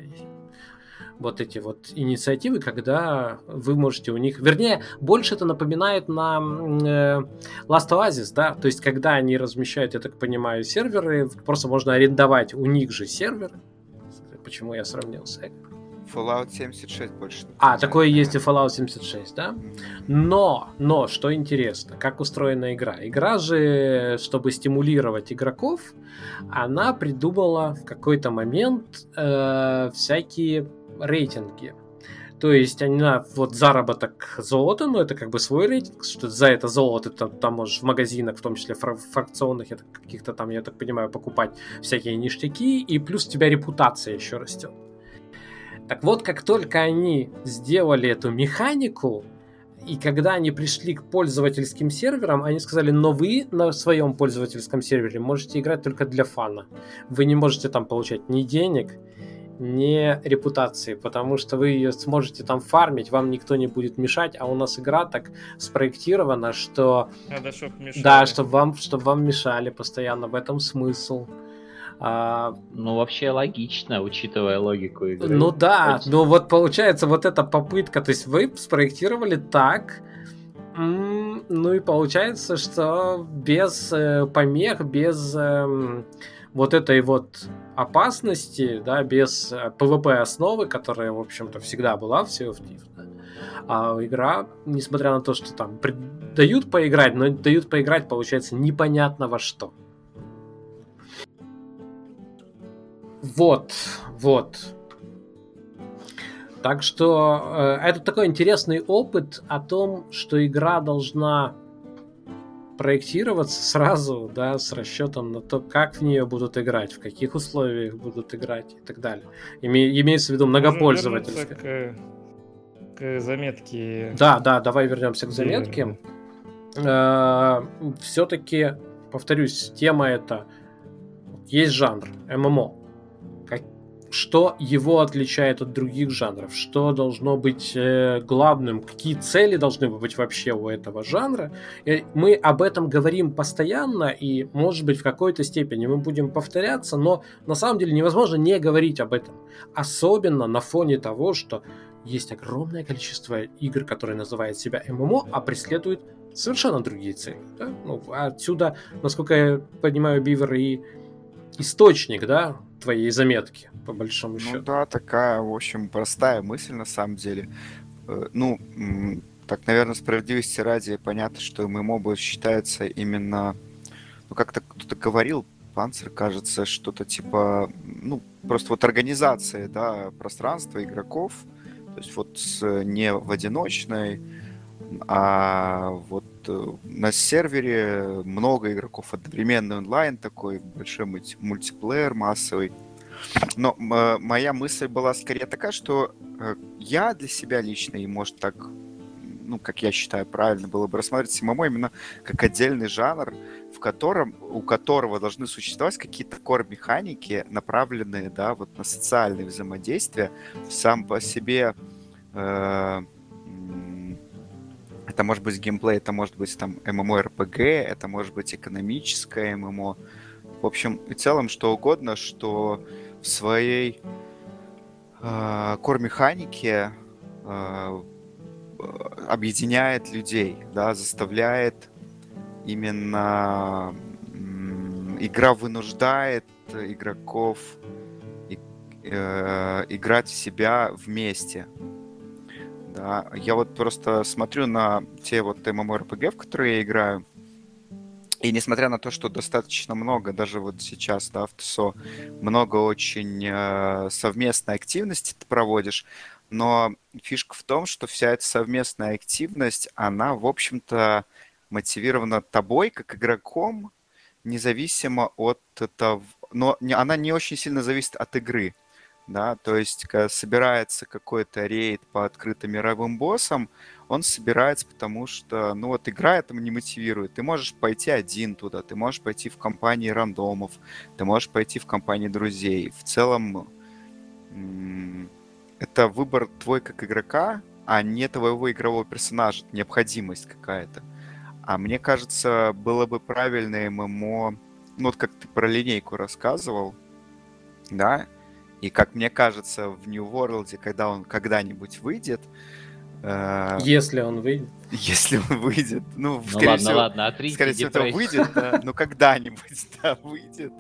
Speaker 1: вот эти вот инициативы, когда вы можете у них... Вернее, больше это напоминает на э, Last Oasis, да, то есть когда они размещают, я так понимаю, серверы, просто можно арендовать у них же серверы. Почему я сравнил с Эко?
Speaker 5: Fallout 76 больше.
Speaker 1: А, такое есть и Fallout 76, да? Но, но, что интересно, как устроена игра? Игра же, чтобы стимулировать игроков, она придумала в какой-то момент э, всякие рейтинги. То есть она вот заработок золота, ну это как бы свой рейтинг, что за это золото ты там, там можешь в магазинах, в том числе фра- фракционных, это каких-то там, я так понимаю, покупать всякие ништяки, и плюс у тебя репутация еще растет. Так вот, как только они сделали эту механику, и когда они пришли к пользовательским серверам, они сказали, но вы на своем пользовательском сервере можете играть только для фана. Вы не можете там получать ни денег, ни репутации, потому что вы ее сможете там фармить, вам никто не будет мешать, а у нас игра так спроектирована, что
Speaker 3: Надо, чтоб мешали.
Speaker 1: да, чтобы вам, чтобы вам мешали постоянно, в этом смысл. А,
Speaker 2: Ну, вообще логично, учитывая логику игры.
Speaker 1: Ну да,
Speaker 2: Очень.
Speaker 1: ну вот получается вот эта попытка, то есть вы спроектировали так, ну и получается, что без э, помех, без эм, вот этой вот опасности, да, без э, PvP основы, которая, в общем-то, всегда была в Sea of Thieves, да, а игра, несмотря на то, что там дают поиграть, но дают поиграть, получается, непонятно во что. Вот, вот. Так что э, это такой интересный опыт о том, что игра должна проектироваться сразу, да, с расчетом на то, как в нее будут играть, в каких условиях будут играть и так далее. Име- имеется в виду многопользовательская.
Speaker 3: К, к заметке.
Speaker 1: Да, да, давай вернемся к заметке. Все-таки, повторюсь, тема это есть жанр ММО. Что его отличает от других жанров? Что должно быть э, главным? Какие цели должны быть вообще у этого жанра? И мы об этом говорим постоянно, и, может быть, в какой-то степени мы будем повторяться, но на самом деле невозможно не говорить об этом. Особенно на фоне того, что есть огромное количество игр, которые называют себя ММО, а преследуют совершенно другие цели. да? Ну, отсюда, насколько я понимаю, Бивер и источник, да, твоей заметки, по большому
Speaker 5: Ну
Speaker 1: счету.
Speaker 5: да, такая, в общем, простая мысль на самом деле. Э, Ну, так, наверное, справедливости ради, понятно, что ММО считается именно, ну, как-то кто-то говорил, Панцер, кажется, что-то типа, ну, просто вот организация, да, пространства игроков, то есть вот с, не в одиночной, а вот э, на сервере много игроков одновременно онлайн такой, большой мульти- мультиплеер массовый. Но э, моя мысль была скорее такая, что э, я для себя лично, и может так, ну, как я считаю, правильно было бы рассматривать ММО именно как отдельный жанр, в котором, у которого должны существовать какие-то кор-механики, направленные, да, вот на социальные взаимодействия. Сам по себе э, это может быть геймплей, это может быть там MMORPG, это может быть экономическое ММО. В общем и целом, что угодно, что в своей э, кор-механике э, объединяет людей, да, заставляет именно игра вынуждает игроков э, играть в себя вместе. Да, я вот просто смотрю на те вот MMORPG, в которые я играю, И несмотря на то, что достаточно много, даже вот сейчас, да, в ТСО, много очень э, совместной активности ты проводишь, но фишка в том, что вся эта совместная активность, она, в общем-то, мотивирована тобой, как игроком, независимо от этого, но она не очень сильно зависит от игры да, то есть когда собирается какой-то рейд по открытым мировым боссам, он собирается, потому что, ну вот игра этому не мотивирует. Ты можешь пойти один туда, ты можешь пойти в компании рандомов, ты можешь пойти в компании друзей. В целом, это выбор твой как игрока, а не твоего игрового персонажа, необходимость какая-то. А мне кажется, было бы правильно ММО, ну вот как ты про линейку рассказывал, да, и как мне кажется, в New World, когда он когда-нибудь выйдет...
Speaker 1: Э, если он выйдет.
Speaker 5: Если он выйдет. Ну,
Speaker 2: ну скорее ладно, всего, ладно, отрите
Speaker 5: скорее всего, это выйдет, да, но когда-нибудь, да, выйдет.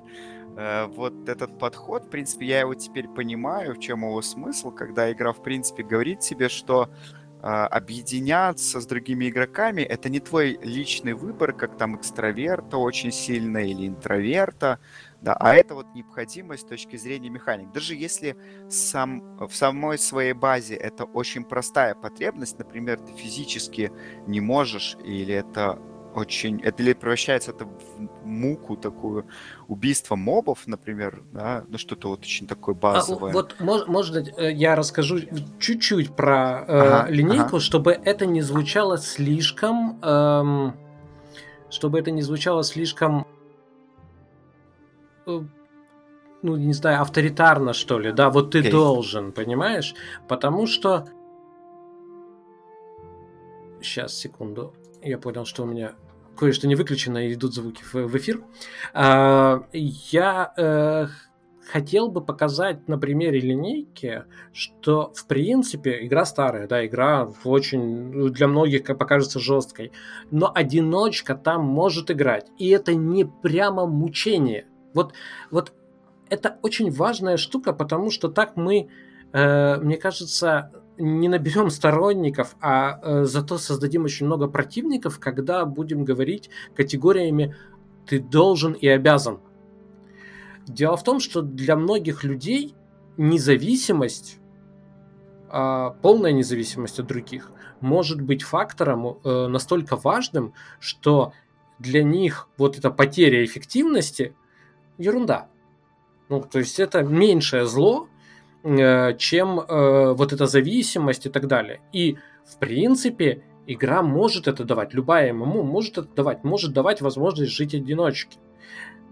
Speaker 5: Э, вот этот подход, в принципе, я его теперь понимаю, в чем его смысл, когда игра, в принципе, говорит тебе, что э, объединяться с другими игроками это не твой личный выбор, как там экстраверта очень сильно или интроверта, да, а это вот необходимость с точки зрения механик. Даже если сам, в самой своей базе это очень простая потребность, например, ты физически не можешь, или это очень... Это или превращается это в муку такую, убийство мобов, например, да, ну что-то вот очень такое а, базовое.
Speaker 1: А, вот, можно э, я расскажу чуть-чуть про э, ага, линейку, ага. чтобы это не звучало слишком... Эм, чтобы это не звучало слишком ну, не знаю, авторитарно, что ли, да, вот ты okay. должен, понимаешь? Потому что... Сейчас, секунду. Я понял, что у меня кое-что не выключено, и идут звуки в, в эфир. А, я э, хотел бы показать на примере линейки, что, в принципе, игра старая, да, игра очень для многих покажется жесткой, но одиночка там может играть, и это не прямо мучение – вот, вот это очень важная штука, потому что так мы, э, мне кажется, не наберем сторонников, а э, зато создадим очень много противников, когда будем говорить категориями «ты должен и обязан». Дело в том, что для многих людей независимость, э, полная независимость от других, может быть фактором э, настолько важным, что для них вот эта потеря эффективности – ерунда. Ну, то есть это меньшее зло, э, чем э, вот эта зависимость и так далее. И, в принципе, игра может это давать, любая ММО может это давать, может давать возможность жить одиночке.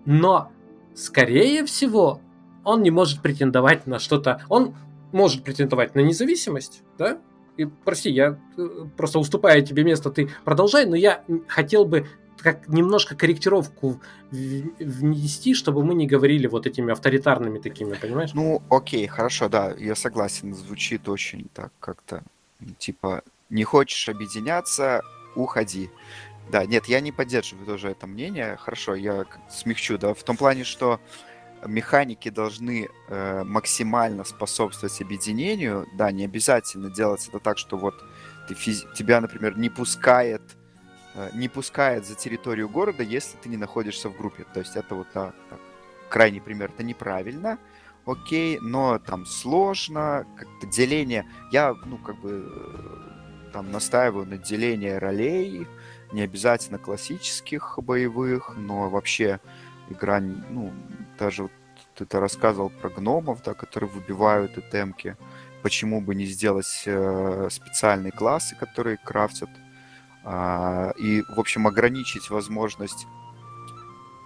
Speaker 1: Но, скорее всего, он не может претендовать на что-то... Он может претендовать на независимость, да? И, прости, я э, просто уступаю тебе место, ты продолжай, но я хотел бы как немножко корректировку внести, чтобы мы не говорили вот этими авторитарными такими, понимаешь?
Speaker 5: Ну, окей, хорошо, да, я согласен. Звучит очень так как-то, типа, не хочешь объединяться, уходи. Да, нет, я не поддерживаю тоже это мнение. Хорошо, я смягчу, да, в том плане, что механики должны э, максимально способствовать объединению. Да, не обязательно делать это так, что вот ты физи- тебя, например, не пускает не пускает за территорию города, если ты не находишься в группе. То есть это вот да, так, крайний пример. Это неправильно, окей, но там сложно, как-то деление. Я, ну, как бы э, там настаиваю на делении ролей, не обязательно классических боевых, но вообще игра, ну, даже вот ты это рассказывал про гномов, да, которые выбивают итемки. Почему бы не сделать э, специальные классы, которые крафтят и, в общем, ограничить возможность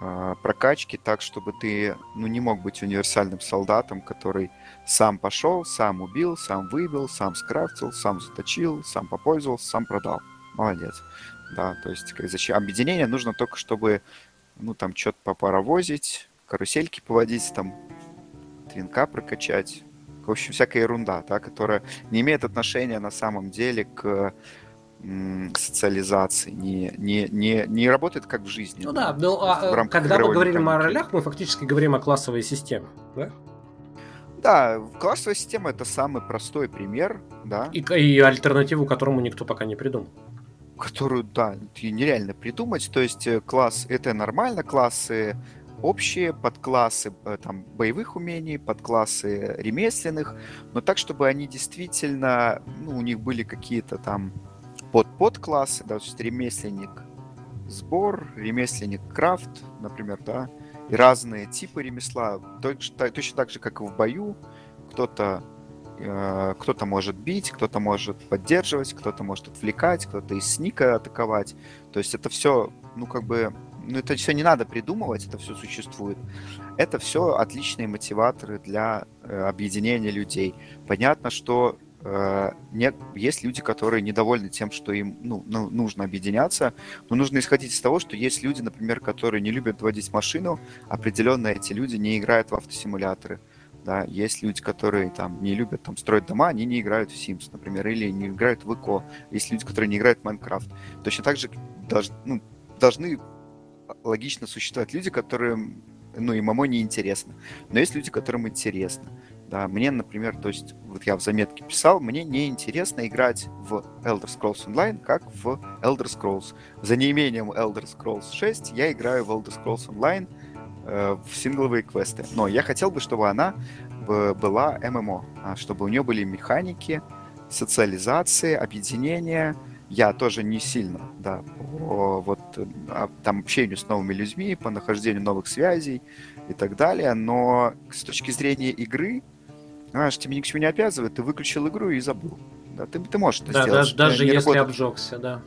Speaker 5: а, прокачки так, чтобы ты ну, не мог быть универсальным солдатом, который сам пошел, сам убил, сам выбил, сам скрафтил, сам заточил, сам попользовался, сам продал. Молодец. Да, то есть зачем объединение нужно только, чтобы ну там что-то попаровозить, карусельки поводить, там твинка прокачать. В общем, всякая ерунда, да, которая не имеет отношения на самом деле к социализации, не, не, не, не работает как в жизни.
Speaker 1: Ну да, но а, когда мы говорим о ролях, мы фактически говорим о классовой системе, да?
Speaker 5: Да, классовая система это самый простой пример, да.
Speaker 1: И, и альтернативу которому никто пока не придумал.
Speaker 5: которую, да, нереально придумать. То есть э, класс это нормально, классы общие, подклассы э, там, боевых умений, подклассы ремесленных, но так, чтобы они действительно, ну, у них были какие-то там под-подклассы, да, то есть ремесленник сбор, ремесленник крафт, например, да, и разные типы ремесла, точно, точно так же, как и в бою, кто-то э, кто-то может бить, кто-то может поддерживать, кто-то может отвлекать, кто-то из сника атаковать. То есть это все, ну, как бы ну, это все не надо придумывать, это все существует. Это все отличные мотиваторы для э, объединения людей. Понятно, что э, нет, есть люди, которые недовольны тем, что им ну, ну, нужно объединяться, но нужно исходить из того, что есть люди, например, которые не любят водить машину, определенно эти люди не играют в автосимуляторы. Да, есть люди, которые там не любят там строить дома, они не играют в Sims, например, или не играют в ИКО. Есть люди, которые не играют в Майнкрафт. Точно так же должны, ну, должны логично существовать люди, которым, ну, и мамо не интересно. Но есть люди, которым интересно. Да, мне, например, то есть, вот я в заметке писал, мне не интересно играть в Elder Scrolls Online, как в Elder Scrolls. За неимением Elder Scrolls 6 я играю в Elder Scrolls Online э, в сингловые квесты. Но я хотел бы, чтобы она была ММО, а чтобы у нее были механики, социализации, объединения, я тоже не сильно, да, по вот а, там общению с новыми людьми, по нахождению новых связей и так далее, но с точки зрения игры, знаешь, тебе ни к чему не обязывает, ты выключил игру и забыл. Да, ты, ты можешь это
Speaker 1: да,
Speaker 5: сделать.
Speaker 1: Даже, даже если
Speaker 5: работает.
Speaker 1: обжегся, да.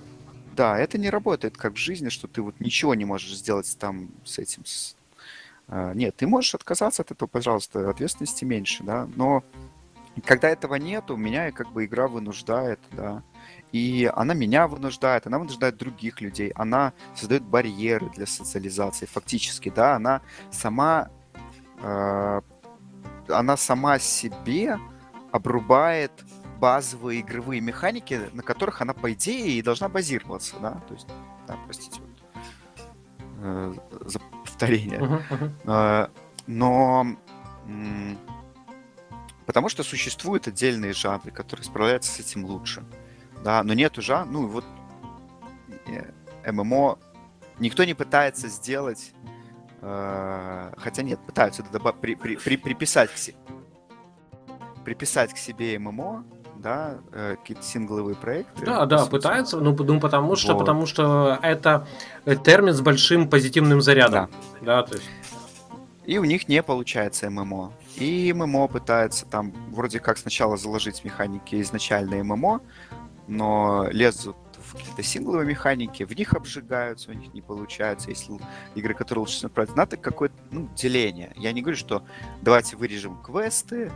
Speaker 5: Да, это не работает как в жизни, что ты вот ничего не можешь сделать там с этим. С... А, нет, ты можешь отказаться от этого, пожалуйста, ответственности меньше, да, но когда этого нету, меня как бы игра вынуждает, да, и она меня вынуждает, она вынуждает других людей, она создает барьеры для социализации, фактически, да, она сама, э, она сама себе обрубает базовые игровые механики, на которых она, по идее, и должна базироваться, да, то есть, да, простите, вот, э, за повторение. Uh-huh, uh-huh. Э, но м- потому что существуют отдельные жанры, которые справляются с этим лучше да, но нет уже, ну вот э, ММО никто не пытается сделать, хотя нет, пытаются это при, при, при, приписать к себе, приписать к себе ММО, да, э, какие-то сингловые проекты.
Speaker 1: Да, да, пытаются, ну, ну потому что, вот. потому что это термин с большим позитивным зарядом, да, да то есть.
Speaker 5: И у них не получается ММО. И ММО пытается там вроде как сначала заложить механики изначально ММО, но лезут в какие-то сингловые механики, в них обжигаются, у них не получается. Если игры, которые лучше направить, надо какое-то ну, деление. Я не говорю, что давайте вырежем квесты,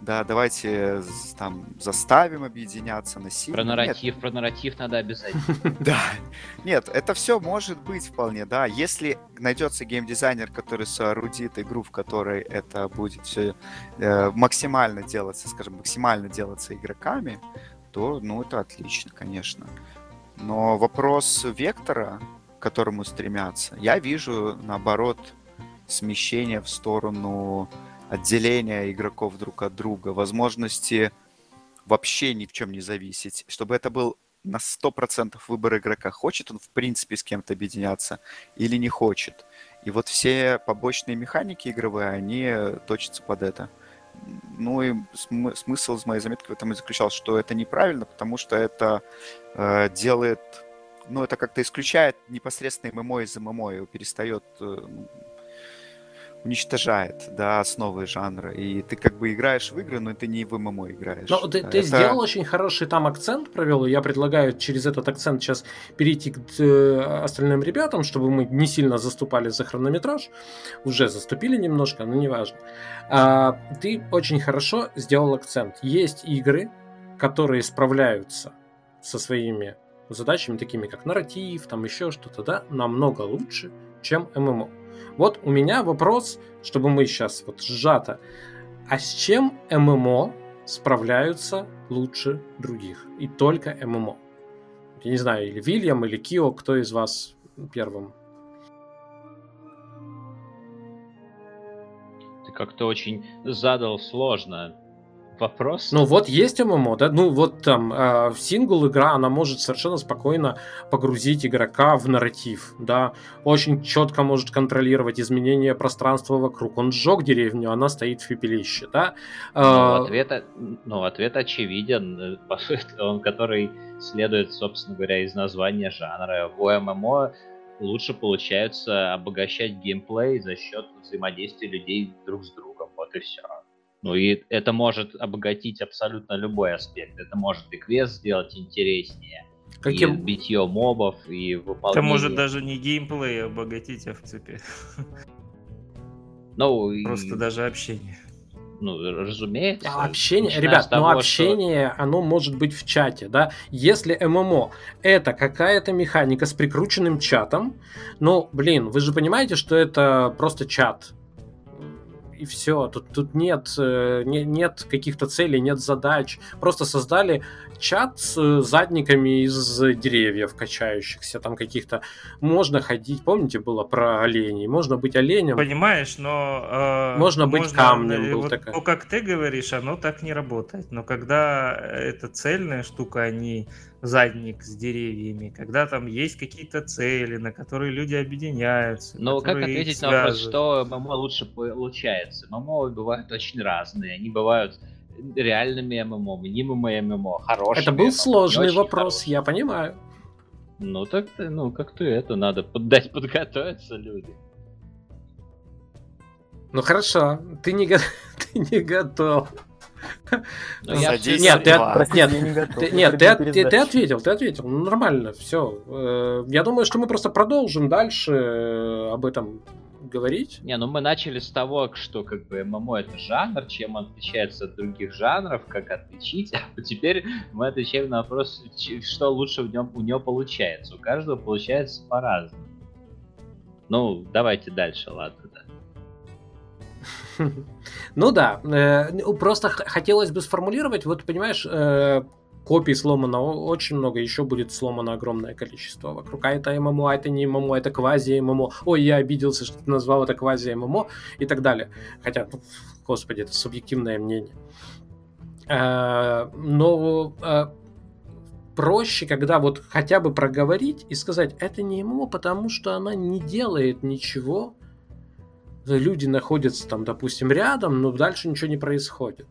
Speaker 5: да, давайте там заставим объединяться насильно.
Speaker 2: Про нарратив, Нет. про нарратив надо обязательно.
Speaker 5: Да. Нет, это все может быть вполне, да. Если найдется геймдизайнер, который соорудит игру, в которой это будет все э, максимально делаться, скажем, максимально делаться игроками, то, ну, это отлично, конечно. Но вопрос вектора, к которому стремятся, я вижу, наоборот, смещение в сторону отделения игроков друг от друга, возможности вообще ни в чем не зависеть, чтобы это был на 100% выбор игрока. Хочет он, в принципе, с кем-то объединяться или не хочет. И вот все побочные механики игровые, они точатся под это. Ну и см- смысл из моей заметки в этом и заключался, что это неправильно, потому что это э, делает, ну это как-то исключает непосредственно ММО из ММО, и перестает э, уничтожает, да, основы жанра. И ты как бы играешь в игры, но ты не в ММО играешь.
Speaker 1: Ну, ты, ты сделал очень хороший там акцент, провел, и я предлагаю через этот акцент сейчас перейти к э, остальным ребятам, чтобы мы не сильно заступали за хронометраж. Уже заступили немножко, но неважно. А, ты очень хорошо сделал акцент. Есть игры, которые справляются со своими задачами, такими как нарратив, там еще что-то, да, намного лучше, чем ММО. Вот у меня вопрос, чтобы мы сейчас вот сжато. А с чем ММО справляются лучше других? И только ММО. Я не знаю, или Вильям, или Кио, кто из вас первым?
Speaker 2: Ты как-то очень задал сложно вопрос.
Speaker 1: Ну вот есть ММО, да, ну вот там э, сингл игра, она может совершенно спокойно погрузить игрока в нарратив, да, очень четко может контролировать изменения пространства вокруг. Он сжег деревню, она стоит в пепелище, да.
Speaker 2: Ну, ответ, ну, ответ очевиден, он который следует, собственно говоря, из названия жанра. У ММО лучше получается обогащать геймплей за счет взаимодействия людей друг с другом. Вот и все. Ну и это может обогатить абсолютно любой аспект. Это может и квест сделать интереснее, Каким? и битье мобов, и выполнение...
Speaker 3: Это может даже не геймплей обогатить, а в цепи.
Speaker 2: Ну,
Speaker 3: Просто и... даже общение
Speaker 2: ну, разумеется.
Speaker 1: А общение, ребят, ну, того, но общение, что... оно может быть в чате, да. Если ММО это какая-то механика с прикрученным чатом, ну, блин, вы же понимаете, что это просто чат и все. Тут, тут нет, э, не, нет каких-то целей, нет задач. Просто создали чат с задниками из деревьев качающихся, там каких-то. Можно ходить, помните, было про оленей? Можно быть оленем.
Speaker 3: Понимаешь, но...
Speaker 1: Э, можно быть можно, камнем. Был
Speaker 3: вот,
Speaker 1: такая.
Speaker 3: Ну, как ты говоришь, оно так не работает. Но когда это цельная штука, они... А задник с деревьями, когда там есть какие-то цели, на которые люди объединяются.
Speaker 2: Но как ответить на вопрос, что ММО лучше получается? ММО бывают очень разные. Они бывают реальными ММО, мнимыми ММО, хорошими.
Speaker 1: Это был ММО, сложный вопрос, хорошими. я понимаю.
Speaker 2: Ну так ты, ну как ты это, надо дать подготовиться люди.
Speaker 1: Ну хорошо, ты не, ты не готов.
Speaker 5: Ну, нет, ты,
Speaker 1: нет, ты, нет, ты, ты, ты ответил, ты ответил, ну, нормально, все. Э, я думаю, что мы просто продолжим дальше э, об этом говорить.
Speaker 2: Не, ну мы начали с того, что как бы ММО это жанр, чем он отличается от других жанров, как отличить. А теперь мы отвечаем на вопрос, что лучше в нем у него получается. У каждого получается по-разному. Ну, давайте дальше, ладно.
Speaker 1: Ну да, э, ну, просто хотелось бы сформулировать, вот понимаешь, э, копий сломано очень много, еще будет сломано огромное количество вокруг. А это ММО, а это не ММО, это квази-ММО. Ой, я обиделся, что ты назвал это квази-ММО и так далее. Хотя, ну, господи, это субъективное мнение. Э, но проще, когда вот хотя бы проговорить и сказать, это не ММО, потому что она не делает ничего люди находятся там, допустим, рядом, но дальше ничего не происходит.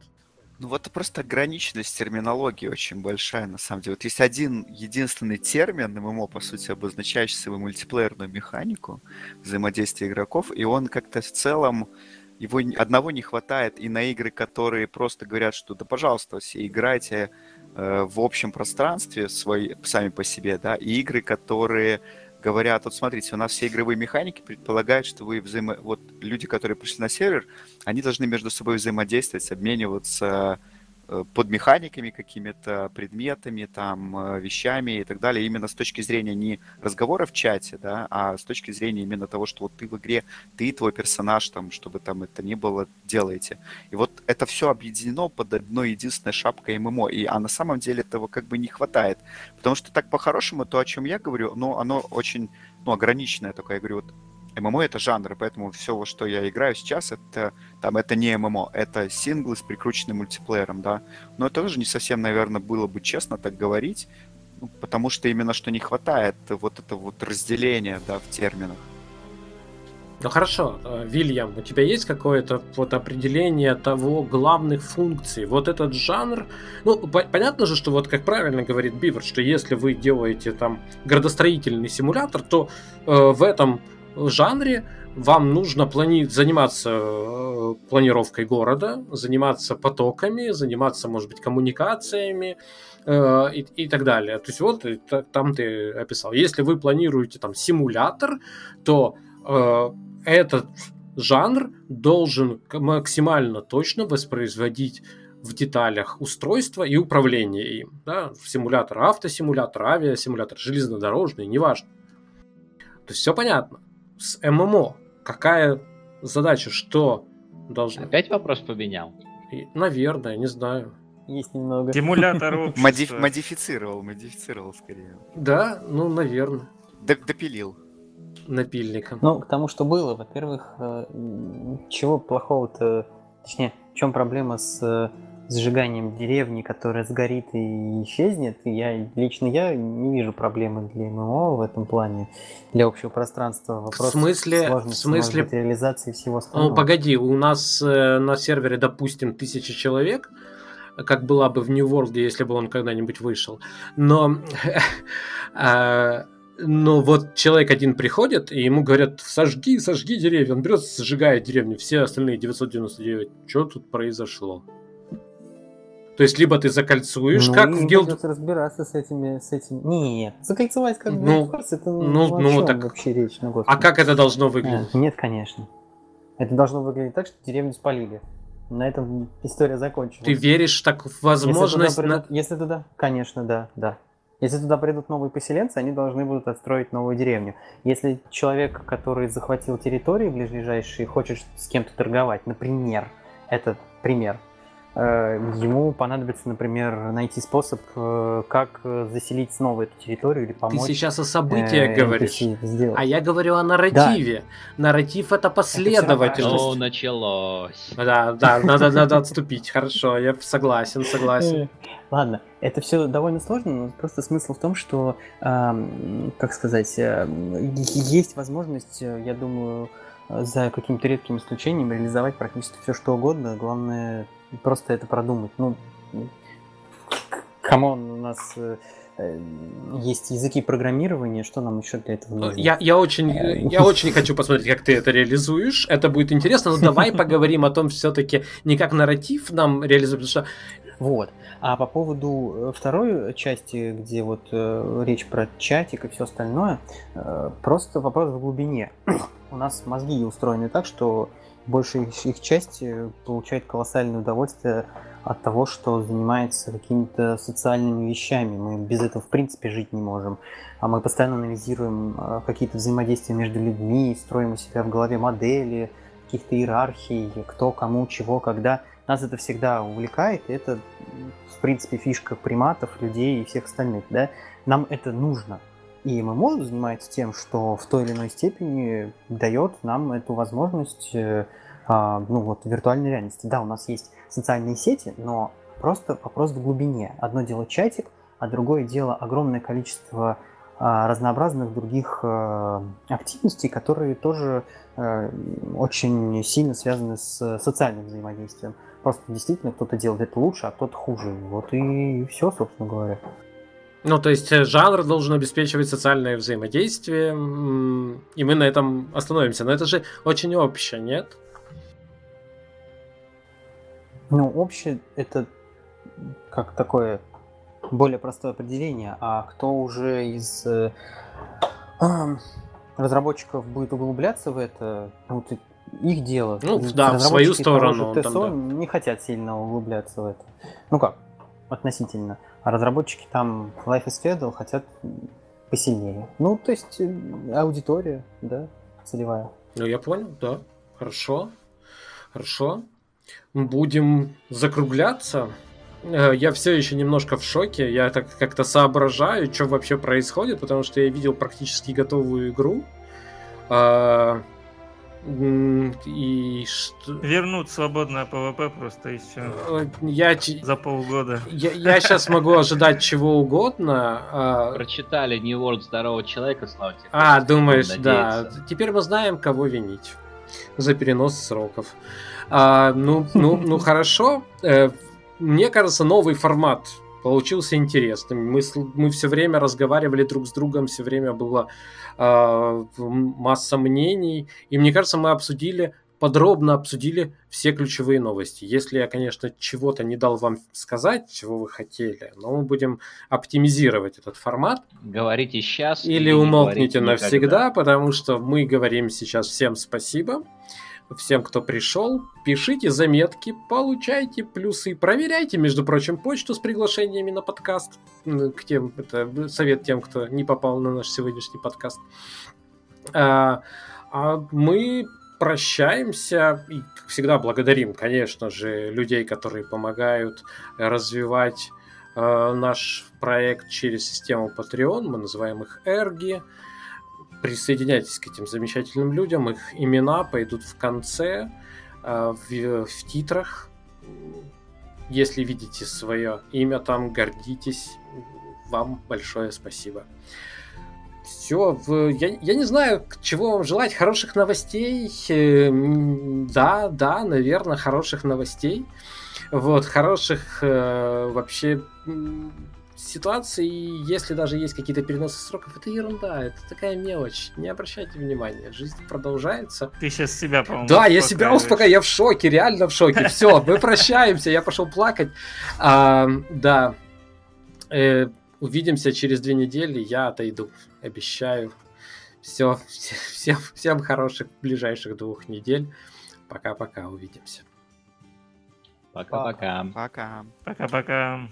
Speaker 5: Ну вот это просто ограниченность терминологии очень большая, на самом деле. Вот есть один единственный термин ММО, по сути, обозначающий свою мультиплеерную механику взаимодействия игроков, и он как-то в целом его одного не хватает и на игры, которые просто говорят, что да, пожалуйста, все играйте э, в общем пространстве свои, сами по себе, да, и игры, которые говорят, вот смотрите, у нас все игровые механики предполагают, что вы взаимо... вот люди, которые пришли на сервер, они должны между собой взаимодействовать, обмениваться под механиками какими-то, предметами, там, э, вещами и так далее, именно с точки зрения не разговора в чате, да, а с точки зрения именно того, что вот ты в игре, ты и твой персонаж, там, чтобы там это ни было, делаете. И вот это все объединено под одной единственной шапкой ММО, и, а на самом деле этого как бы не хватает. Потому что так по-хорошему то, о чем я говорю, ну, оно очень, ну, ограниченное только. Я говорю, вот ММО это жанр, поэтому все, во что я играю сейчас, это там это не ММО, это синглы с прикрученным мультиплеером, да. Но это тоже не совсем, наверное, было бы честно так говорить, ну, потому что именно что не хватает вот это вот разделения, да, в терминах.
Speaker 1: Ну хорошо, э, Вильям, у тебя есть какое-то вот определение того главных функций? Вот этот жанр, ну по- понятно же, что вот как правильно говорит Бивер, что если вы делаете там градостроительный симулятор, то э, в этом жанре вам нужно плани- заниматься э, планировкой города, заниматься потоками, заниматься, может быть, коммуникациями э, и, и так далее. То есть вот это, там ты описал. Если вы планируете там симулятор, то э, этот жанр должен максимально точно воспроизводить в деталях устройства и управления им. Да? Симулятор автосимулятор, авиасимулятор, железнодорожный, неважно. То есть все понятно с ММО. Какая задача, что должно...
Speaker 2: Опять вопрос поменял?
Speaker 1: И, наверное, не знаю.
Speaker 4: Есть немного.
Speaker 3: Симулятор
Speaker 5: Модиф, Модифицировал, модифицировал скорее.
Speaker 1: Да, ну, наверное.
Speaker 5: Допилил.
Speaker 1: Напильником.
Speaker 4: Ну, к тому, что было, во-первых, э, чего плохого-то... Точнее, в чем проблема с сжиганием деревни, которая сгорит и исчезнет, я лично я не вижу проблемы для ММО в этом плане, для общего пространства.
Speaker 1: Вопрос в смысле, в смысле
Speaker 4: быть, реализации всего остального.
Speaker 1: Ну, погоди, у нас э, на сервере, допустим, тысяча человек, как была бы в New World, если бы он когда-нибудь вышел. Но а, но вот человек один приходит, и ему говорят, сожги, сожги деревья. Он берет, сжигает деревню. Все остальные 999. Что тут произошло? То есть, либо ты закольцуешь,
Speaker 4: ну,
Speaker 1: как в
Speaker 4: гилд... разбираться с этими, с этим. Нет, закольцевать как
Speaker 1: ну,
Speaker 4: фарс, это
Speaker 1: ну, ну, ну так...
Speaker 4: вообще речь, ну,
Speaker 1: А как это должно выглядеть?
Speaker 4: А, нет, конечно. Это должно выглядеть так, что деревню спалили. На этом история закончилась.
Speaker 1: Ты веришь так в возможность...
Speaker 4: Если туда, придут... Если туда... Конечно, да, да. Если туда придут новые поселенцы, они должны будут отстроить новую деревню. Если человек, который захватил территории ближайшие, хочет с кем-то торговать, например, это пример, ему понадобится, например, найти способ, э, как заселить снова эту территорию или помочь.
Speaker 1: Ты сейчас о событиях э, говоришь, а я говорю о нарративе. Да. Нарратив это последовательность.
Speaker 2: Ну, началось.
Speaker 1: Да, да, надо, надо отступить. Хорошо, я согласен, согласен.
Speaker 4: Ладно, это все довольно сложно, но просто смысл в том, что, э, как сказать, э, есть возможность, я думаю, за каким-то редким исключением реализовать практически все, что угодно. Главное просто это продумать. Ну, come on, у нас э, э, есть языки программирования, что нам еще для этого нужно?
Speaker 1: Я, я, очень, я очень хочу посмотреть, как ты это реализуешь. Это будет интересно, но давай поговорим о том все-таки не как нарратив нам реализовать, потому что
Speaker 4: вот. А по поводу э, второй части, где вот э, речь про чатик и все остальное, э, просто вопрос в глубине. У нас мозги устроены так, что большая их, их часть получает колоссальное удовольствие от того, что занимается какими-то социальными вещами. Мы без этого в принципе жить не можем. А мы постоянно анализируем э, какие-то взаимодействия между людьми, строим у себя в голове модели, каких-то иерархий, кто, кому, чего, когда. Нас это всегда увлекает, и это, в принципе, фишка приматов, людей и всех остальных. Да? Нам это нужно. И ММО занимается тем, что в той или иной степени дает нам эту возможность э, а, ну, вот, виртуальной реальности. Да, у нас есть социальные сети, но просто вопрос в глубине. Одно дело чатик, а другое дело огромное количество а, разнообразных других а, активностей, которые тоже а, очень сильно связаны с социальным взаимодействием. Просто действительно кто-то делает это лучше, а кто-то хуже. Вот и все, собственно говоря.
Speaker 1: Ну, то есть э, жанр должен обеспечивать социальное взаимодействие, и мы на этом остановимся. Но это же очень общее, нет?
Speaker 4: Ну, общее это как такое более простое определение, а кто уже из э, э, разработчиков будет углубляться в это, ну, ты, их дело.
Speaker 1: Ну, да, в свою сторону.
Speaker 4: ТСО там, да. не хотят сильно углубляться в это. Ну как, относительно. А разработчики там Life is Feudal хотят посильнее. Ну, то есть э, аудитория, да, целевая.
Speaker 1: Ну, я понял, да. Хорошо. Хорошо. Будем закругляться. Э, я все еще немножко в шоке. Я так как-то соображаю, что вообще происходит, потому что я видел практически готовую игру. А,
Speaker 3: и что... Вернуть свободное ПВП просто и все.
Speaker 1: Э, я...
Speaker 3: За полгода.
Speaker 1: Я, я сейчас могу ожидать чего угодно.
Speaker 2: А Прочитали New World здорового человека, слава тебе.
Speaker 1: А, думаешь, да. Теперь мы знаем, кого винить за перенос сроков. А, ну, ну, ну хорошо. Э, мне кажется, новый формат получился интересным. Мы, мы все время разговаривали друг с другом, все время было э, масса мнений. И мне кажется, мы обсудили, подробно обсудили все ключевые новости. Если я, конечно, чего-то не дал вам сказать, чего вы хотели, но мы будем оптимизировать этот формат.
Speaker 2: Говорите сейчас.
Speaker 1: Или, или умолкните навсегда, никогда. потому что мы говорим сейчас всем спасибо всем, кто пришел. Пишите заметки, получайте плюсы, проверяйте, между прочим, почту с приглашениями на подкаст. К тем, это совет тем, кто не попал на наш сегодняшний подкаст. А, а мы прощаемся и, как всегда, благодарим, конечно же, людей, которые помогают развивать э, наш проект через систему Patreon. Мы называем их Эрги присоединяйтесь к этим замечательным людям. Их имена пойдут в конце, э, в, в титрах. если видите свое имя там, гордитесь. Вам большое спасибо. Все, я, я не знаю, чего вам желать. Хороших новостей. Эм, да, да, наверное, хороших новостей. Вот, хороших э, вообще ситуаций, если даже есть какие-то переносы сроков, это ерунда, это такая мелочь. Не обращайте внимания, жизнь продолжается.
Speaker 3: Ты сейчас себя, по-моему,
Speaker 1: Да, я себя успокаиваю, я в шоке, реально в шоке. Все, мы прощаемся, я пошел плакать. А, да, э, увидимся через две недели, я отойду, обещаю. Все, всем, всем хороших ближайших двух недель. Пока-пока, увидимся.
Speaker 2: Пока-пока.
Speaker 5: Пока.
Speaker 3: Пока-пока.